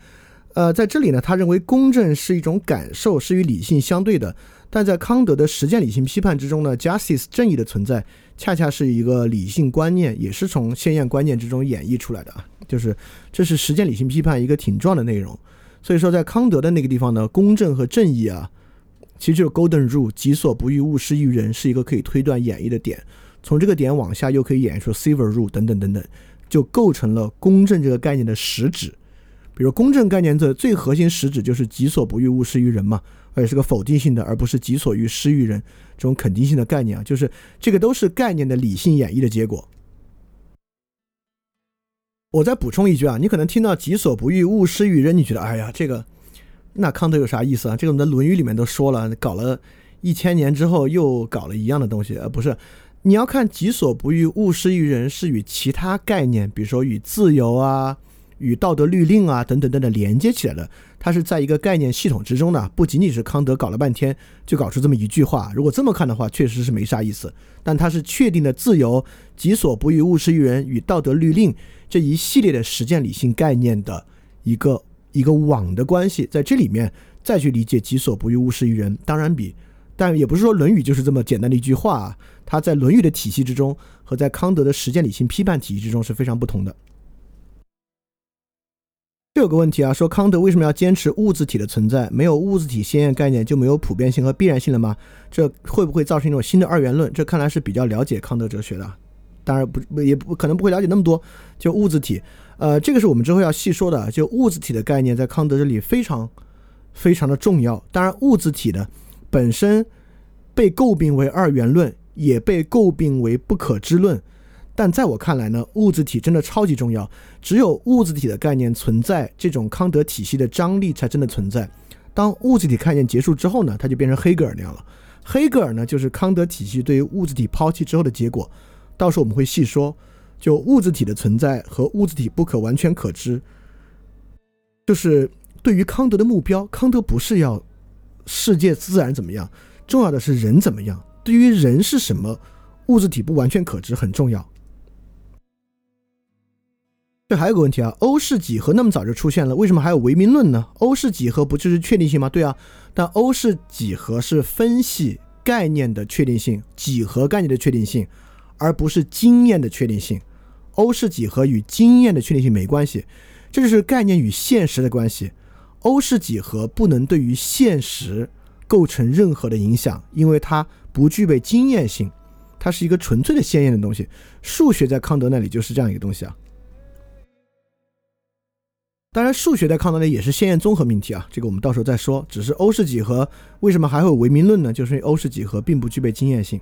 呃，在这里呢，他认为公正是一种感受，是与理性相对的。但在康德的实践理性批判之中呢，justice 正义的存在恰恰是一个理性观念，也是从先验观念之中演绎出来的啊。就是这是实践理性批判一个挺重要的内容。所以说，在康德的那个地方呢，公正和正义啊，其实就是 golden rule，己所不欲，勿施于人，是一个可以推断演绎的点。从这个点往下，又可以演绎出 silver rule 等等等等，就构成了公正这个概念的实质。比如，公正概念的最核心实质就是己所不欲，勿施于人嘛，而且是个否定性的，而不是己所欲，施于人这种肯定性的概念啊，就是这个都是概念的理性演绎的结果。我再补充一句啊，你可能听到“己所不欲，勿施于人”，你觉得，哎呀，这个那康德有啥意思啊？这个我们的《论语》里面都说了，搞了一千年之后又搞了一样的东西，呃，不是，你要看“己所不欲，勿施于人”是与其他概念，比如说与自由啊、与道德律令啊等等等等连接起来的，它是在一个概念系统之中呢，不仅仅是康德搞了半天就搞出这么一句话。如果这么看的话，确实是没啥意思。但它是确定的自由、己所不欲，勿施于人与道德律令。这一系列的实践理性概念的一个一个网的关系，在这里面再去理解“己所不欲，勿施于人”，当然比，但也不是说《论语》就是这么简单的一句话啊。它在《论语》的体系之中，和在康德的实践理性批判体系之中是非常不同的。这有个问题啊，说康德为什么要坚持物质体的存在？没有物质体先验概念，就没有普遍性和必然性了吗？这会不会造成一种新的二元论？这看来是比较了解康德哲学的。当然不，也不可能不会了解那么多。就物质体，呃，这个是我们之后要细说的。就物质体的概念，在康德这里非常非常的重要。当然，物质体的本身被诟病为二元论，也被诟病为不可知论。但在我看来呢，物质体真的超级重要。只有物质体的概念存在，这种康德体系的张力才真的存在。当物质体概念结束之后呢，它就变成黑格尔那样了。黑格尔呢，就是康德体系对于物质体抛弃之后的结果。到时候我们会细说，就物质体的存在和物质体不可完全可知，就是对于康德的目标，康德不是要世界自然怎么样，重要的是人怎么样。对于人是什么，物质体不完全可知很重要。这还有个问题啊，欧式几何那么早就出现了，为什么还有唯名论呢？欧式几何不就是确定性吗？对啊，但欧式几何是分析概念的确定性，几何概念的确定性，而不是经验的确定性。欧式几何与经验的确定性没关系，这就是概念与现实的关系。欧式几何不能对于现实构成任何的影响，因为它不具备经验性，它是一个纯粹的先验的东西。数学在康德那里就是这样一个东西啊。当然，数学在康德里也是先验综合命题啊，这个我们到时候再说。只是欧式几何为什么还会有唯名论呢？就是因为欧式几何并不具备经验性。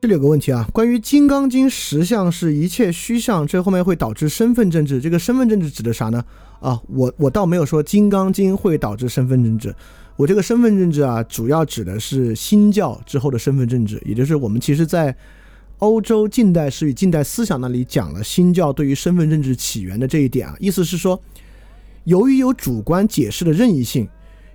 这里有个问题啊，关于《金刚经》实相是一切虚相，这后面会导致身份政治。这个身份政治指的啥呢？啊，我我倒没有说《金刚经》会导致身份政治，我这个身份政治啊，主要指的是新教之后的身份政治，也就是我们其实在。欧洲近代史与近代思想那里讲了新教对于身份政治起源的这一点啊，意思是说，由于有主观解释的任意性，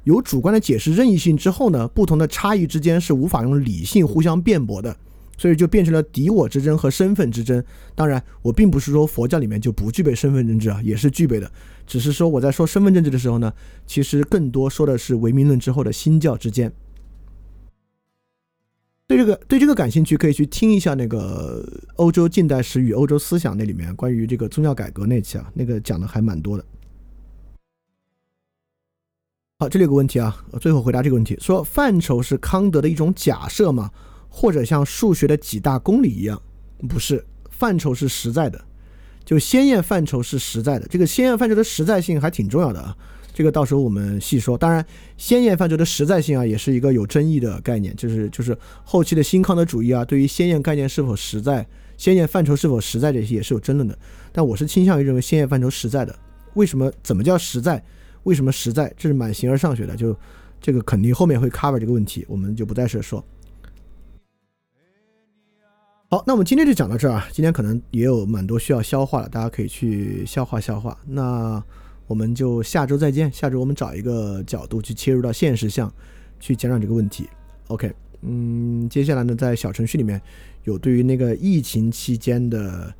有主观的解释任意性之后呢，不同的差异之间是无法用理性互相辩驳的，所以就变成了敌我之争和身份之争。当然，我并不是说佛教里面就不具备身份政治啊，也是具备的，只是说我在说身份政治的时候呢，其实更多说的是唯名论之后的新教之间。对这个对这个感兴趣，可以去听一下那个《欧洲近代史与欧洲思想》那里面关于这个宗教改革那期啊，那个讲的还蛮多的。好，这里有个问题啊，最后回答这个问题：说范畴是康德的一种假设吗？或者像数学的几大公理一样？不是，范畴是实在的，就先验范畴是实在的。这个先验范畴的实在性还挺重要的啊。这个到时候我们细说。当然，先验范畴的实在性啊，也是一个有争议的概念。就是就是后期的新康德主义啊，对于先验概念是否实在、先验范畴是否实在这些也是有争论的。但我是倾向于认为先验范畴实在的。为什么？怎么叫实在？为什么实在？这是蛮形而上学的。就这个肯定后面会 cover 这个问题，我们就不在这说。好，那我们今天就讲到这儿啊。今天可能也有蛮多需要消化的，大家可以去消化消化。那。我们就下周再见。下周我们找一个角度去切入到现实项，去讲讲这个问题。OK，嗯，接下来呢，在小程序里面有对于那个疫情期间的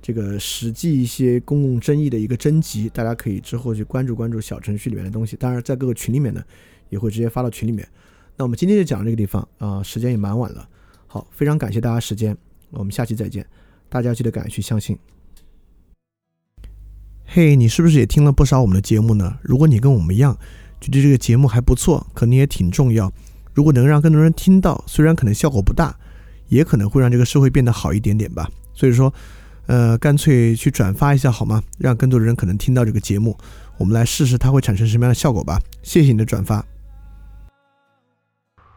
这个实际一些公共争议的一个征集，大家可以之后去关注关注小程序里面的东西。当然，在各个群里面呢，也会直接发到群里面。那我们今天就讲这个地方啊，时间也蛮晚了。好，非常感谢大家时间，我们下期再见。大家记得敢去相信。嘿，你是不是也听了不少我们的节目呢？如果你跟我们一样，觉得这个节目还不错，可能也挺重要。如果能让更多人听到，虽然可能效果不大，也可能会让这个社会变得好一点点吧。所以说，呃，干脆去转发一下好吗？让更多的人可能听到这个节目，我们来试试它会产生什么样的效果吧。谢谢你的转发，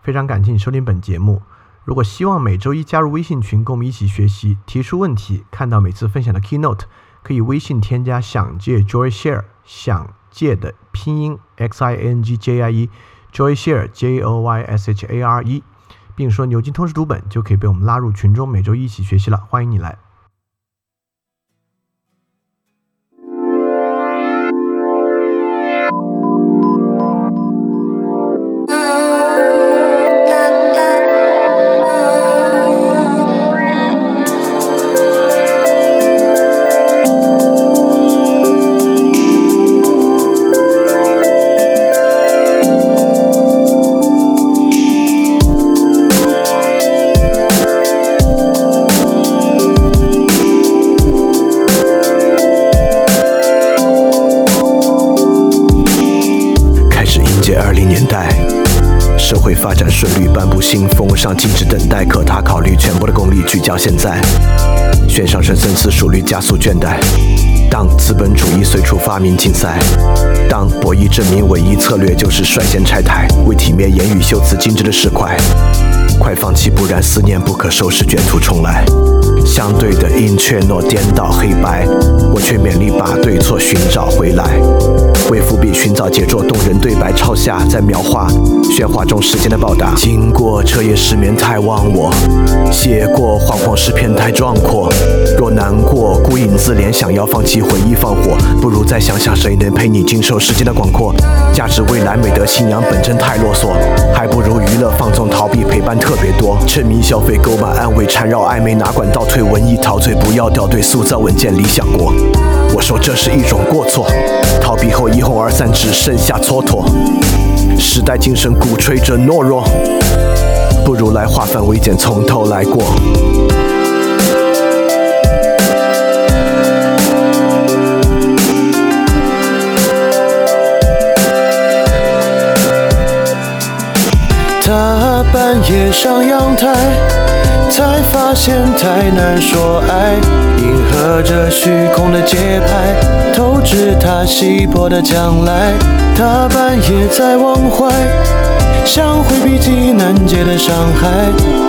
非常感谢你收听本节目。如果希望每周一加入微信群，跟我们一起学习，提出问题，看到每次分享的 keynote。可以微信添加“想借 Joy Share”，想借的拼音 x i n g j i e，Joy Share j o y s h a r e，并说牛津通识读本，就可以被我们拉入群中，每周一起学习了。欢迎你来。发展顺利，颁布新风尚，禁止等待，可他考虑全部的功力聚焦现在。悬上升深思熟虑，加速倦怠。当资本主义随处发明竞赛，当博弈证明唯一策略就是率先拆台，为体面言语修辞精致的石块。快放弃，不然思念不可收拾，卷土重来。相对的阴却诺颠倒黑白，我却勉力把对错寻找回来。为伏笔寻找杰作，动人对白抄下，在描画喧哗中时间的报答。经过彻夜失眠太忘我，写过惶惶诗篇太壮阔。若难过孤影自怜，想要放弃回忆放火，不如再想想谁能陪你经受时间的广阔。价值未来美德信仰本真太啰嗦，还不如娱乐放纵逃避陪伴特别多。沉迷消费购买安慰缠绕暧昧，哪管倒退文艺陶醉，不要掉队塑造稳健理想国。我说这是一种过错，逃避后一哄而散，只剩下蹉跎。时代精神鼓吹着懦弱，不如来化繁为简，从头来过。他半夜上阳台，才发现太难说爱，迎合着虚空的节拍，透支他稀薄的将来。他半夜在忘怀，想回避极难解的伤害，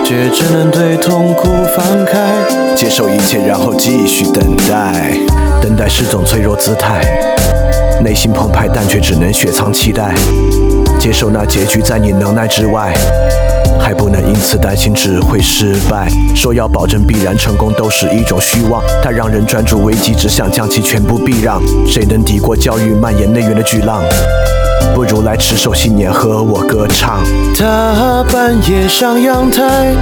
却只能对痛苦放开，接受一切，然后继续等待。等待是种脆弱姿态，内心澎湃，但却只能雪藏期待。接受那结局在你能耐之外，还不能因此担心只会失败。说要保证必然成功都是一种虚妄，它让人专注危机，只想将其全部避让。谁能抵过教育蔓延内源的巨浪？不如来持守信念，和我歌唱。他半夜上阳台，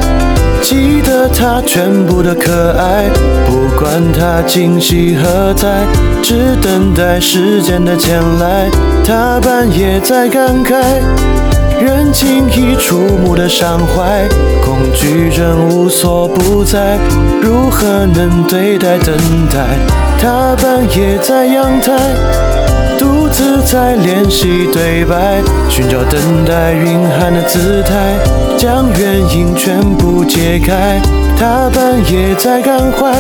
记得他全部的可爱，不管他今夕何在，只等待时间的前来。他半夜在感慨，人轻易触目的伤怀，恐惧症无所不在，如何能对待等待？他半夜在阳台。独自在练习对白，寻找等待蕴含的姿态，将原因全部揭开。他半夜在感怀，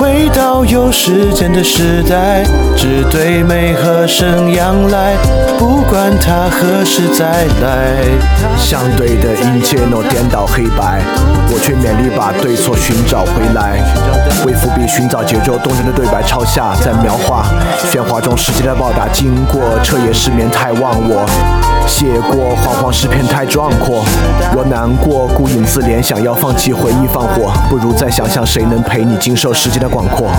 回到有时间的时代，只对美和声仰赖，不管他何时再来。相对的阴界诺颠倒黑白，我却勉力把对错寻找回来。为伏笔寻找节奏，动人的对白抄下，在描画喧哗中时间的报答。经过彻夜失眠太忘我，写过惶惶诗篇太壮阔。我难过孤影自怜，想要放弃回忆放火，不如再想想谁能陪你经受时间的广阔。